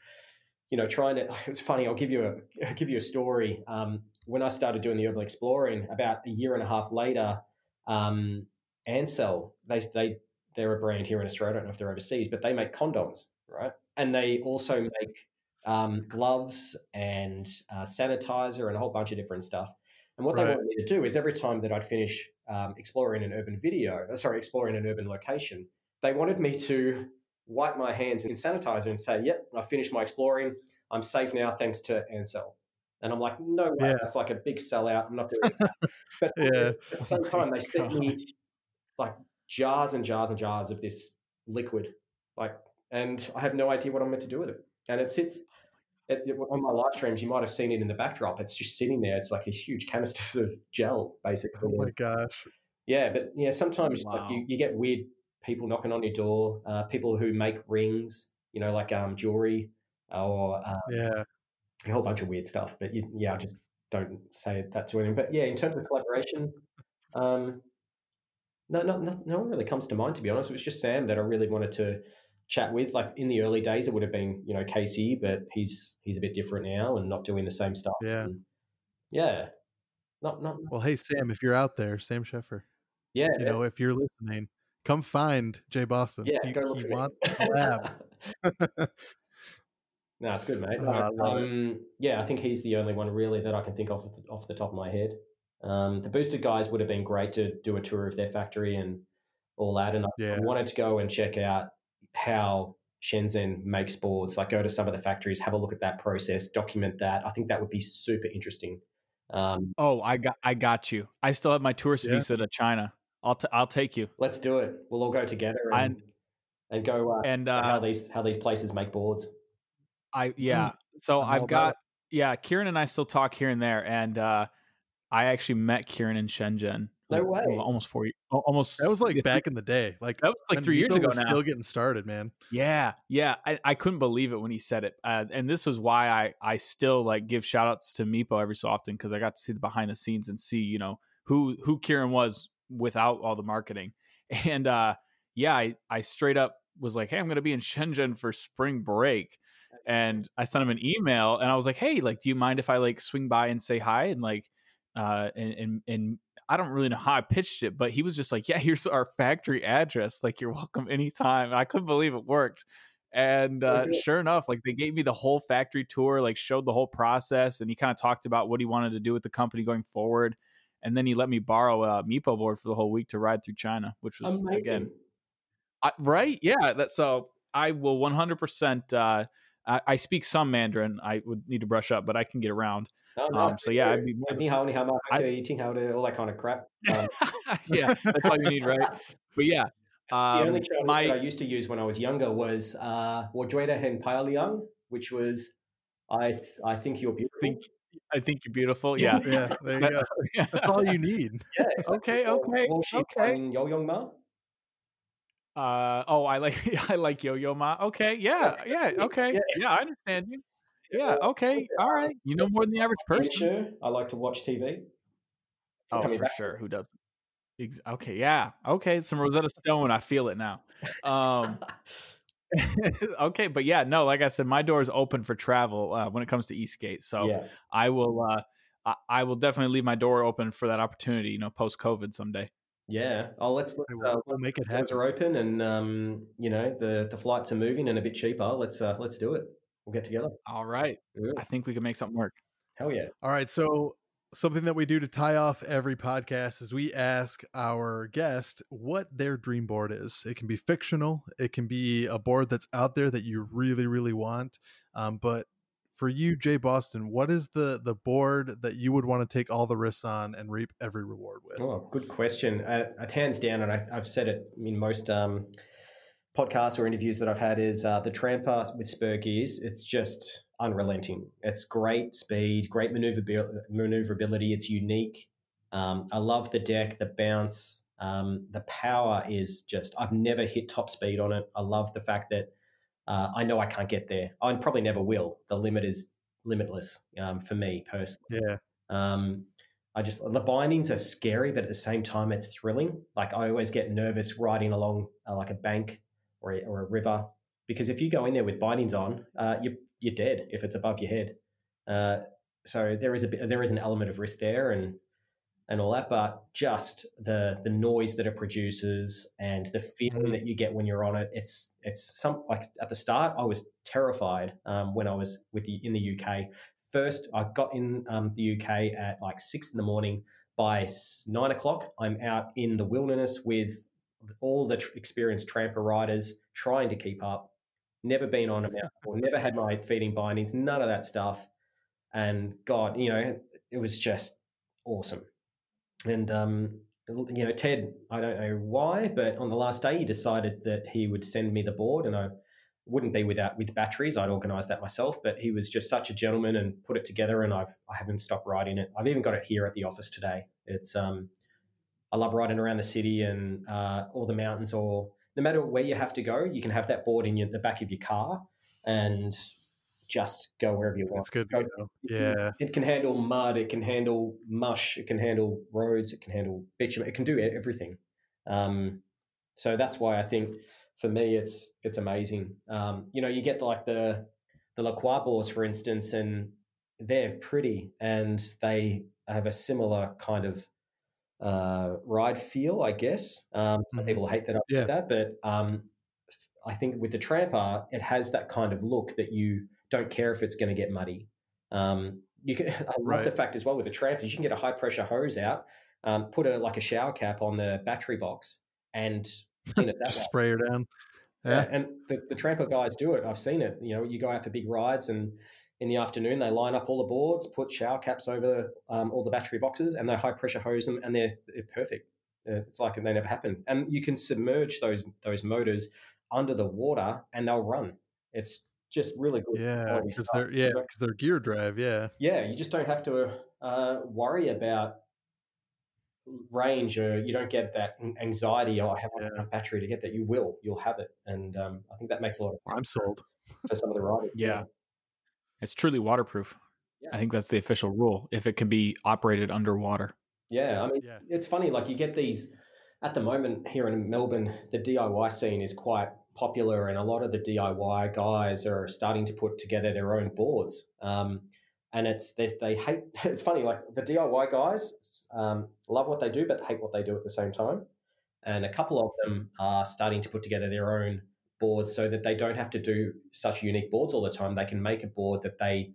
[SPEAKER 2] you know, trying to. It's funny. I'll give you a I'll give you a story. Um, when I started doing the urban exploring, about a year and a half later, um, Ansell they they they're a brand here in Australia. I don't know if they're overseas, but they make condoms, right? And they also make um, gloves and uh, sanitizer and a whole bunch of different stuff. And what right. they wanted me to do is every time that I'd finish um, exploring an urban video, uh, sorry, exploring an urban location, they wanted me to wipe my hands in sanitizer and say, "Yep, I finished my exploring. I'm safe now, thanks to Ansell." And I'm like, "No way, yeah. that's like a big sellout. I'm not doing that." But yeah. at the same time, they sent me like jars and jars and jars of this liquid, like, and I have no idea what I'm meant to do with it. And it sits it, it, on my live streams. You might have seen it in the backdrop. It's just sitting there. It's like these huge canister of gel, basically.
[SPEAKER 1] Oh my gosh!
[SPEAKER 2] Yeah, but yeah, sometimes wow. like you, you get weird people knocking on your door, uh, people who make rings, you know, like um, jewelry or um,
[SPEAKER 1] yeah,
[SPEAKER 2] a whole bunch of weird stuff. But you, yeah, I just don't say that to anyone. But yeah, in terms of collaboration, um, no, no, no, no one really comes to mind. To be honest, it was just Sam that I really wanted to chat with. Like in the early days, it would have been you know Casey, but he's he's a bit different now and not doing the same stuff.
[SPEAKER 1] Yeah,
[SPEAKER 2] and yeah. Not, not.
[SPEAKER 1] Well, hey Sam, if you're out there, Sam Sheffer.
[SPEAKER 2] Yeah,
[SPEAKER 1] you know if you're listening, come find Jay Boston.
[SPEAKER 2] Yeah, he, go look
[SPEAKER 1] he wants to collab.
[SPEAKER 2] no, it's good, mate. Uh, um, yeah, I think he's the only one really that I can think of off the top of my head. Um, the boosted guys would have been great to do a tour of their factory and all that, and I yeah. wanted to go and check out how Shenzhen makes boards. Like, go to some of the factories, have a look at that process, document that. I think that would be super interesting. Um,
[SPEAKER 3] oh, I got, I got you. I still have my tourist yeah. visa to China. I'll t- I'll take you.
[SPEAKER 2] Let's do it. We'll all go together and and go uh,
[SPEAKER 3] and
[SPEAKER 2] uh, how these how these places make boards.
[SPEAKER 3] I yeah. So i have got yeah. Kieran and I still talk here and there, and uh, I actually met Kieran in Shenzhen.
[SPEAKER 2] No way.
[SPEAKER 3] Almost four. Almost.
[SPEAKER 1] That was like back in the day. Like
[SPEAKER 3] that was like three years ago now.
[SPEAKER 1] Still getting started, man.
[SPEAKER 3] Yeah, yeah. I, I couldn't believe it when he said it, uh, and this was why I I still like give shout outs to Meepo every so often because I got to see the behind the scenes and see you know who who Kieran was without all the marketing. And uh, yeah, I, I straight up was like, hey, I'm going to be in Shenzhen for spring break. And I sent him an email and I was like, hey, like, do you mind if I like swing by and say hi? And like, uh, and, and, and I don't really know how I pitched it, but he was just like, yeah, here's our factory address. Like, you're welcome anytime. And I couldn't believe it worked. And uh, okay. sure enough, like they gave me the whole factory tour, like showed the whole process, and he kind of talked about what he wanted to do with the company going forward and then he let me borrow a Meepo board for the whole week to ride through China, which was Amazing. again, I, right? Yeah, that so I will 100%. Uh, I, I, speak some Mandarin. I would need to brush up, but I can get around. No, no, um, so yeah, I'd be more,
[SPEAKER 2] ni hao, ni hao, ma, eating how to all that kind of crap. Um,
[SPEAKER 3] yeah, that's all you need, right? But yeah,
[SPEAKER 2] um, the only Chinese my, that I used to use when I was younger was uh, "Wojweda Hen Liang," which was I th- I think you're beautiful.
[SPEAKER 3] Think, I think you're beautiful. Yeah.
[SPEAKER 1] yeah. There you go. That's all you need.
[SPEAKER 2] Yeah.
[SPEAKER 3] Okay. Okay. Okay.
[SPEAKER 2] Yo Yo Ma.
[SPEAKER 3] Uh oh, I like I like Yo Yo Ma. Okay, yeah, yeah, okay, yeah, yeah I understand you. Yeah, okay, all right. You know more than the average person.
[SPEAKER 2] Sure, I like to watch TV.
[SPEAKER 3] Oh, for back. sure. Who doesn't? Okay, yeah, okay. Some Rosetta Stone. I feel it now. Um, okay, but yeah, no, like I said, my door is open for travel uh, when it comes to eSkate. So yeah. I will, uh, I, I, will definitely leave my door open for that opportunity. You know, post COVID someday.
[SPEAKER 2] Yeah. Oh, let's let's uh, we'll make it happen. are open, and um, you know the the flights are moving and a bit cheaper. Let's uh, let's do it. We'll get together.
[SPEAKER 3] All right. Yeah. I think we can make something work.
[SPEAKER 2] Hell yeah.
[SPEAKER 1] All right. So something that we do to tie off every podcast is we ask our guest what their dream board is. It can be fictional, it can be a board that's out there that you really, really want. Um, but for you, Jay Boston, what is the the board that you would want to take all the risks on and reap every reward with?
[SPEAKER 2] Oh, good question. Uh, hands down, and I, have said it in most um, podcasts or interviews that I've had, is uh, the Trampa with spur gears. It's just unrelenting. It's great speed, great maneuverability. It's unique. Um, I love the deck, the bounce, um, the power is just. I've never hit top speed on it. I love the fact that uh, I know I can't get there. I probably never will. The limit is limitless um, for me personally.
[SPEAKER 1] Yeah.
[SPEAKER 2] Um, I just the bindings are scary, but at the same time, it's thrilling. Like I always get nervous riding along uh, like a bank or a, or a river because if you go in there with bindings on, uh, you you're dead if it's above your head. Uh, so there is a there is an element of risk there, and and all that, but just the the noise that it produces and the feeling that you get when you're on it. It's it's some like at the start I was terrified um, when I was with the in the UK. First, I got in um, the UK at like six in the morning. By nine o'clock, I'm out in the wilderness with all the tr- experienced Trampa riders trying to keep up. Never been on a mount or never had my feeding bindings, none of that stuff. And God, you know, it was just awesome. And um, you know, Ted, I don't know why, but on the last day, he decided that he would send me the board, and I wouldn't be without with batteries. I'd organise that myself, but he was just such a gentleman and put it together, and I've I haven't stopped riding it. I've even got it here at the office today. It's um, I love riding around the city and uh, all the mountains, or no matter where you have to go, you can have that board in your, the back of your car, and just go wherever you want.
[SPEAKER 1] That's good. Go, yeah.
[SPEAKER 2] It can handle mud. It can handle mush. It can handle roads. It can handle bitumen. It can do everything. Um, so that's why I think for me it's it's amazing. Um, you know, you get like the the Lacroix boards, for instance, and they're pretty and they have a similar kind of uh, ride feel, I guess. Um, some mm-hmm. people hate that, yeah. that, but um, I think with the Trampa, it has that kind of look that you don't care if it's going to get muddy. Um, you can, I love right. the fact as well with the Trampas, you can get a high pressure hose out, um, put a like a shower cap on the battery box, and
[SPEAKER 1] clean it that Just spray her down.
[SPEAKER 2] Yeah. yeah. and the, the Trampa guys do it. I've seen it. You know, you go out for big rides, and in the afternoon they line up all the boards, put shower caps over um, all the battery boxes, and they high pressure hose them, and they're, they're perfect. It's like they never happened. And you can submerge those those motors under the water, and they'll run. It's just really good.
[SPEAKER 1] Yeah, because they're yeah because they're gear drive. Yeah,
[SPEAKER 2] yeah. You just don't have to uh, worry about range, or you don't get that anxiety. Oh, I have yeah. enough battery to get that. You will. You'll have it, and um, I think that makes a lot of
[SPEAKER 1] sense. I'm sold
[SPEAKER 2] for some of the riders.
[SPEAKER 3] yeah. yeah. it's truly waterproof. Yeah. I think that's the official rule. If it can be operated underwater.
[SPEAKER 2] Yeah, I mean, yeah. it's funny. Like you get these at the moment here in Melbourne, the DIY scene is quite popular, and a lot of the DIY guys are starting to put together their own boards. Um, and it's they, they, hate. It's funny, like the DIY guys um, love what they do, but hate what they do at the same time. And a couple of them are starting to put together their own boards so that they don't have to do such unique boards all the time. They can make a board that they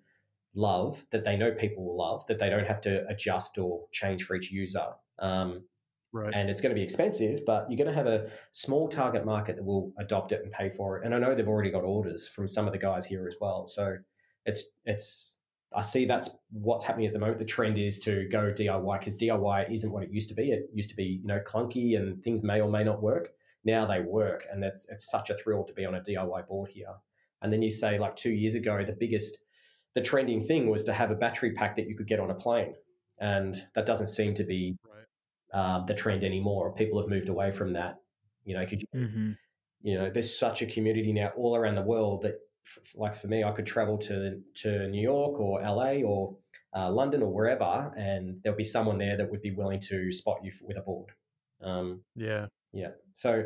[SPEAKER 2] love, that they know people will love, that they don't have to adjust or change for each user. Um,
[SPEAKER 1] Right.
[SPEAKER 2] And it's going to be expensive, but you're going to have a small target market that will adopt it and pay for it. And I know they've already got orders from some of the guys here as well. So it's it's I see that's what's happening at the moment. The trend is to go DIY because DIY isn't what it used to be. It used to be you know clunky and things may or may not work. Now they work, and that's it's such a thrill to be on a DIY board here. And then you say like two years ago, the biggest, the trending thing was to have a battery pack that you could get on a plane, and that doesn't seem to be um, the trend anymore. People have moved away from that. You know, could you, mm-hmm. you know, there's such a community now all around the world that, f- like for me, I could travel to to New York or LA or uh, London or wherever, and there'll be someone there that would be willing to spot you with a board. Um,
[SPEAKER 1] yeah,
[SPEAKER 2] yeah. So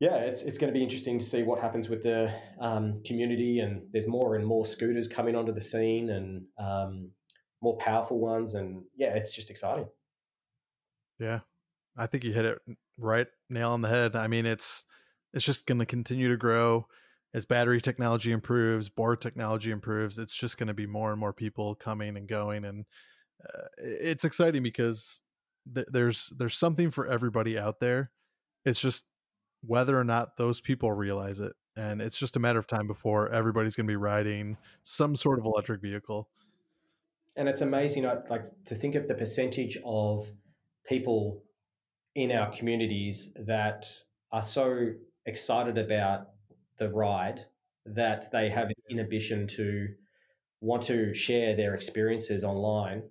[SPEAKER 2] yeah, it's it's going to be interesting to see what happens with the um, community, and there's more and more scooters coming onto the scene, and um, more powerful ones, and yeah, it's just exciting.
[SPEAKER 1] Yeah. I think you hit it right nail on the head. I mean, it's it's just going to continue to grow as battery technology improves, board technology improves. It's just going to be more and more people coming and going, and uh, it's exciting because th- there's there's something for everybody out there. It's just whether or not those people realize it and it's just a matter of time before everybody's going to be riding some sort of electric vehicle.
[SPEAKER 2] And it's amazing, like to think of the percentage of people in our communities that are so excited about the ride that they have an inhibition to want to share their experiences online.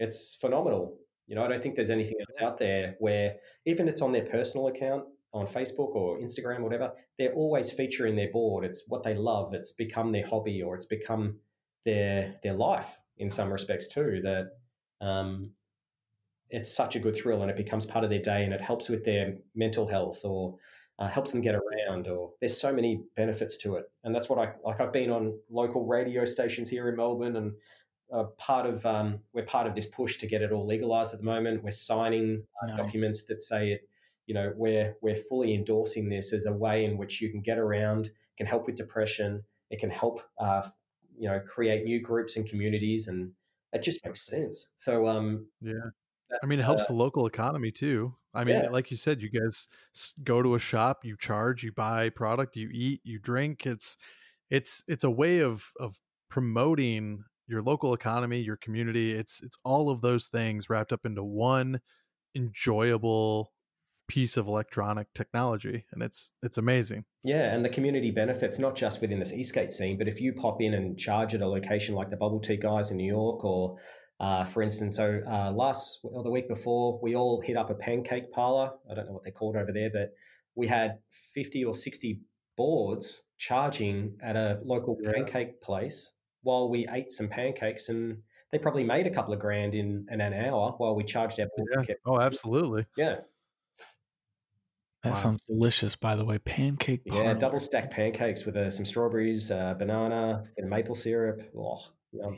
[SPEAKER 2] It's phenomenal. You know, I don't think there's anything else out there where even it's on their personal account on Facebook or Instagram, or whatever, they're always featuring their board. It's what they love. It's become their hobby, or it's become their their life in some respects too. That um, it's such a good thrill, and it becomes part of their day, and it helps with their mental health, or uh, helps them get around. Or there's so many benefits to it, and that's what I like. I've been on local radio stations here in Melbourne, and uh, part of um, we're part of this push to get it all legalized at the moment. We're signing uh, documents that say it you know we're we're fully endorsing this as a way in which you can get around can help with depression it can help uh, you know create new groups and communities and it just makes sense so um
[SPEAKER 1] yeah i mean it helps uh, the local economy too i mean yeah. like you said you guys go to a shop you charge you buy product you eat you drink it's it's it's a way of of promoting your local economy your community it's it's all of those things wrapped up into one enjoyable piece of electronic technology and it's it's amazing
[SPEAKER 2] yeah and the community benefits not just within this e-skate scene but if you pop in and charge at a location like the bubble tea guys in new york or uh, for instance so uh, last or the week before we all hit up a pancake parlor i don't know what they're called over there but we had 50 or 60 boards charging at a local yeah. pancake place while we ate some pancakes and they probably made a couple of grand in, in an hour while we charged our board.
[SPEAKER 1] yeah. oh absolutely
[SPEAKER 2] yeah
[SPEAKER 3] that wow. sounds delicious, by the way. Pancake
[SPEAKER 2] parlor. Yeah, double stacked pancakes with uh, some strawberries, uh, banana, and maple syrup. Oh, yum.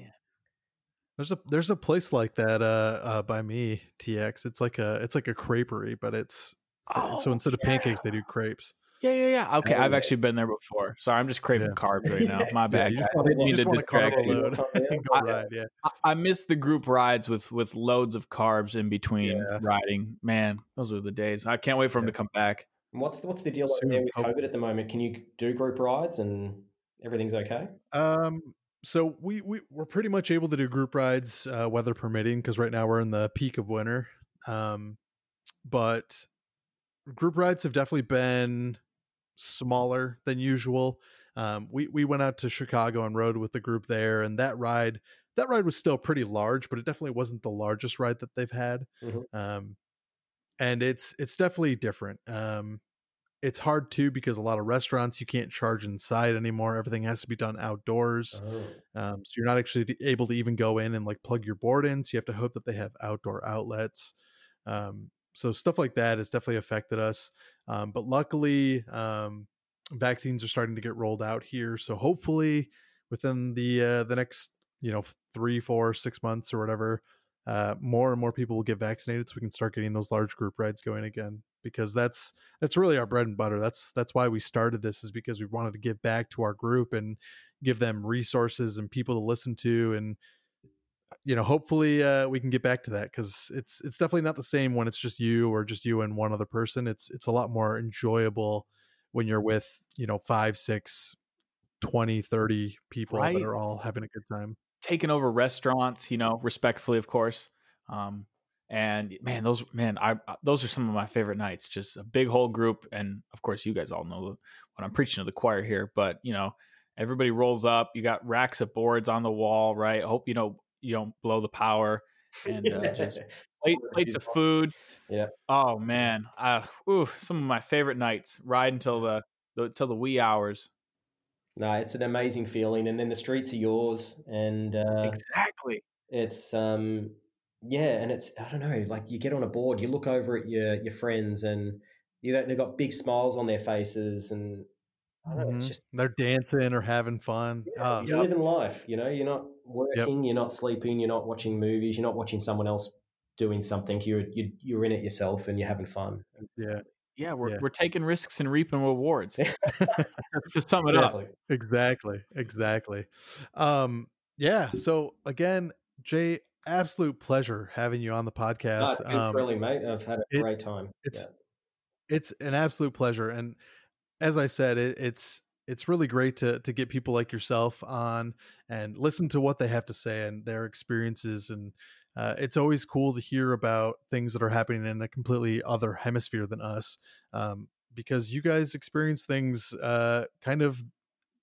[SPEAKER 1] There's a there's a place like that uh, uh, by me, TX. It's like a it's like a creperie, but it's oh, so instead of pancakes, they do crepes.
[SPEAKER 3] Yeah, yeah, yeah. Okay, I've actually been there before. Sorry, I'm just craving yeah. carbs right now. My bad. Yeah, I didn't mean to distract you. I, ride, yeah. I, I miss the group rides with with loads of carbs in between yeah. riding. Man, those were the days. I can't wait for them to come back.
[SPEAKER 2] What's what's the deal over there with COVID at the moment? Can you do group rides and everything's okay?
[SPEAKER 1] Um, so we we we're pretty much able to do group rides, uh, weather permitting, because right now we're in the peak of winter. Um, but group rides have definitely been smaller than usual. Um, we we went out to Chicago and rode with the group there, and that ride that ride was still pretty large, but it definitely wasn't the largest ride that they've had. Mm-hmm. Um, and it's it's definitely different. Um, it's hard too because a lot of restaurants you can't charge inside anymore. Everything has to be done outdoors, oh. um, so you're not actually able to even go in and like plug your board in. So you have to hope that they have outdoor outlets. Um, so stuff like that has definitely affected us. Um, but luckily, um, vaccines are starting to get rolled out here. So hopefully, within the uh, the next you know three, four, six months or whatever, uh, more and more people will get vaccinated, so we can start getting those large group rides going again. Because that's that's really our bread and butter. That's that's why we started this is because we wanted to give back to our group and give them resources and people to listen to and you know hopefully uh, we can get back to that because it's it's definitely not the same when it's just you or just you and one other person it's it's a lot more enjoyable when you're with you know five six 20 30 people right. that are all having a good time
[SPEAKER 3] taking over restaurants you know respectfully of course um and man those man i those are some of my favorite nights just a big whole group and of course you guys all know what i'm preaching to the choir here but you know everybody rolls up you got racks of boards on the wall right hope you know you don't blow the power and uh, just plate, plates of food.
[SPEAKER 2] Yeah.
[SPEAKER 3] Oh man, uh, ooh, some of my favorite nights. Ride until the, the till the wee hours.
[SPEAKER 2] No, it's an amazing feeling, and then the streets are yours, and uh,
[SPEAKER 3] exactly.
[SPEAKER 2] It's um, yeah, and it's I don't know, like you get on a board, you look over at your your friends, and you know, they've got big smiles on their faces, and I don't know, mm-hmm. it's just
[SPEAKER 1] they're dancing or having fun.
[SPEAKER 2] Yeah, uh, you're yep. living life, you know. You're not working, yep. you're not sleeping, you're not watching movies, you're not watching someone else doing something. You're you, you're in it yourself, and you're having fun.
[SPEAKER 1] Yeah,
[SPEAKER 3] yeah, we're yeah. we're taking risks and reaping rewards. to sum it
[SPEAKER 1] exactly. up, exactly, exactly. Um, yeah. So again, Jay, absolute pleasure having you on the podcast.
[SPEAKER 2] No, um, really, mate. I've had a great time.
[SPEAKER 1] It's yeah. it's an absolute pleasure, and as I said, it, it's it's really great to to get people like yourself on and listen to what they have to say and their experiences and uh, it's always cool to hear about things that are happening in a completely other hemisphere than us um, because you guys experience things uh, kind of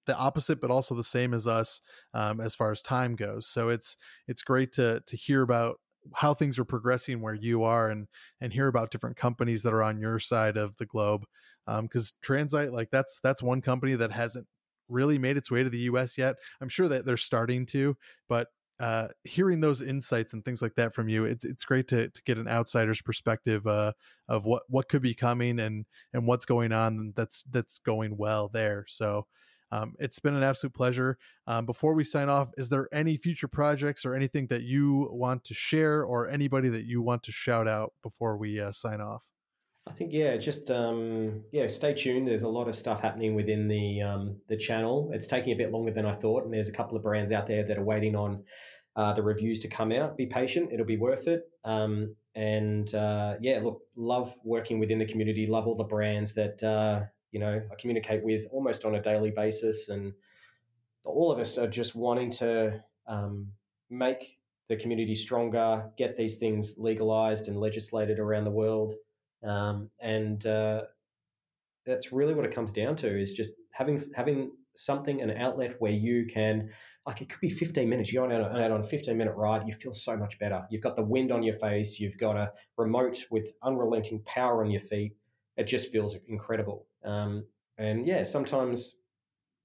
[SPEAKER 1] the opposite but also the same as us um, as far as time goes so it's it's great to to hear about how things are progressing where you are and and hear about different companies that are on your side of the globe because um, transite like that's that's one company that hasn't really made its way to the us yet i'm sure that they're starting to but uh, hearing those insights and things like that from you, it's it's great to to get an outsider's perspective uh, of what what could be coming and and what's going on that's that's going well there. So. Um, it's been an absolute pleasure. Um, before we sign off, is there any future projects or anything that you want to share, or anybody that you want to shout out before we uh, sign off?
[SPEAKER 2] I think yeah, just um, yeah, stay tuned. There's a lot of stuff happening within the um, the channel. It's taking a bit longer than I thought, and there's a couple of brands out there that are waiting on uh, the reviews to come out. Be patient; it'll be worth it. Um, and uh, yeah, look, love working within the community. Love all the brands that uh, you know I communicate with almost on a daily basis, and all of us are just wanting to um, make the community stronger, get these things legalized and legislated around the world. Um, and uh, that's really what it comes down to is just having having something an outlet where you can like it could be 15 minutes. You go out, out on a 15 minute ride you feel so much better. You've got the wind on your face you've got a remote with unrelenting power on your feet. It just feels incredible um, and yeah sometimes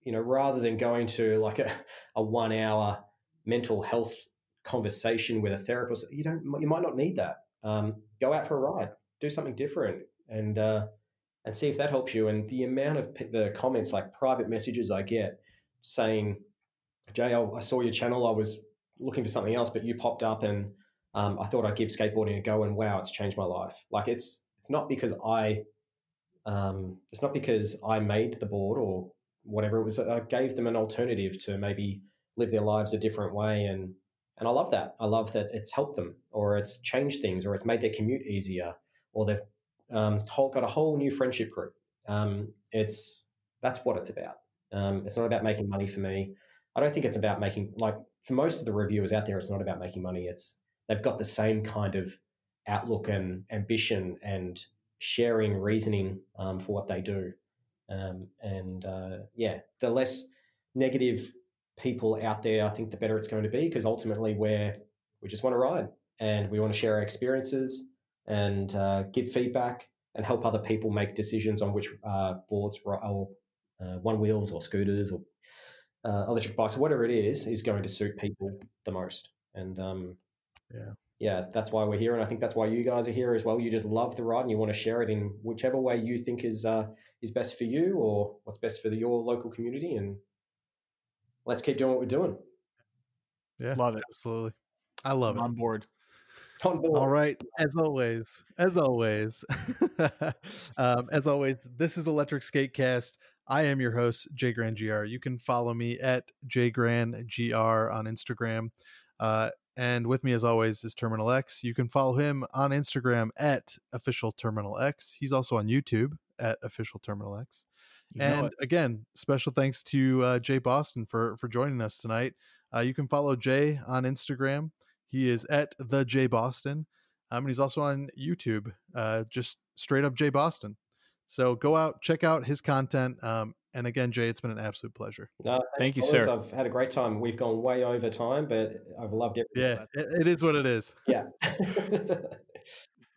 [SPEAKER 2] you know rather than going to like a, a one hour mental health conversation with a therapist you don't you might not need that um, go out for a ride do something different and uh, and see if that helps you. And the amount of the comments, like private messages I get saying, Jay, I, saw your channel. I was looking for something else, but you popped up and um, I thought I'd give skateboarding a go. And wow, it's changed my life. Like it's, it's not because I, um, it's not because I made the board or whatever it was. I gave them an alternative to maybe live their lives a different way. And, and I love that. I love that it's helped them or it's changed things or it's made their commute easier or they've um, got a whole new friendship group. Um, it's that's what it's about. Um, it's not about making money for me. I don't think it's about making like for most of the reviewers out there. It's not about making money. It's they've got the same kind of outlook and ambition and sharing reasoning um, for what they do. Um, and uh, yeah, the less negative people out there, I think the better it's going to be because ultimately we're we just want to ride and we want to share our experiences and uh, give feedback and help other people make decisions on which uh, boards or uh, Onewheels or scooters or uh, electric bikes, or whatever it is, is going to suit people the most. And um, yeah, yeah, that's why we're here, and I think that's why you guys are here as well. You just love the ride, and you want to share it in whichever way you think is uh, is best for you, or what's best for the, your local community. And let's keep doing what we're doing.
[SPEAKER 1] Yeah, love it. Absolutely, I love
[SPEAKER 3] I'm
[SPEAKER 1] it.
[SPEAKER 3] On board
[SPEAKER 1] on board. All right. As always, as always, um, as always, this is Electric Skatecast. I am your host, Jay Grand GR. You can follow me at JGrandGR on Instagram. Uh, and with me, as always, is Terminal X. You can follow him on Instagram at official Terminal X. He's also on YouTube at official Terminal X. You and again, special thanks to uh, Jay Boston for for joining us tonight. Uh, you can follow Jay on Instagram he is at the Jay Boston. Um, and he's also on YouTube, uh, just straight up Jay Boston. So go out, check out his content. Um, and again, Jay, it's been an absolute pleasure.
[SPEAKER 3] No, Thank you, sir.
[SPEAKER 2] I've had a great time. We've gone way over time, but I've loved it.
[SPEAKER 1] Yeah, it, it is what it is.
[SPEAKER 2] Yeah.